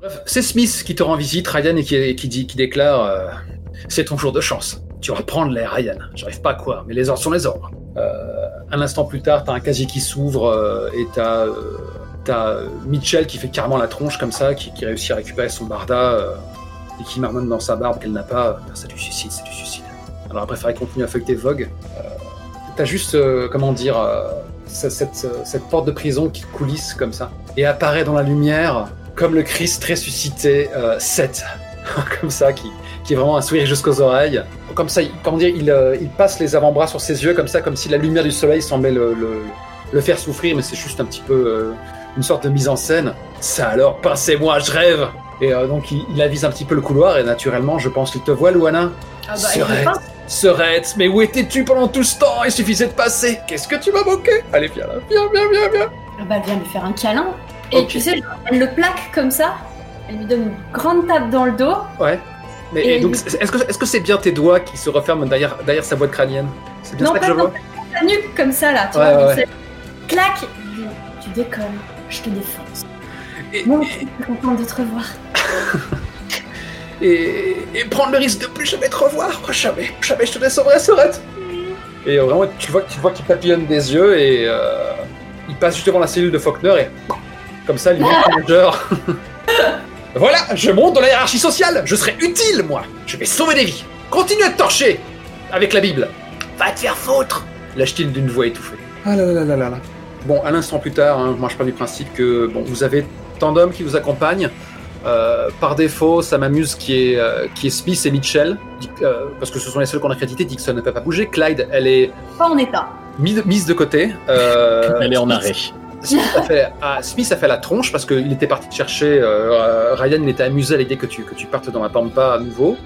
Bref, c'est Smith qui te rend visite, Ryan, et qui, dit, qui déclare euh, C'est ton jour de chance. Tu vas prendre l'air, Ryan. J'arrive pas à quoi, mais les ordres sont les ordres. Euh, un instant plus tard, t'as un casier qui s'ouvre et t'as Mitchell qui fait carrément la tronche comme ça, qui, réussit à récupérer son barda et qui marmonne dans sa barbe qu'elle n'a pas. C'est du suicide, c'est du suicide. Alors il faudrait continuer à feuilleter Vogue. T'as juste, euh, comment dire, euh, cette, cette, cette porte de prison qui coulisse comme ça et apparaît dans la lumière comme le Christ ressuscité euh, Seth, comme ça, qui, qui est vraiment un sourire jusqu'aux oreilles. Comme ça, il, comment dire, il, euh, il passe les avant-bras sur ses yeux, comme ça, comme si la lumière du soleil semblait le, le, le faire souffrir, mais c'est juste un petit peu euh, une sorte de mise en scène. Ça alors, pincez-moi, je rêve Et euh, donc, il, il avise un petit peu le couloir, et naturellement, je pense qu'il te voit, Luana.
Ah bah.
Serette, mais où étais-tu pendant tout ce temps? Il suffisait de passer. Qu'est-ce que tu m'as moqué Allez, viens là, viens, viens, viens, viens.
Ah bah, viens lui faire un câlin. Et tu sais, elle le plaque comme ça. Elle lui donne une grande tape dans le dos.
Ouais. Mais
Et
et donc, est-ce que est-ce que c'est bien tes doigts qui se referment derrière, derrière sa boîte crânienne? C'est bien
Non,
ça que
pas
je vois
sa nuque comme ça là, tu
Ouais,
vois.
ouais,
Clac Tu- décolles, je te défonce.
Et-
Moi je suis contente de te revoir.
et, prendre le risque de plus jamais te revoir. Oh, jamais, jamais je te descendrai, Serette. Et euh, vraiment, tu vois, tu vois qu'il papillonne des yeux et euh, il passe juste devant la cellule de Faulkner et comme ça, montre le manager. voilà, je monte dans la hiérarchie sociale. Je serai utile, moi. Je vais sauver des vies. Continue à te torcher avec la Bible. Va te faire foutre. Lâche-t-il d'une voix étouffée. Ah là là là là là. Bon, un instant plus tard, hein, moi je pars du principe que bon, vous avez tant d'hommes qui vous accompagnent. Euh, par défaut, ça m'amuse qui est, euh, qui est Smith et Mitchell, euh, parce que ce sont les seuls qu'on a crédité. Dixon ne peut pas bouger. Clyde, elle est
Pas en état.
mise, mise de côté. Euh,
Elle est en
Smith-
arrêt.
Smith a, fait, ah, Smith a fait la tronche parce qu'il était parti te chercher. euh, Ryan, il était amusé à l'idée que tu, que tu partes dans la pampa à nouveau.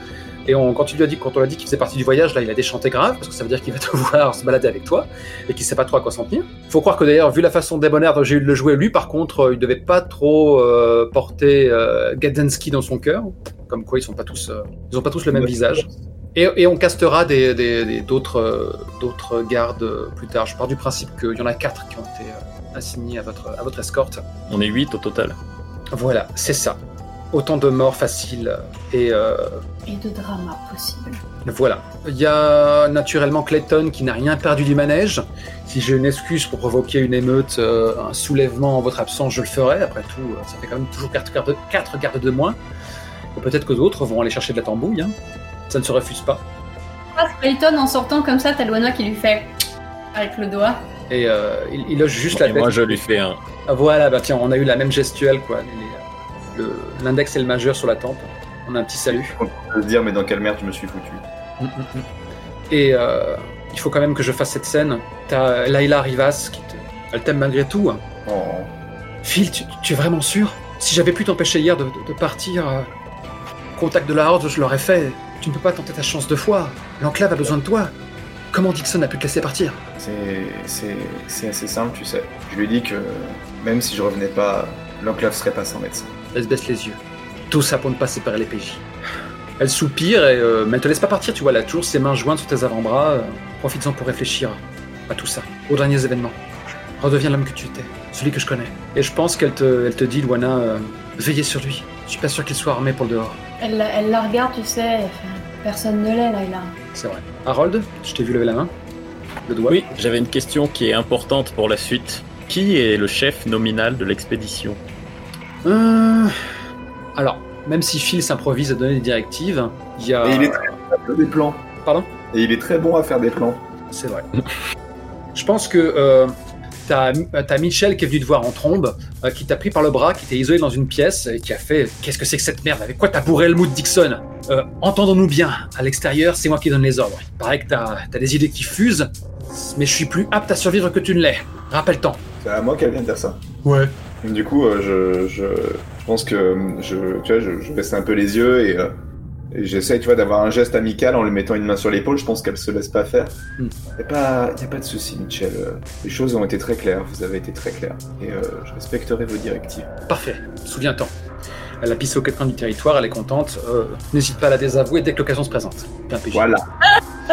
Et on, quand, tu lui as dit, quand on lui a dit qu'il faisait partie du voyage, là, il a déchanté grave parce que ça veut dire qu'il va te voir se balader avec toi et qu'il sait pas trop à quoi s'en tenir. Faut croire que d'ailleurs, vu la façon débonnaire dont j'ai eu de le jouer, lui, par contre, euh, il devait pas trop euh, porter euh, Gadensky dans son cœur. Comme quoi, ils sont pas tous, euh, ils ont pas tous le même visage. Et, et on castera des, des- des- d'autres, gardes plus tard. Je pars du principe qu'il y en a quatre qui ont été assignés à votre, à votre escorte.
On est 8 au total.
Voilà, c'est ça. Autant de morts faciles. Et euh,
Et de drama possible.
voilà. Il y a naturellement Clayton qui n'a rien perdu du manège. Si j'ai une excuse pour provoquer une émeute, euh, un soulèvement en votre absence, je le ferai. Après tout, euh, ça fait quand même toujours quatre gardes, quatre gardes de moins. Et peut-être que d'autres vont aller chercher de la tambouille. hein. Ça ne se refuse pas.
Ah, Clayton, en sortant comme ça, t'as Luana qui lui fait avec le doigt.
Et euh, il, il loge juste la
Et
tête.
moi, je lui fais un.
Ah, voilà, bah tiens, on a eu la même gestuelle, quoi. Les- le- L'index et le majeur sur la tempe. On a un petit salut.
On peut se dire, mais dans quelle merde je me suis foutu
Mm, mm, mm. Et euh, il faut quand même que je fasse cette scène. T'as Layla Rivas qui te... Elle t'aime malgré tout. hein.
Oh.
Phil, tu, tu es vraiment sûr? Si j'avais pu t'empêcher hier de, de- de partir euh, contact de la Horde, je l'aurais fait. Tu ne peux pas tenter ta chance deux fois. L'enclave a besoin de toi. Comment Dixon a pu te laisser partir?
C'est assez simple, tu sais. Je lui ai dit que même si je revenais pas, l'enclave serait pas sans médecin.
Elle se baisse les yeux. Tout ça pour ne pas séparer les PJ. Elle soupire, et, euh, mais elle te laisse pas partir, tu vois. Elle a toujours ses mains jointes sur tes avant-bras. euh, Profites-en pour réfléchir à tout ça, aux derniers événements. Redeviens l'homme que tu étais, celui que je connais. Et je pense qu'elle te, elle te dit, Luana, euh, veillez sur lui. Je suis pas sûr qu'il soit armé pour le dehors.
Elle, la- elle la regarde, tu sais. personne ne l'est, là, là.
C'est vrai. Harold, je t'ai vu lever la main. Le doigt.
Oui, j'avais une question qui est importante pour la suite. Qui est le chef nominal de l'expédition?
Euh, Alors, même si Phil s'improvise à donner des directives, il y a.
Et il est très bon à faire des plans.
Pardon
Et il est très bon à faire des plans.
C'est vrai. Je pense que euh, t'as as Mitchell qui est venu te voir en trombe, euh, qui t'a pris par le bras, qui t'est isolé dans une pièce et qui a fait Qu'est-ce que c'est que cette merde? Avec quoi t'as bourré le mood Dixon? Euh, Entendons-nous bien, à l'extérieur, c'est moi qui donne les ordres. Il paraît que t'as as des idées qui fusent, mais je suis plus apte à survivre que tu ne l'es. Rappelle-t'en.
C'est à moi qu'elle vient de dire ça.
Ouais.
Du coup, euh, je, je, je pense que euh, je, tu vois, je, je baisse un peu les yeux et, euh, et j'essaie, tu vois, d'avoir un geste amical en lui mettant une main sur l'épaule. Je pense qu'elle se laisse pas faire.
Hmm.
Y a pas, y a pas de souci, Mitchell. Euh, Les choses ont été très claires. Vous avez été très clair. Et euh, je respecterai vos directives.
Parfait, souviens-toi. Elle a pissé au quatre coins du territoire, elle est contente. Euh, N'hésite pas à la désavouer dès que l'occasion se présente. Bien.
Voilà.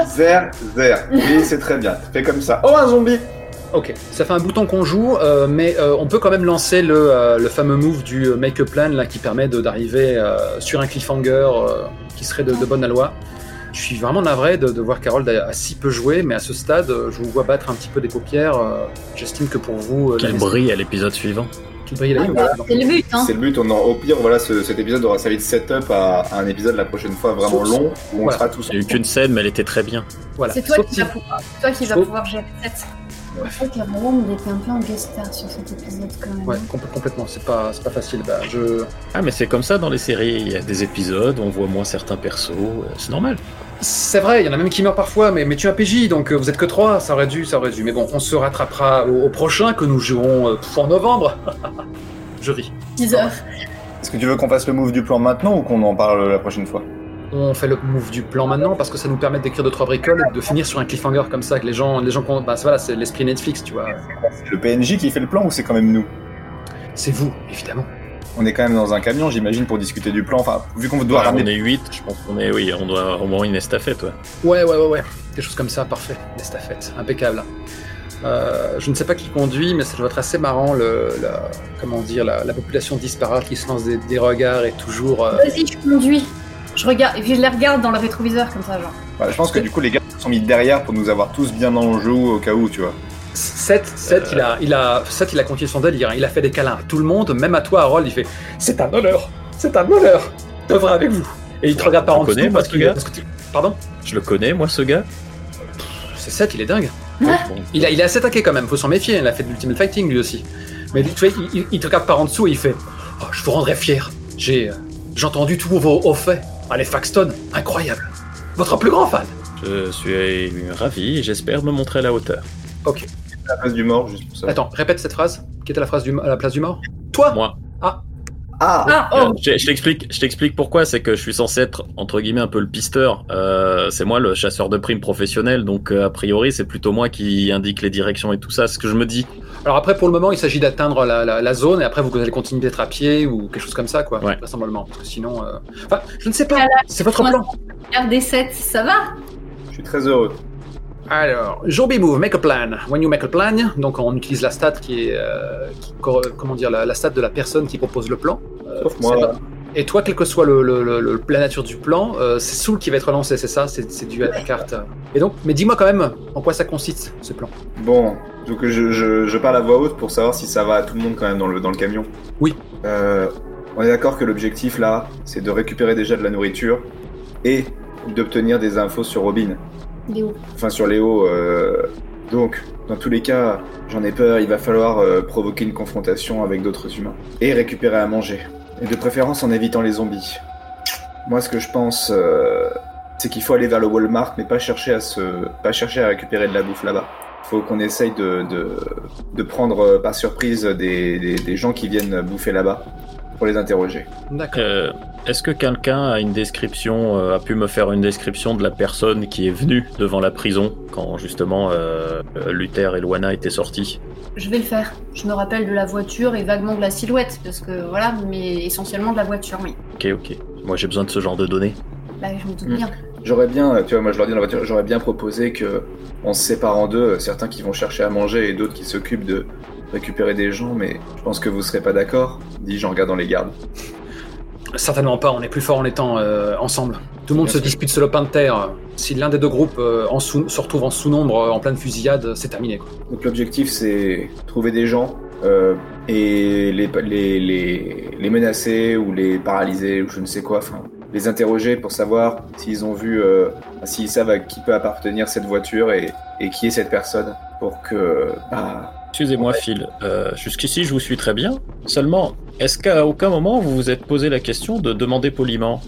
Zer, zer. Oui, c'est très bien. Fais comme ça. Oh, un zombie
Ok, ça fait un bouton qu'on joue, euh, mais euh, on peut quand même lancer le, euh, le fameux move du make a plan là, qui permet de- d'arriver euh, sur un cliffhanger euh, qui serait de, de bonne loi. Je suis vraiment navré de, de voir Carole a, a si peu joué, mais à ce stade, je vous vois battre un petit peu des paupières. euh, J'estime que pour vous, euh,
Qu'il
la-
brille à l'épisode suivant.
qu'il brille la
Ah
voilà.
c'est le but, hein.
C'est le but. On en- au pire, voilà, ce- cet épisode aura servi de setup à, à un épisode la prochaine fois vraiment
Sauf-
long où on
voilà.
sera tous
Il n'y a eu qu'une scène, mais elle était très bien.
Voilà.
C'est toi, qui
si-
vas toi qui pouvoir gérer cette.
Ouais.
Je crois Roland, il était un peu en guest star sur cet épisode quand même.
Ouais, compl- complètement, c'est pas, c'est pas facile. Bah, je...
Ah, mais c'est comme ça dans les séries. Il y a des épisodes, on voit moins certains persos. euh, C'est normal.
C'est vrai, il y en a même qui meurent parfois, mais, mais tu es un PJ, donc euh, vous êtes que trois, ça aurait dû, ça aurait dû. Mais bon, on se rattrapera au, au prochain que nous jouerons euh, en novembre. je ris.
Teaser.
Est-ce que tu veux qu'on fasse le move du plan maintenant ou qu'on en parle la prochaine fois?
On fait le move du plan maintenant parce que ça nous permet d'écrire deux trois bricoles et de finir sur un cliffhanger comme ça que les gens, les gens, bah voilà, c'est l'esprit Netflix, tu vois.
C'est le PNJ qui fait le plan ou c'est quand même nous?
C'est vous, évidemment.
On est quand même dans un camion, j'imagine, pour discuter du plan. Enfin, vu qu'on doit
on
ramener.
est 8, je pense qu'on est. Oui, on doit au moins une estafette, ouais.
Ouais, ouais, ouais, ouais. Des choses comme ça, parfait. L'estafette, impeccable. Euh, je ne sais pas qui conduit, mais ça doit être assez marrant, le, la, comment dire, la, la population disparate qui se lance des, des regards et toujours. euh,
Vas-y, je conduis. Je regarde, et puis je les regarde dans le rétroviseur comme ça, genre.
Je pense que du coup, les gars se sont mis derrière pour nous avoir tous bien dans le jeu au cas où, tu vois.
7, 7 il, a, il, a, 7, il a continué son délire. hein. Il a fait des câlins à tout le monde, même à toi, Harold. Il fait C'est un honneur, c'est un honneur d'œuvrer avec vous. Et il te regarde par en dessous
connais, moi,
parce
ce
qu'il-
gars
parce que tu- Pardon?
Je le connais, moi, ce gars?
C'est 7, il est dingue. Il, a, il est assez taqué quand même, faut s'en méfier. Il a fait de l'Ultimate Fighting lui aussi. Mais tu vois, il, il- il te regarde par en dessous et il fait Oh, Je vous rendrai fier. J'ai euh, j'ai entendu tous vos hauts faits. Allez, Faxton, incroyable. Votre plus grand fan.
Je suis ravi et j'espère me montrer à la hauteur.
Ok.
la place du mort, juste pour ça.
Attends, répète cette phrase. Qui était la phrase du, à la place du mort? Toi?
Moi.
Ah
Ah,
Euh,
oh
je je t'explique, je t'explique pourquoi. C'est que je suis censé être entre guillemets un peu le pisteur. Euh, c'est moi le chasseur de primes professionnel, donc euh, a priori c'est plutôt moi qui indique les directions et tout ça. C'est ce que je me dis.
Alors après, pour le moment, il s'agit d'atteindre la, la- la zone et après vous allez continuer d'être à pied ou quelque chose comme ça, quoi.
Ouais.
Vraisemblablement. Parce que sinon. euh, Enfin, je ne sais pas.
Voilà.
C'est votre plan.
RD7, ça va?
Je suis très heureux.
Alors, Zombie Move, make a plan. When you make a plan, donc on utilise la stat qui est. euh, qui comment dire, la, la stat de la personne qui propose le plan. Euh,
Sauf moi.
Et toi, quel que soit le, le- le- le- la nature du plan, euh, c'est Soul qui va être lancé, c'est ça C'est dû à ta carte. Et donc, mais dis-moi quand même en quoi ça consiste, ce plan?
Bon, donc je, je, je parle à voix haute pour savoir si ça va à tout le monde quand même dans le, dans le camion.
Oui.
Euh, on est d'accord que l'objectif là, c'est de récupérer déjà de la nourriture et d'obtenir des infos sur Robin. Enfin sur Léo. euh, Donc, dans tous les cas, j'en ai peur, il va falloir euh, provoquer une confrontation avec d'autres humains. Et récupérer à manger. Et de préférence en évitant les zombies. Moi ce que je pense, euh, c'est qu'il faut aller vers le Walmart, mais pas chercher à se, pas chercher à récupérer de la bouffe là-bas. Faut qu'on essaye de, de, prendre euh, par surprise des, des gens qui viennent bouffer là-bas. Pour les interroger.
D'accord.
Euh, Est-ce que quelqu'un a une description, euh, a pu me faire une description de la personne qui est venue devant la prison quand justement euh, Luther et Luana étaient sortis?
Je vais le faire. Je me rappelle de la voiture et vaguement de la silhouette, parce que voilà, mais essentiellement de la voiture, oui.
Ok, ok. Moi j'ai besoin de ce genre de données.
Bah, je me doute
Mm.
bien.
J'aurais bien, tu vois, moi je leur dis dans la voiture, j'aurais bien proposé que on se sépare en deux, certains qui vont chercher à manger et d'autres qui s'occupent de récupérer des gens, mais je pense que vous serez pas d'accord, dis-je en regardant les gardes.
Certainement pas, on est plus fort en étant euh, ensemble. Tout le monde se dispute ce lopin de terre. Si l'un des deux groupes euh, en sous- se retrouve en sous-nombre euh, en pleine fusillade, c'est terminé. Quoi.
Donc l'objectif c'est trouver des gens et les, les, les, les menacer ou les paralyser ou je ne sais quoi, enfin les interroger pour savoir s'ils ont vu, s'ils savent à qui peut appartenir cette voiture et, et qui est cette personne pour que bah,
Excusez-moi Phil, Euh, jusqu'ici je vous suis très bien. Seulement, est-ce qu'à aucun moment vous vous êtes posé la question de demander poliment?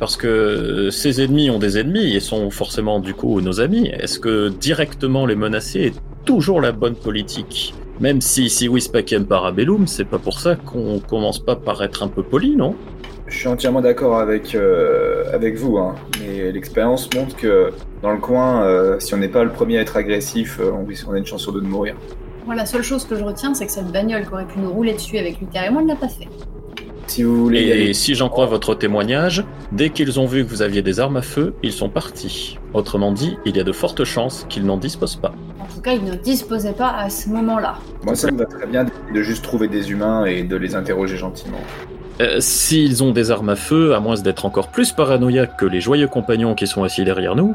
Parce que euh, ces ennemis ont des ennemis et sont forcément du coup nos amis. Est-ce que directement les menacer est toujours la bonne politique? Même si si Wispacem parabellum, c'est pas pour ça qu'on commence pas par être un peu poli, non?
Je suis entièrement d'accord avec, euh, avec vous, hein. mais l'expérience montre que dans le coin, euh, si on n'est pas le premier à être agressif, on, on a une chance sur deux de mourir.
Moi, la seule chose que je retiens, c'est que cette bagnole qui aurait pu nous rouler dessus avec Luther et moi ne l'a pas fait.
Si vous voulez
Et si j'en crois votre témoignage, dès qu'ils ont vu que vous aviez des armes à feu, ils sont partis. Autrement dit, il y a de fortes chances qu'ils n'en disposent pas.
En tout cas, ils ne disposaient pas à ce moment-là.
moi ça me va très bien de juste trouver des humains et de les interroger gentiment.
Euh, S'ils ont des armes à feu, à moins d'être encore plus paranoïaques que les joyeux compagnons qui sont assis derrière nous,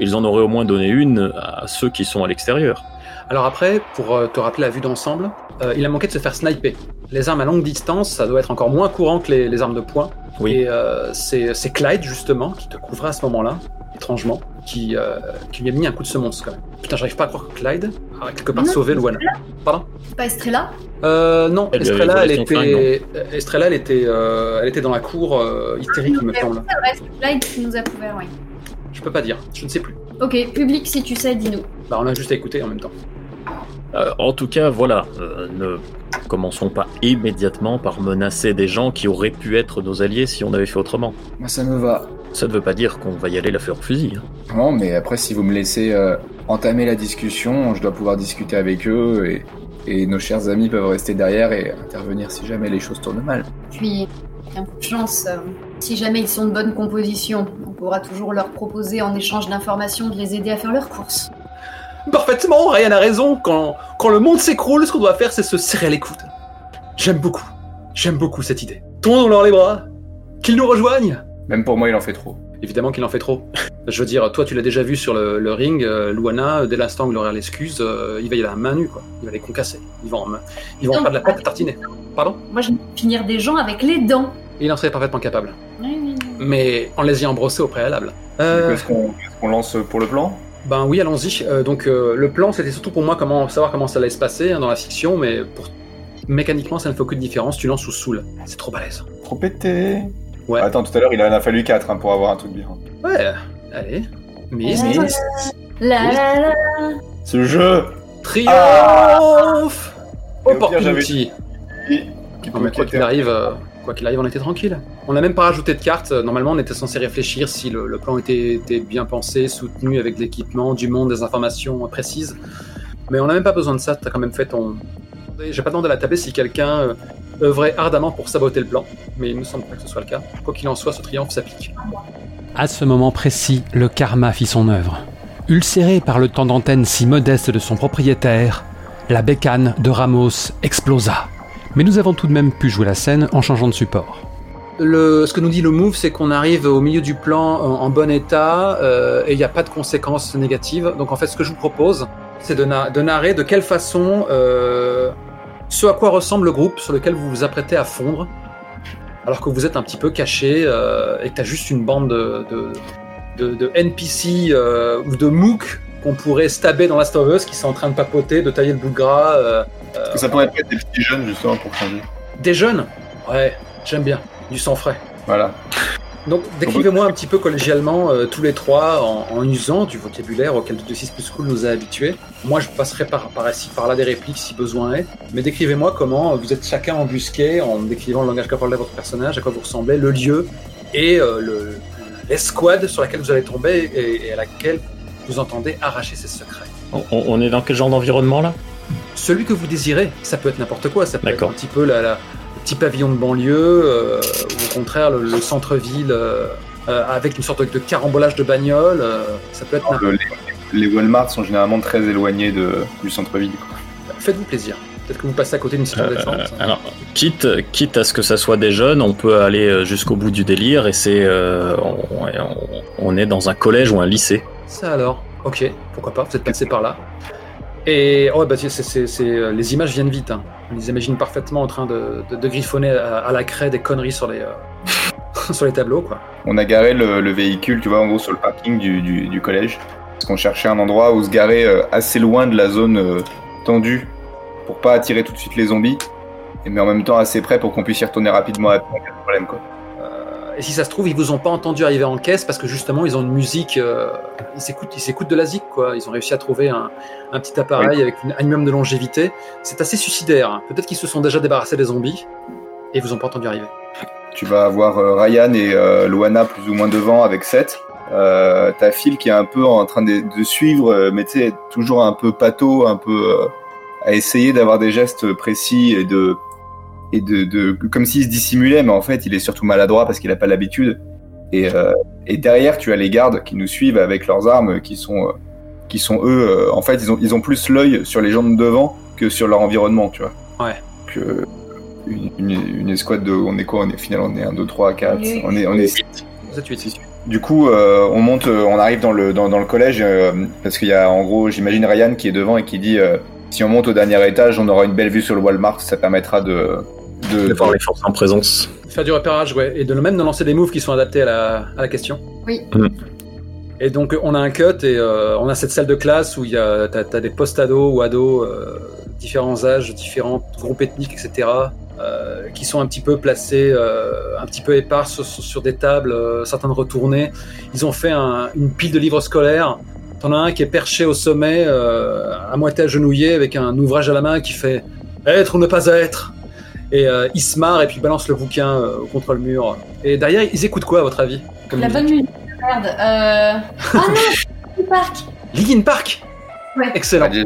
ils en auraient au moins donné une à ceux qui sont à l'extérieur.
Alors après, pour euh, te rappeler la vue d'ensemble, euh, il a manqué de se faire sniper. Les armes à longue distance, ça doit être encore moins courant que les, les armes de poing.
Oui.
Et euh, c'est Clyde, justement, qui te couvrait à ce moment-là, étrangement, qui, euh, qui lui a mis un coup de semonce, quand même. Putain, j'arrive pas à croire que Clyde a quelque part
Non,
sauvé Luana. Pardon
C'est pas Estrella
Euh, non,
Elle
Estrella, elle
flingue,
était, Estrella, elle était, euh, elle était dans la cour euh, hystérique, il me semble.
C'est vrai, c'est Clyde qui nous a couvert, oui.
Je peux pas dire, je ne sais plus.
Ok, public, si tu sais, dis-nous.
Bah, on a juste à écouter en même temps.
Euh, en tout cas, voilà, euh, ne commençons pas immédiatement par menacer des gens qui auraient pu être nos alliés si on avait fait autrement.
Moi, ça me va.
Ça ne veut pas dire qu'on va y aller la fleur au fusil. hein.
Non, mais après, si vous me laissez euh, entamer la discussion, je dois pouvoir discuter avec eux et, et nos chers amis peuvent rester derrière et intervenir si jamais les choses tournent mal.
Puis, un coup de chance, euh, si jamais ils sont de bonne composition, on pourra toujours leur proposer en échange d'informations de les aider à faire leurs courses.
Parfaitement, Ryan a raison. Quand, quand le monde s'écroule, ce qu'on doit faire, c'est se serrer les coudes. J'aime beaucoup. J'aime beaucoup cette idée. Tournons-leur les bras. Qu'ils nous rejoignent.
Même pour moi, il en fait trop.
Évidemment qu'il en fait trop. Je veux dire, toi, tu l'as déjà vu sur le, le ring, euh, Luana, dès l'instant où il aura l'excuse, euh, il va y aller à main nue, quoi. Il va les concasser. Ils vont en, ils vont en
Non,
faire de la pâte à tartiner. Pardon
Moi, je vais finir des gens avec les dents.
Il en serait parfaitement capable.
Oui, oui, oui.
Mais en les ayant brossés au préalable. Euh,
Est-ce qu'on est-ce qu'on lance pour le plan?
Ben oui, allons-y. Euh, donc euh, le plan, c'était surtout pour moi comment savoir comment ça allait se passer hein, dans la fiction, mais pour... mécaniquement, ça ne fait aucune différence. Tu lances ou soul. C'est trop balèze.
Trop pété
Ouais.
Attends, tout à l'heure, il en a fallu 4 pour avoir un truc bien.
Ouais. Allez. Miss, miss.
La la la.
Ce jeu
Triomphe
pire,
Opportunity.
qui
Non, mais quoi qu'il arrive, euh, quoi qu'il arrive, on était tranquille. On n'a même pas rajouté de cartes. Euh, Normalement, on était censé réfléchir si le, plan était, bien pensé, soutenu avec de l'équipement, du monde, des informations précises. Mais on n'a même pas besoin de ça. T'as quand même fait ton. J'ai pas demandé à la taper si quelqu'un euh, œuvrait ardemment pour saboter le plan, mais il me semble pas que ce soit le cas. Quoi qu'il en soit, ce triomphe s'applique.
À ce moment précis, le karma fit son œuvre. Ulcéré par le temps d'antenne si modeste de son propriétaire, la bécane de Ramos explosa. Mais nous avons tout de même pu jouer la scène en changeant de support.
Le, ce que nous dit le move, c'est qu'on arrive au milieu du plan en, en bon état euh, et il n'y a pas de conséquences négatives. Donc en fait, ce que je vous propose, c'est de, na- de narrer de quelle façon euh, ce à quoi ressemble le groupe sur lequel vous vous apprêtez à fondre, alors que vous êtes un petit peu caché euh, et que tu as juste une bande de, de, de- de NPC euh, ou de MOOC qu'on pourrait stabber dans Last of Us qui sont en train de papoter, de tailler le bout de gras.
ça pourrait être des petits jeunes, justement, pour changer
des jeunes? Ouais, j'aime bien. Du sang frais.
Voilà.
Donc décrivez-moi un petit peu collégialement euh, tous les trois en, en usant du vocabulaire auquel de 6 plus cool nous a habitués. Moi je passerai par, par ici, par là des répliques si besoin est. Mais décrivez-moi comment vous êtes chacun embusqué en décrivant le langage corporel de votre personnage, à quoi vous ressemblez, le lieu et euh, le- l'escouade sur laquelle vous allez tomber et, et à laquelle vous entendez arracher ses secrets.
On, on est dans quel genre d'environnement là?
Celui que vous désirez, ça peut être n'importe quoi, ça peut être
D'accord.
un petit peu la, la- petit pavillon de banlieue, euh, ou au contraire le, le centre-ville euh, euh, avec une sorte de carambolage de bagnole, euh, ça peut être n'importe
Le- les, les Walmart sont généralement très éloignés de, du centre-ville.
Faites-vous plaisir. Peut-être que vous passez à côté d'une station
Euh. Alors, quitte, quitte à ce que ça soit des jeunes, on peut aller jusqu'au bout du délire et c'est, euh, on, on- on est dans un collège ou un lycée.
Ça alors Ok, pourquoi pas, vous êtes passé par là. Et oh, bah, c'est, c'est- c'est- les images viennent vite. Hein. On les imagine parfaitement en train de, griffonner à, à la craie des conneries sur les, euh, sur les tableaux. Quoi.
On a garé le, le véhicule, tu vois, en gros, sur le parking du, du, collège. Parce qu'on cherchait un endroit où se garer euh, assez loin de la zone euh, tendue pour pas attirer tout de suite les zombies. Mais en même temps assez près pour qu'on puisse y retourner rapidement de problème, quoi.
Et si ça se trouve, ils vous ont pas entendu arriver en caisse parce que justement, ils ont une musique. euh, ils s'écoutent, ils s'écoutent de la zik, quoi. Ils ont réussi à trouver un, un petit appareil avec une, un minimum de longévité. C'est assez suicidaire. Peut-être qu'ils se sont déjà débarrassés des zombies et ils vous ont pas entendu arriver.
Tu vas avoir euh, Ryan et euh, Luana plus ou moins devant avec Seth. Euh, T'as Phil qui est un peu en train de, de suivre, mais tu sais, toujours un peu pâteau, un peu à essayer d'avoir des gestes précis et de et de, de comme s'il se dissimulait, mais en fait il est surtout maladroit parce qu'il a pas l'habitude. Et, euh, et derrière tu as les gardes qui nous suivent avec leurs armes, qui sont euh, qui sont eux, euh, en fait ils ont ils ont plus l'œil sur les gens de devant que sur leur environnement, tu vois.
Ouais.
Que une, une, une escouade de, on est quoi On est final, on est 1, 2, 3, 4,
Oui.
on est on est
Vous êtes huit.
du coup, euh, on monte, euh, on arrive dans le dans, dans le collège euh, parce qu'il y a en gros, j'imagine Ryan qui est devant et qui dit euh, si on monte au dernier étage, on aura une belle vue sur le Walmart, ça permettra de de,
De voir les forces en présence.
Faire du repérage, ouais, et de même de lancer des moves qui sont adaptés à la, à la question.
Oui.
Mm.
Et donc on a un cut et euh, on a cette salle de classe où il y a t'as, t'as des post-ados ou ados, euh, différents âges, différents groupes ethniques, etc. euh, qui sont un petit peu placés, euh, un petit peu épars sur, des tables, euh, certaines retournées. Ils ont fait un- une pile de livres scolaires. T'en as un qui est perché au sommet, euh, à moitié agenouillé, avec un ouvrage à la main qui fait Être ou ne pas être. Et euh, il se marre et puis balance le bouquin euh, contre le mur. Et derrière, ils écoutent quoi à votre avis comme
La
musique
bonne musique. Merde. Euh... Ah non, le parc.
Linkin Park
Ouais.
Excellent.
J'allais-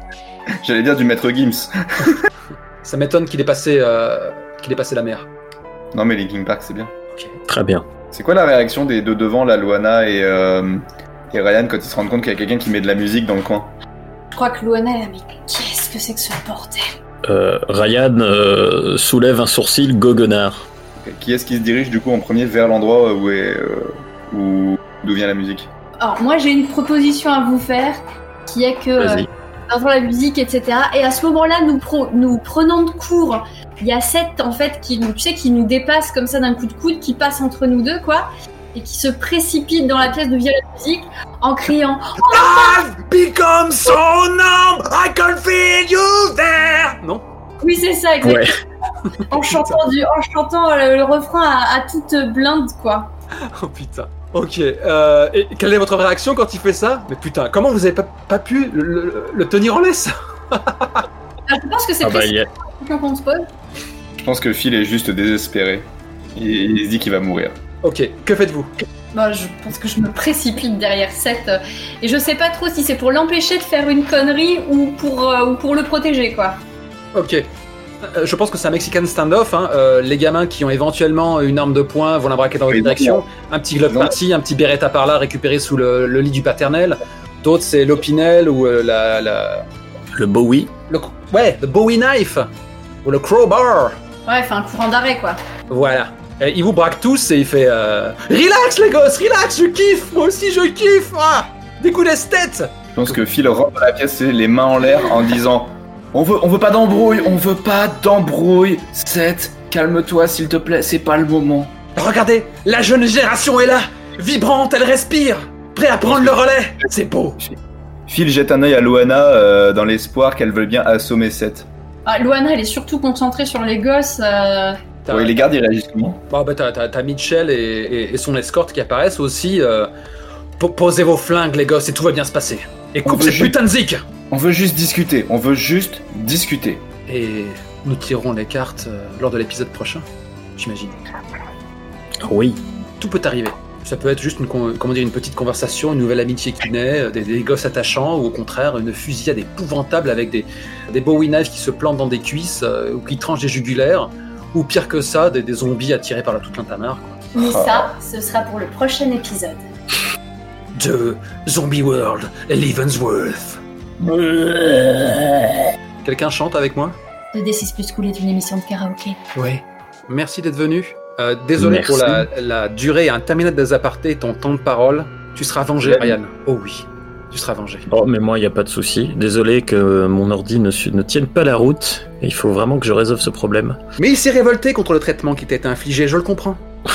J'allais dire du maître Gims.
Ça m'étonne qu'il ait passé, euh, qu'il ait passé la mer.
Non mais Linkin Park c'est bien.
Très bien.
C'est quoi la réaction des deux devant, la Luana et euh, et Ryan quand ils se rendent compte qu'il y a quelqu'un qui met de la musique dans le coin
Je crois que Luana, elle a mis qu'est-ce que c'est que ce bordel?
Euh, Ryan euh, soulève un sourcil goguenard.
Qui est-ce qui se dirige du coup en premier vers l'endroit où est euh, où d'où vient la musique?
Alors, moi, j'ai une proposition à vous faire qui est que. Euh, entend la musique, etc. Et à ce moment-là, nous, pro- nous prenons de court. Il y a sept en fait qui nous, tu sais, qui nous dépasse comme ça d'un coup de coude, qui passe entre nous deux, quoi, et qui se précipite dans la pièce de via la musique en criant
I've become so numb, I can feel you there. Non
Oui, c'est ça, exactement.
Ouais.
En chantant, du, en chantant euh, le refrain à, à toute blinde, quoi.
Oh putain. Ok. Euh, et quelle est votre réaction quand il fait ça? Mais putain, comment vous avez pas, pas pu le, le- le tenir en laisse?
Ah, Je pense que c'est
Ah bah,
précis
il y a-
la question qu'on se pose.
Je pense que Phil est juste désespéré. Il, il se dit qu'il va mourir.
Ok. Que faites-vous
Bah, je pense que je me précipite derrière Seth. euh, Et je sais pas trop si c'est pour l'empêcher de faire une connerie ou pour, euh, ou pour le protéger, quoi.
Ok. Euh, je pense que c'est un Mexican standoff. Hein. Euh, les gamins qui ont éventuellement une arme de poing vont la braquer dans une direction. Un petit glove par-ci, un petit beretta par-là récupéré sous le, le lit du paternel. D'autres, c'est l'opinel ou euh, la, la-
Le Bowie.
le, ouais, le Bowie knife ou le crowbar.
Ouais, fait un courant d'arrêt, quoi.
Voilà. Et il vous braque tous et il fait euh, Relax les gosses, relax, je kiffe, moi aussi je kiffe ah Des coups d'esthète
Je pense que Phil rentre dans la pièce les mains en l'air en disant On veut, on veut pas d'embrouille, on veut pas d'embrouille. Seth, calme-toi s'il te plaît, c'est pas le moment.
Regardez, la jeune génération est là Vibrante, elle respire Prêt à prendre le relais C'est beau
Phil jette un œil à Luana euh, dans l'espoir qu'elle veuille bien assommer Seth.
Ah, Luana, elle est surtout concentrée sur les gosses. euh,
T'as-
Oui, les gardes, ils réagissent comment?
Bon, bah, t'as, t'as- t'as Mitchell et, et- et son escorte qui apparaissent aussi. euh, Po- Posez vos flingues, les gosses, et tout va bien se passer. Et
On
coupe
veut
cette
juste-
putain de zik
On veut juste discuter. On veut juste discuter.
Et nous tirerons les cartes euh, lors de l'épisode prochain, j'imagine.
Oui.
Tout peut arriver. Ça peut être juste une, comment dire, une petite conversation, une nouvelle amitié qui naît, euh, des, des gosses attachants, ou au contraire une fusillade épouvantable avec des, des Bowie knives qui se plantent dans des cuisses, euh, ou qui tranchent des jugulaires, ou pire que ça, des, des zombies attirés par la toute l'intamar. quoi.
Mais ça, ce sera pour le prochain épisode.
The Zombie World, Leavensworth. Quelqu'un chante avec moi?
Le D6 Plus Cool est une émission de karaoké.
Oui. Merci d'être venu. Euh, désolé
Merci.
pour la, la durée interminable des apartés et ton temps de parole. Tu seras vengé. Ryan. Oh oui, tu seras vengé.
Oh, mais moi, il n'y a pas de souci. Désolé que mon ordi ne, tienne pas la route. Il faut vraiment que je résolve ce problème.
Mais il s'est révolté contre le traitement qui t'a été infligé, je le comprends.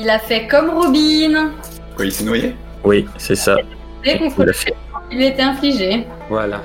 Il a fait comme Robin.
Quoi, il s'est noyé?
Oui, c'est ça.
Et contre
Il
le
a fait.
il lui était infligé.
Voilà.